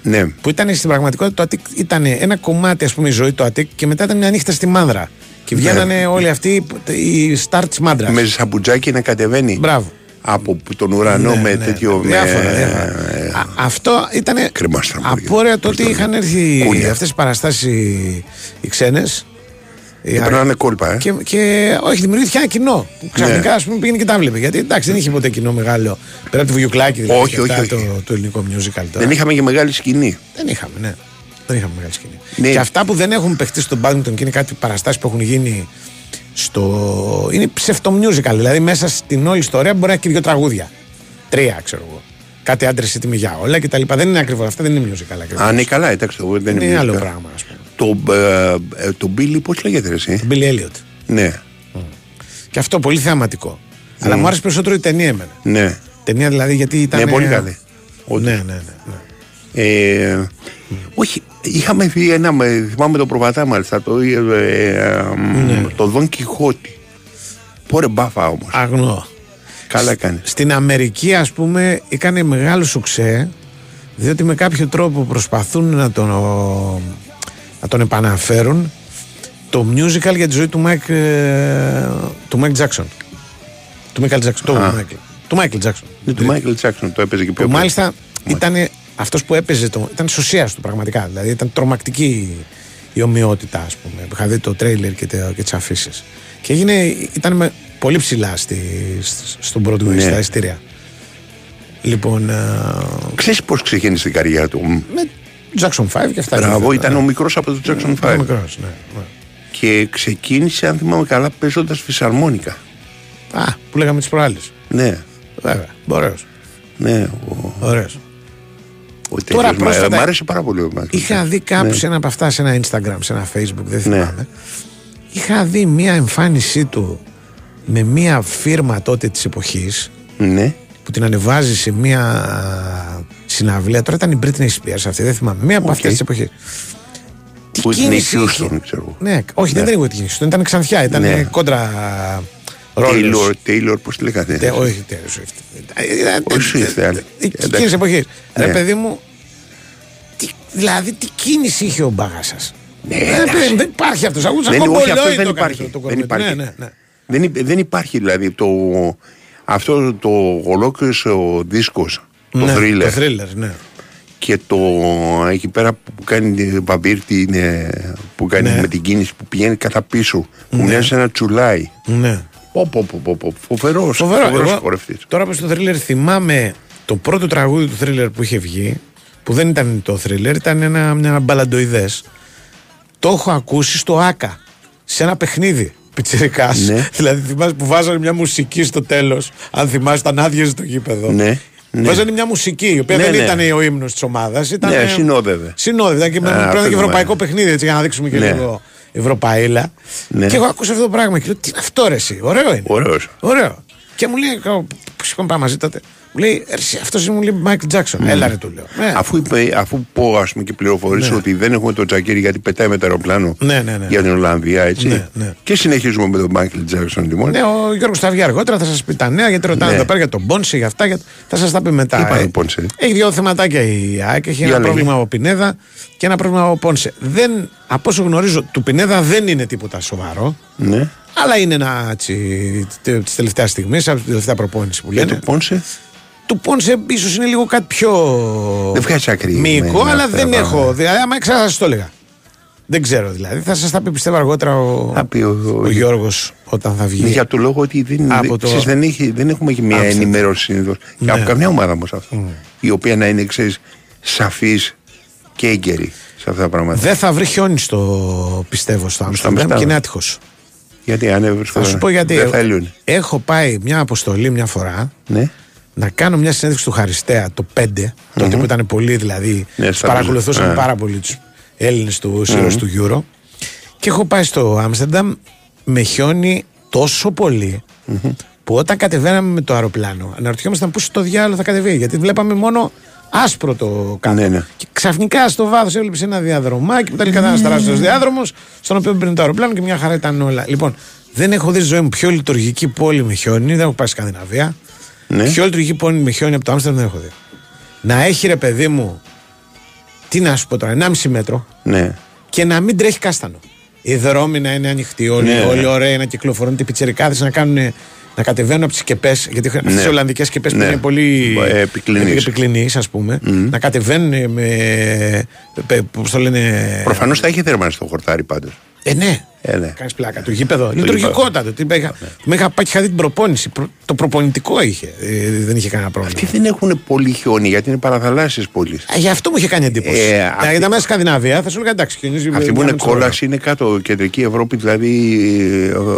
Ναι. Που ήταν στην πραγματικότητα το Αττίκ ήταν ένα κομμάτι, ας πούμε, η ζωή του Αττίκ και μετά ήταν μια νύχτα στη Μάνδρα. Και βγαίνανε όλοι αυτοί οι σταρ της Μάνδρας. Με Σαπουντζάκη να κατεβαίνει. Μπράβο. από που- τον ουρανό Ναι, με ναι, τέτοιο. με- διάφορα, διάφορα. Α, αυτό ήταν Κρεμά στα χέρια. απόρρια το ότι είχαν έρθει Κούνια. αυτές τι παραστάσεις οι, οι ξένε. Και περνάνε κόλπα, ε. Και, και όχι, δημιουργήθηκε ένα κοινό. Που ξαφνικά Ναι. ας πούμε, πήγαινε και τα βλέπει. Γιατί εντάξει, δεν είχε ποτέ κοινό μεγάλο. Πέρα από το Βουγιουκλάκι δηλαδή. Όχι, και όχι, αυτά, όχι. Το, το ελληνικό musical τώρα. Δεν είχαμε και μεγάλη σκηνή. Δεν είχαμε, ναι. Δεν είχαμε μεγάλη σκηνή. Ναι. Και αυτά που δεν έχουν παιχτεί στο badminton και είναι κάτι παραστάσεις που έχουν γίνει στο. είναι ψευτομιούζικαλ. Δηλαδή μέσα στην όλη ιστορία μπορεί να έχει και δύο τραγούδια. Τρία, ξέρω εγώ. Κάτι άντρες έτοιμοι για όλα και τα λοιπά. Δεν είναι ακριβώς αυτά, δεν είναι musical ακριβώς. Αν είναι καλά, εντάξει, το δεν είναι. Είναι άλλο musical. πράγμα, ας πούμε. Το, ε, ε, το Billy, πώς λέγεται ρε, εσύ; Billy Elliot. Ναι, Και αυτό πολύ θεαματικό. Αλλά Mm. μου άρεσε περισσότερο η ταινία εμένα. ναι. Ταινία δηλαδή γιατί ήταν. Ναι, πολύ καλή. Ναι, ναι, ναι. ναι. Ε, όχι, είχαμε δει ένα, με- θυμάμαι το προβατά μάλιστα, το, ε, ε, Ναι. το Δον Κιχώτη. Πόρε μπάφα όμως. Αγνό. Καλά κάνει. Στην Αμερική, ας πούμε, έκανε μεγάλο σουξέ διότι με κάποιο τρόπο προσπαθούν να τον, να τον επαναφέρουν το musical για τη ζωή του Μάικ ε, του Μάικ Τζάξον. Του Μάικλ Τζάξον. Του Α. Μάικλ. Του Μάικλ Τζάξον. Ναι, του Μάικλ Τζάξον το έπαιζε και πιο Που πριν. μάλιστα ήταν αυτός που έπαιζε. Το, ήταν σωσία του πραγματικά. Δηλαδή ήταν τρομακτική η ομοιότητα, ας πούμε. Είχα δει το τρέιλερ και, το- και τις αφήσεις. Και έγινε, ήταν με, πολύ ψηλά στη, σ- στον Broadway, Ναι. στα ειστήρια. Λοιπόν. ε, Ξέρεις πώς ξεκίνησε η καριέρα του; με Jackson 5 και αυτά. Μπράβο, και ήταν ο μικρός από το Jackson 5. Ο μικρός, ναι, ναι. Και ξεκίνησε, αν θυμάμαι καλά, παίζοντας φυσαρμόνικα. Α, που λέγαμε τις προάλλες. Ναι, Βέβαια, ωραίος. ναι. Ο, Ωραίος. ο Τώρα τέτοιος, πρόσφατα- Μ' άρεσε πάρα πολύ ο Μάικλ. Είχα δει κάπου Ναι. σε ένα από αυτά, σε ένα Instagram, σε ένα Facebook, δεν Ναι. θυμάμαι. Είχα δει μία εμφάνισή του με μία φίρμα τότε της εποχής Ναι. Που την ανεβάζει σε μία συναυλία. Τώρα ήταν η Britney Spears αυτή, δεν θυμάμαι. Μία από Οκ. αυτές τις εποχές. Τι Που ήταν η κίνηση είχε; Houston, ξέρω εγώ. Ναι, όχι, δεν Ναι. ήταν η Whitney Houston, ήταν ξανθιά, ήταν Ναι. κόντρα Taylor, ρόλος. Taylor, πώς τη λέγατε. Τε- Όχι, Taylor Swift. Ήταν- Όχι, Swift, άλλη. Εκείνη Εντάξει. τη εποχή. Ρε Ναι. παιδί μου, τι, δηλαδή τι κίνηση είχε ο μπάγας σας; Ναι, δεν, εντάξει. δεν υπάρχει αυτός. Ακούω σαν Δεν- όχι, κομπολόι αυτό δεν το υπάρχει. κάνει το Δεν κορμί του. υπάρχει. Ναι, ναι, ναι. Δεν, υ- δεν υπάρχει δηλαδή το, αυτό το ολόκληρο ο δίσκος, το Ναι, thriller Το thriller, ναι. και το εκεί πέρα που κάνει την Βαμπύρτη είναι, που κάνει Ναι. με την κίνηση που πηγαίνει κατά πίσω που Ναι. μοιάζει σαν ένα τσουλάι. ναι. Πω, πω, πω, πω, πω. Φοβερός, Φοβερό. φοβερός Εγώ, χορευτής. τώρα που στο thriller θυμάμαι το πρώτο τραγούδι του thriller που είχε βγει, που δεν ήταν το thriller, ήταν ένα, μια μπαλαντοειδές. Το έχω ακούσει στο ΑΚΑ, σε ένα παιχνίδι. Πιτσιρικάς. Ναι. Δηλαδή θυμάσαι που βάζανε μια μουσική στο τέλος. Αν θυμάσαι, ήταν άδειε το γήπεδο. Ναι, ναι. Βάζανε μια μουσική, η οποία Ναι, δεν ναι. ήταν ο ύμνος της ομάδας. Ήταν, Ναι, συνόδευε. Συνόδευε. Ήταν και, με- Α, πρέπει να είναι και αυτό ευρωπαϊκό θυμάμαι. παιχνίδι, έτσι, για να δείξουμε και Ναι. λίγο Ευρωπαίλα. Ναι. Και εγώ ακούσα αυτό το πράγμα και λέω: Τι είναι αυτό, ρε, εσύ. Ωραίο είναι. Ωραίος. Ωραίο. Και μου λέει: Πώ είχαμε πάει μαζί τότε. Μου λέει: Αυτός μου λέει Μάικλ Τζάξον. Έλα, ρε, του λέω. Ναι. Αφού, είπε, αφού πω ας πούμε και πληροφορήσω Ναι. ότι δεν έχουμε το τζακίρι γιατί πετάει με το αεροπλάνο Ναι, ναι, ναι. για την Ολλανδία έτσι Ναι, ναι. και συνεχίζουμε με τον Μάικλ Τζάξον λοιπόν Ναι, ο Γιώργος θα βγει αργότερα, θα σας πει τα νέα γιατί ρωτάνε Ναι. εδώ πέρα για τον Πόνσε, για αυτά. Για... Θα σας τα πει μετά. Τι πάει Ε, ο Πόνσε; Έχει δύο θεματάκια η ΑΕΚ. Έχει Για ένα λέγε. πρόβλημα από Πινέδα και ένα πρόβλημα από Πόνσε. Δεν, από όσο γνωρίζω, του Πινέδα δεν είναι τίποτα σοβαρό. ναι. Αλλά είναι ένα έτσι της τελευταίας στιγμής, από την τελευταία προπόνηση που για λένε. το Πόνσε; Του Πόνσε ίσως είναι λίγο κάτι πιο. Δεν βγάζει άκρη Μυϊκό, με αλλά αυτά δεν τα έχω. πράγματα. Δηλαδή, άμα ήξερα, θα σας το έλεγα. Δεν ξέρω δηλαδή. Θα σας τα πει πιστεύω αργότερα ο, Θα πει ο- ο Γιώργος όταν θα βγει. Είναι για το λόγο ότι δεν, Από δεν, το- ξέρεις, δεν, έχει, δεν έχουμε και μια Άμστερνταμ. ενημέρωση συνήθως. Ναι. Από καμιά ομάδα όμως αυτό. Η οποία να είναι ξέρεις, σαφής και έγκαιρη σε αυτά τα πράγματα. Δεν θα βρει χιόνι στο πιστεύω στο Άμστερνταμ Αμστέρνταμ. και είναι άτυχος. Γιατί αν έβρισκε. Θα σου πω γιατί. Δεν θα έλειωνε. Έχω πάει μια αποστολή μια φορά Ναι. Να κάνω μια συνέντευξη του Χαριστέα το 5, τότε που ήταν πολύ δηλαδή. Ναι, τους στα παρακολουθούσαν βίζα. πάρα πολύ τους Έλληνες του ήρωε του Euro. Και έχω πάει στο Άμστερνταμ με χιόνι τόσο πολύ που όταν κατεβαίναμε με το αεροπλάνο αναρωτιόμασταν πού στο διάλογο θα κατεβεί. Γιατί βλέπαμε μόνο άσπρο το κάτω. Ναι, ναι. Και ξαφνικά στο βάθος έβλεπε ένα διαδρομάκι που τελικά ήταν ένα τεράστιο διάδρομος, στον οποίο μπαίνει το αεροπλάνο και μια χαρά ήταν όλα. Λοιπόν, δεν έχω δει στη ζωή μου πιο λειτουργική πόλη με χιόνι, δεν έχω πάει στη Σκανδιναβία. Ναι. Πιο λειτουργική πόλη με χιόνι από το Άμστερνταμ δεν έχω δει. Να έχει ρε παιδί μου, τι να σου πω τώρα, 1,5 μέτρο Ναι. και να μην τρέχει κάστανο. Οι δρόμοι να είναι ανοιχτοί, όλοι, Ναι. όλοι ωραίοι να κυκλοφορούν, οι πιτσερικάδε να κάνουν να κατεβαίνουν από τις σκεπές, γιατί έχουν Ναι. αυτέ τις Ολλανδικές σκεπές που Ναι. είναι πολύ Ε, επικλινείς. επικλινείς, ας πούμε, να κατεβαίνουν με. Πώς το λένε. Προφανώς θα είχε θέρμανση στο χορτάρι πάντως. Ε, ναι. Ε, ναι. Κάνεις πλάκα. Το γήπεδο. Λειτουργικότατο. Τι είχα, με είχα πάει και είχα δει την προπόνηση. Προ- Το προπονητικό είχε. Ε, δεν είχε κανένα πρόβλημα. Αυτοί δεν έχουν πολύ χιόνι γιατί είναι παραθαλάσσιες πόλεις. Ε, γι' αυτό μου είχε κάνει εντύπωση. Ε, Ε, αυτή- Γιατί μέσα Σκανδιναβία θα σου έλεγα εντάξει. χιονίζει, Αυτή που μια είναι μισή ώρα. κόλαση είναι κάτω, κεντρική Ευρώπη, δηλαδή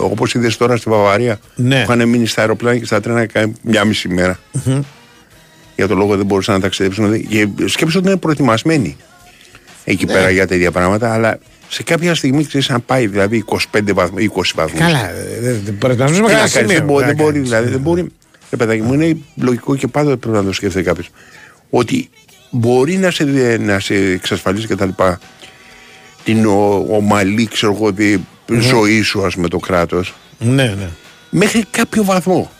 όπως είδες τώρα στη Βαβαρία. Ναι. Που είχαν μείνει στα αεροπλάνα και στα τρένα κα- μια μισή μέρα. Μμμ. Για τον λόγο δεν μπορούσαν να ταξιδέψουν. Και σκέψω ότι είναι προετοιμασμένοι εκεί Ναι. πέρα για τέτοια πράγματα, αλλά σε κάποια στιγμή ξέρεις αν πάει δηλαδή 25 βαθμού, 20 βαθμού. Καλά. ε, δεν- δεν μπορεί να ζούμε Τι κανένα να κάνεις, σημείο. δεν μπορεί, Τι να δεν μπορεί, κάνεις. δηλαδή, δεν μπορεί. Ρε παιδάκι μου, είναι λογικό και πάντα πρέπει να το σκέφτεται κάποιος. Ότι μπορεί να σε, να σε εξασφαλίσει και τα λοιπά την ο- ομαλή, ξέρω εγώ, τη ζωή σου, ας πούμε, το κράτος, Ναι, ναι. μέχρι κάποιο βαθμό.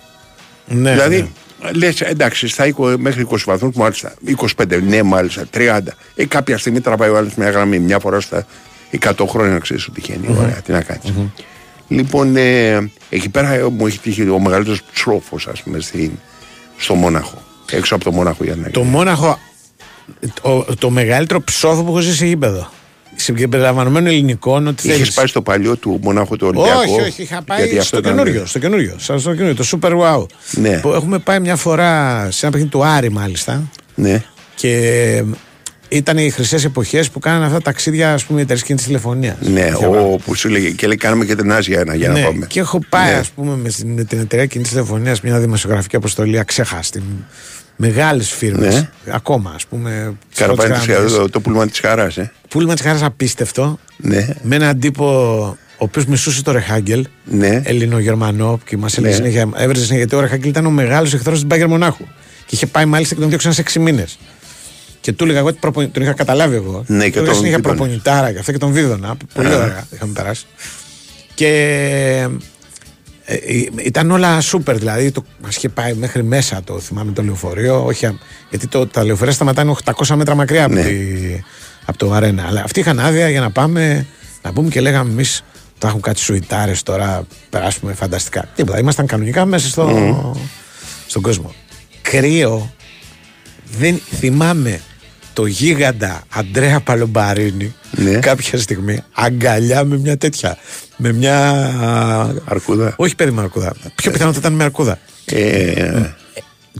ναι δηλαδή, λες, εντάξει, στα 20, μέχρι 20 βαθμούς, μάλιστα, 25, ναι, μάλιστα, 30. Ε, κάποια στιγμή τραβάει ο άλλος μια γραμμή, μια φορά στα 100 χρόνια, ξέρεις ότι τυχαίνει. Μμμ. Ωραία, τι να κάνεις. Λοιπόν, ε, εκεί πέρα ε, μου έχει τύχει ο μεγαλύτερος ψόφο, ας πούμε, στην, στο Μόναχο. Έξω από το Μόναχο για να Το Μόναχο. Το, το μεγαλύτερο ψόφο που έχω ζήσει σε γήπεδο. Συμπεριλαμβανομένων ελληνικών, ότι Είχες θέλεις. πάει στο παλιό του Μόναχο το Ολυμπιακό; Όχι, όχι, είχα πάει γιατί αυτό στο ήταν- καινούριο, στο καινούριο, στο στο καινούριο, το Super Wow. Ναι. Που έχουμε πάει μια φορά σε ένα παιχνίδι του Άρη, μάλιστα. Ναι. Και ήταν οι χρυσές εποχές που κάνανε αυτά τα ταξίδια, ας πούμε, εταιρείες κινητή τηλεφωνίας. Ναι, ο, που σου λέγε και λέει κάναμε και την Άζια ένα για να ναι, πάμε. Και έχω πάει, Ναι. ας πούμε, με, την- με την εταιρεία κινητή τηλεφωνίας μια δημοσιογραφική αποστολή αξέχαστη. Μεγάλες φίρμες. Ναι. Ακόμα, ας πούμε. Καραπάνη πρώτες της- γραμμές. το, το πούλμα της χαράς, ε. Πούλμα της Χάρα απίστευτο. Ναι. Με έναν τύπο ο οποίος μισούσε το Ρεχάγκελ. Ναι. Ελληνογερμανό. Και μας έλεγε Ναι. συνέχεια, έβρεζε συνέχεια γιατί ο Ρεχάγκελ ήταν ο μεγάλος εχθρός τη Μπάγκερ Μονάχου. Και είχε πάει μάλιστα και τον διώξαν σε 6 μήνες. Και του έλεγα εγώ ότι προπονη- τον είχα καταλάβει εγώ. Ναι, και του έλεγα τον συνέχεια βίδωνες. προπονητάρα και αυτά και τον βίδωνα. Πολύ Α. ωραία είχαμε περάσει. Και ε, ε, ήταν όλα σούπερ, δηλαδή το, μας είχε πάει μέχρι μέσα το θυμάμαι το λεωφορείο, όχι, α- γιατί το, τα λεωφορεία σταματάνε 800 μέτρα μακριά από, Ναι. τη, από το αρένα. Αλλά αυτοί είχαν άδεια για να πάμε, να πούμε και λέγαμε εμείς θα έχουν κάτι σουιτάρες τώρα, περάσουμε φανταστικά. Τίποτα, ήμασταν κανονικά μέσα στο, Μμμ. στον κόσμο. Κρύο, δεν θυμάμαι το γίγαντα Αντρέα Παλομπαρίνη Ναι. κάποια στιγμή αγκαλιά με μια τέτοια. Με μια. Αρκούδα. Όχι περίμενα αρκούδα. Πιο πιθανό θα ήταν με αρκούδα. Ε,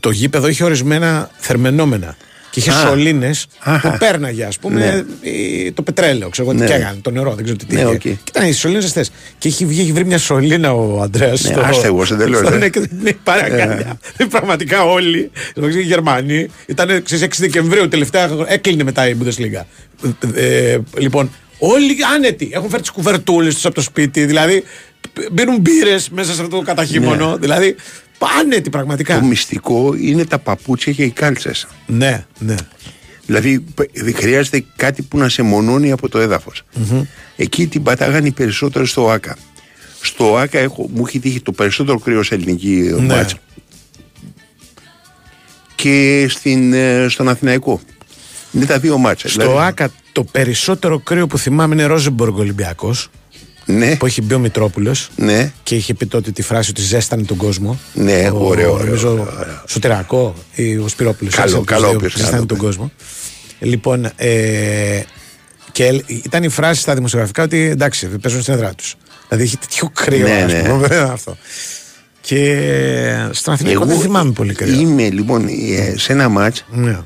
Το γήπεδο είχε ορισμένα θερμαινόμενα. Και είχε Α. σωλήνες Αχα. που πέρναγε, ας πούμε, Ναι. η- το πετρέλαιο. Ξέρω εγώ τι Ναι. και έκανε, το νερό, δεν ξέρω τι. τι Ναι, είχε. οκ. Και ήταν οι σωλήνες ζεστές. Και είχε βγει, έχει βρει μια σωλήνα ο Αντρέας. Ναι, άστεγος, εντελώς, ε. Ναι, και δεν έχει πάρει αγκαλιά. Πραγματικά όλοι, οι Γερμανοί, ήταν ξέρεις, 6 Δεκεμβρίου, τελευταία έκλεινε μετά η Bundesliga. Ε, ε, λοιπόν, όλοι άνετοι. Έχουν φέρει τι κουβερτούλε του από το σπίτι. Δηλαδή, μπαίνουν μπύρε μέσα σε αυτό το καταχύμωνο. Ναι. Δηλαδή, άνετοι πραγματικά. το μυστικό είναι τα παπούτσια και οι κάλτσες. Ναι, ναι. Δηλαδή π- δεν χρειάζεται κάτι που να σε μονώνει από το έδαφος. Εκεί την πατάγανε οι περισσότεροι στο ΆΚΑ. Στο ΆΚΑ έχω, μου έχει τύχει το περισσότερο κρύος σε ελληνική Ναι. μάτσα. Και στην, ε, στον Αθηναϊκό. Είναι τα δύο μάτσα. Στο Δηλαδή, ΆΚΑ το περισσότερο κρύο που θυμάμαι είναι Ρόζεμποργκ Ολυμπιακός. Ναι. Που έχει μπει ο Μητρόπουλος. Ναι. Και είχε πει τότε τη φράση ότι ζέστανε τον κόσμο. Ναι, ο, ωραίο, ωραίο, Νομίζω ωραίο, Σωτηρακό ή ο Σπυρόπουλος. Καλό, καλό όποιος Ζέστανε κάνει. τον κόσμο. Λοιπόν, ε, και ελ- ήταν η φράση στα δημοσιογραφικά ότι εντάξει, παίζουν στην έδρα τους. Δηλαδή είχε τέτοιο κρύο. Ναι, ας ναι. πούμε, αυτό. Και στον Αθηνικό δεν θυμάμαι πολύ κρύο. Είμαι λοιπόν ε, σε ένα μάτς Ναι.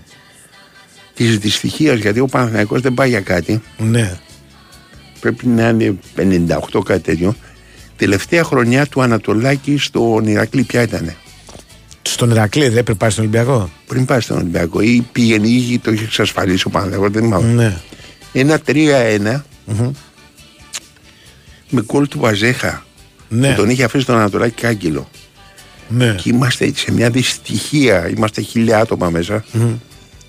της δυστυχίας γιατί ο Παναθηναϊκός δεν πάει για κάτι. Ναι. Πρέπει να είναι 58 κάτι τέτοιο. Τελευταία χρονιά του Ανατολάκη στον Ηρακλή ποια ήταν. Στον Ηρακλή δεν έπρεπε πάει στον Ολυμπιακό; Πριν πάει στον Ολυμπιακό ή πήγαινε ή το είχε εξασφαλίσει ο Παναθηναϊκός δεν θυμάμαι. Ναι. Ένα 3-1 με κόλ του Βαζέχα Ναι. που τον είχε αφήσει τον Ανατολάκη κάγκελο. Ναι. Και είμαστε σε μια δυστυχία. Είμαστε χίλια άτομα μέσα.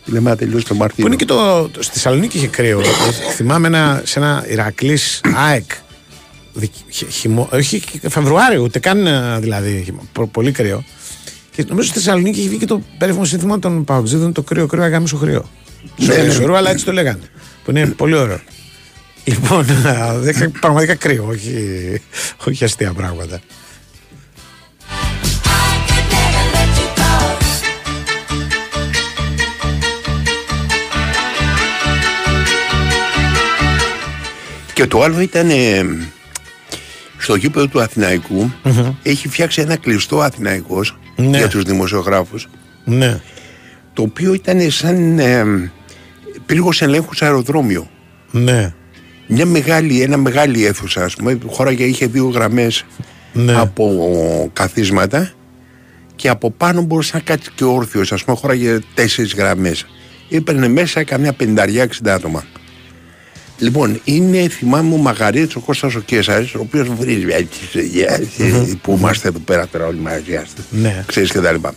Λέμε να τελειώσει το Μαρτίνο. Που είναι και το, το- στη Θεσσαλονίκη είχε κρύο. Θυμάμαι ένα, σε ένα Ηρακλής ΑΕΚ. δι- χει- χειμώ- όχι και Φεβρουάριο, ούτε καν ε, δηλαδή. χειμώ- πο- πολύ κρύο. Και νομίζω στη Θεσσαλονίκη είχε βγει και το περίφημο σύνθημα των Παοξίδων το κρύο, κρύο, αγάμισο χρύο. Ναι, Ναι, ναι. αλλά έτσι το λέγανε. Που είναι πολύ ωραίο. Λοιπόν, δεν είχα πραγματικά κρύο, όχι, όχι αστεία πράγματα. Και το άλλο ήταν ε, στο γήπεδο του αθηναικου έχει φτιάξει ένα κλειστό Αθηναϊκός Ναι. για τους δημοσιογράφους Ναι. το οποίο ήταν σαν ε, πύργος ελέγχου σε αεροδρόμιο. Ναι. Μια μεγάλη, ένα μεγάλη αίθουσα, ας πούμε, χώραγε, είχε δύο γραμμές Ναι. από καθίσματα και από πάνω μπορούσε να κάτσει και όρθιος, ας πούμε, χώραγε τέσσερις γραμμές. Έπαιρνε μέσα καμιά πενταριά, εξήντα άτομα. Λοιπόν, είναι, θυμάμαι, ο Μαγαρίτης, ο Κώστας ο Κέσαρης, ο οποίος βρίζει που είμαστε εδώ πέρα τώρα όλοι μαζί, ας πούμε, Ναι. ξέρεις και τα λοιπά.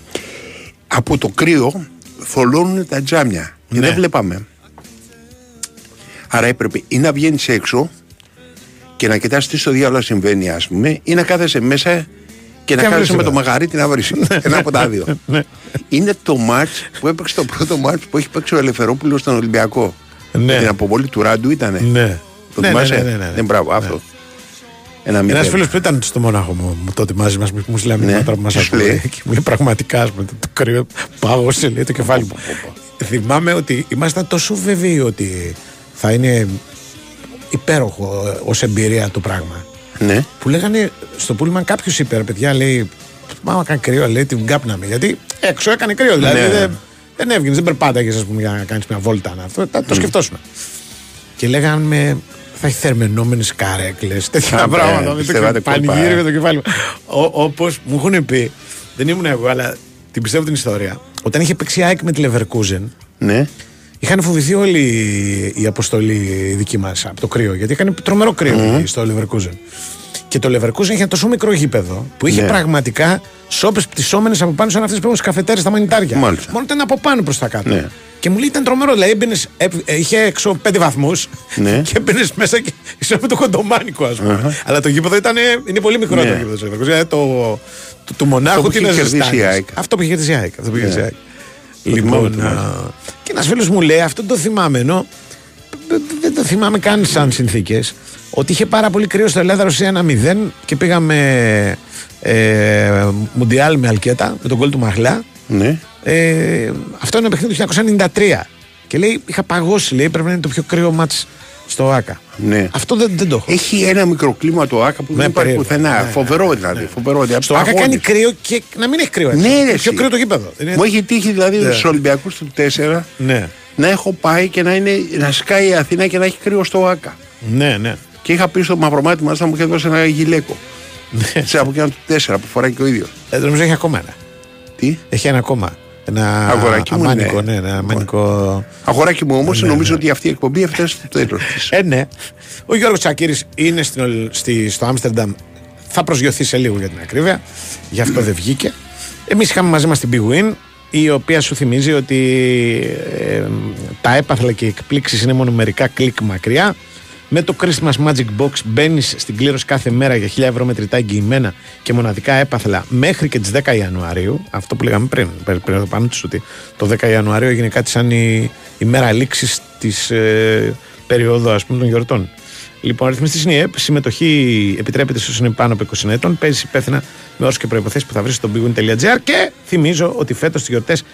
Από το κρύο θολώνουν τα τζάμια και Ναι. δεν βλέπαμε. Άρα έπρεπε ή να βγαίνεις έξω και να κοιτάς τι στο διάλογο συμβαίνει, ας πούμε, ή να κάθεσαι μέσα και να Και να κάθεσαι με βρεις το ένα. μαγαρίτη να βρεις. Ένα από τα δύο. Ναι. Είναι το μάτς που έπαιξε το πρώτο μάτς που έχει παίξει ο Ελευθερόπουλος στον Ολυμπιακό. Ναι. Με την αποβολή του Ράντου ήτανε. Ναι. Το Ναι, θυμάσαι; ναι, ναι, ναι, ναι. Ναι, μπράβο, αυτό. Ένα Ένα μηδέν. φίλος που ήταν στο Μονάχο μου, μου τότε μαζί μας, μου στείλε ένα Ναι. μήνυμα τώρα που μα Τι σου ακούει. λέει; Και μου λέει πραγματικά, ας πούμε, το, το κρύο πάγωσε, λέει το κεφάλι μου. Θυμάμαι ότι ήμασταν τόσο βέβαιοι ότι θα είναι υπέροχο ως εμπειρία το πράγμα. Ναι. Που λέγανε στο πούλμαν κάποιος είπε, ρε παιδιά, λέει, Μα κάνει κρύο, λέει, την κάπναμε. Γιατί έξω έκανε κρύο, δηλαδή Ναι. δεν, δεν έβγαινε, δεν περπάταγε, ας πούμε, για να κάνεις μια βόλτα. να- Αυτό, τα- το Μμ. σκεφτόσουν. Και λέγανε θα έχει θερμενόμενες καρέκλες, τέτοια Α, πράγματα. ναι, με το πιστεύατε και- κόλπα, πανηγύρι ε. με το κεφάλι μου. Όπως μου έχουν πει, δεν ήμουν εγώ, αλλά την πιστεύω την ιστορία. Όταν είχε παίξει η ΑΕΚ με τη Leverkusen, Ναι. είχαν φοβηθεί όλη η αποστολή δική μας από το κρύο. Γιατί είχαν τρομερό κρύο Μμμ. εκεί στο Leverkusen. Και το Leverkusen είχε ένα τόσο μικρό γήπεδο που είχε Ναι. πραγματικά σόπες πτυσσόμενες από πάνω σαν αυτές που έχουν στι καφετέρε στα μανιτάρια. Μάλιστα. Μόνο ήταν από πάνω προς τα κάτω. Ναι. Και μου λέει ήταν τρομερό. Δηλαδή έμπαινες, ε, ε, είχε έξω πέντε βαθμούς Ναι. και έμπαινες μέσα και ήσουν με το κοντομάνικο, ας πούμε. Αχα. Αλλά το γήπεδο ήταν, ε, είναι πολύ μικρό Ναι. το γήπεδο του Leverkusen. Δηλαδή το, το, του Μονάχου που τι είχε να κερδίσει ζεστάνεις. η ΑΕΚ. Αυτό που είχε κερδίσει η ΑΕΚ. Αυτό που είχε Ναι. κερδίσει η ΑΕΚ. Το θυμάμαι, Λοιπόν, το θυμάμαι. α, και ένας φίλος μου λέει, αυτό το θυμάμαι ενώ δεν- δεν το θυμάμαι καν σαν συνθήκες. Ότι είχε πάρα πολύ κρύο στο Ελλάδα Ρωσία 1-0 και πήγαμε ε, Μουντιάλ με Αλκέτα με τον κόλ του Μαχλά. Ναι. Ε, αυτό είναι παιχνίδι του 1993. Και λέει, είχα παγώσει, λέει, πρέπει να είναι το πιο κρύο μάτς στο ΆΚΑ. Ναι. Αυτό δεν, δεν το έχω. Έχει ένα μικροκλίμα το ΆΚΑ που Ναι, δεν υπάρχει περίεργο. πουθενά. Ναι, Φοβερό δηλαδή. Φοβερό, δηλαδή. Στο ΆΚΑ Παγώνεις. κάνει κρύο και να μην έχει κρύο. έτσι. Ναι, ρε, Είναι εσύ. πιο κρύο το γήπεδο. Είναι- Μου έχει τύχει δηλαδή Ναι. στου Ολυμπιακούς του 4 Ναι, να έχω πάει και να, είναι, να σκάει η Αθήνα και να έχει κρύο στο ΆΚΑ. ναι, ναι. Και είχα πει στο μαυρομάτι μα να μου είχε δώσει ένα γυλαίκο. Ναι. Σε από εκείνα του 4 που φοράει και ο ίδιος. Ε, νομίζω έχει ακόμα ένα. Τι; Έχει ένα ακόμα. Ένα Αγοράκι μου, αμάνικο, ναι. ναι, ένα αμάνικο. Αγοράκι μου όμως, Ναι, νομίζω ναι. ότι αυτή η εκπομπή έφτασε στο τέλος της. Ε, ναι. Ο Γιώργος Τσακύρης είναι στην, Ολ- στη, στο Άμστερνταμ. Θα προσγειωθεί σε λίγο για την ακρίβεια. Γι' αυτό δεν βγήκε. Εμείς είχαμε μαζί μας την Big Win, η οποία σου θυμίζει ότι ε, τα έπαθλα και οι εκπλήξεις είναι μόνο μερικά κλικ μακριά. Με το Christmas Magic Box μπαίνεις στην κλήρωση κάθε μέρα για 1000 ευρώ μετρητά εγγυημένα και μοναδικά έπαθλα μέχρι και τις 10 Ιανουαρίου. Αυτό που λέγαμε πριν, πριν πριν εδώ πάνω του, ότι το 10 Ιανουαρίου έγινε κάτι σαν η, η μέρα λήξης της ε, περίοδου ας πούμε, των γιορτών. Λοιπόν, αριθμιστής είναι η ΕΠ. Συμμετοχή επιτρέπεται σε όσου είναι πάνω από 20 ετών. Παίζει υπεύθυνα με όρους και προποθέσει που θα βρεις στο bigwin.gr. Και θυμίζω ότι φέτος στις γιορτές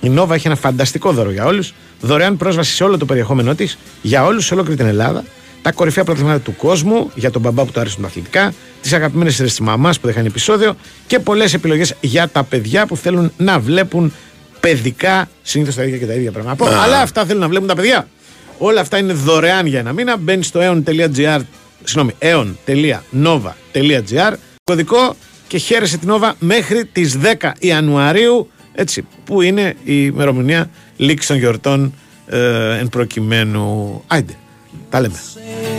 η Nova έχει ένα φανταστικό δώρο για όλους. Δωρεάν πρόσβαση σε όλο το περιεχόμενό της για όλους σε ολόκληρη την Ελλάδα. Τα κορυφαία πρωταθλήματα του κόσμου για τον μπαμπά που του αρέσουν τα αθλητικά. Τις αγαπημένες σειρές της μαμάς που δεν είχαν επεισόδιο. Και πολλές επιλογές για τα παιδιά που θέλουν να βλέπουν παιδικά. Συνήθως τα ίδια και τα ίδια πράγματα. Α. Αλλά αυτά θέλουν να βλέπουν τα παιδιά. Όλα αυτά είναι δωρεάν για ένα μήνα. Μπαίνει στο aeon.gr, συγγνώμη, aeon.nova.gr, κωδικό και χαίρεσαι την Nova μέχρι τις 10 Ιανουαρίου, έτσι, που είναι η ημερομηνία λήξη των γιορτών ε, εν προκειμένου. Άιντε, τα λέμε.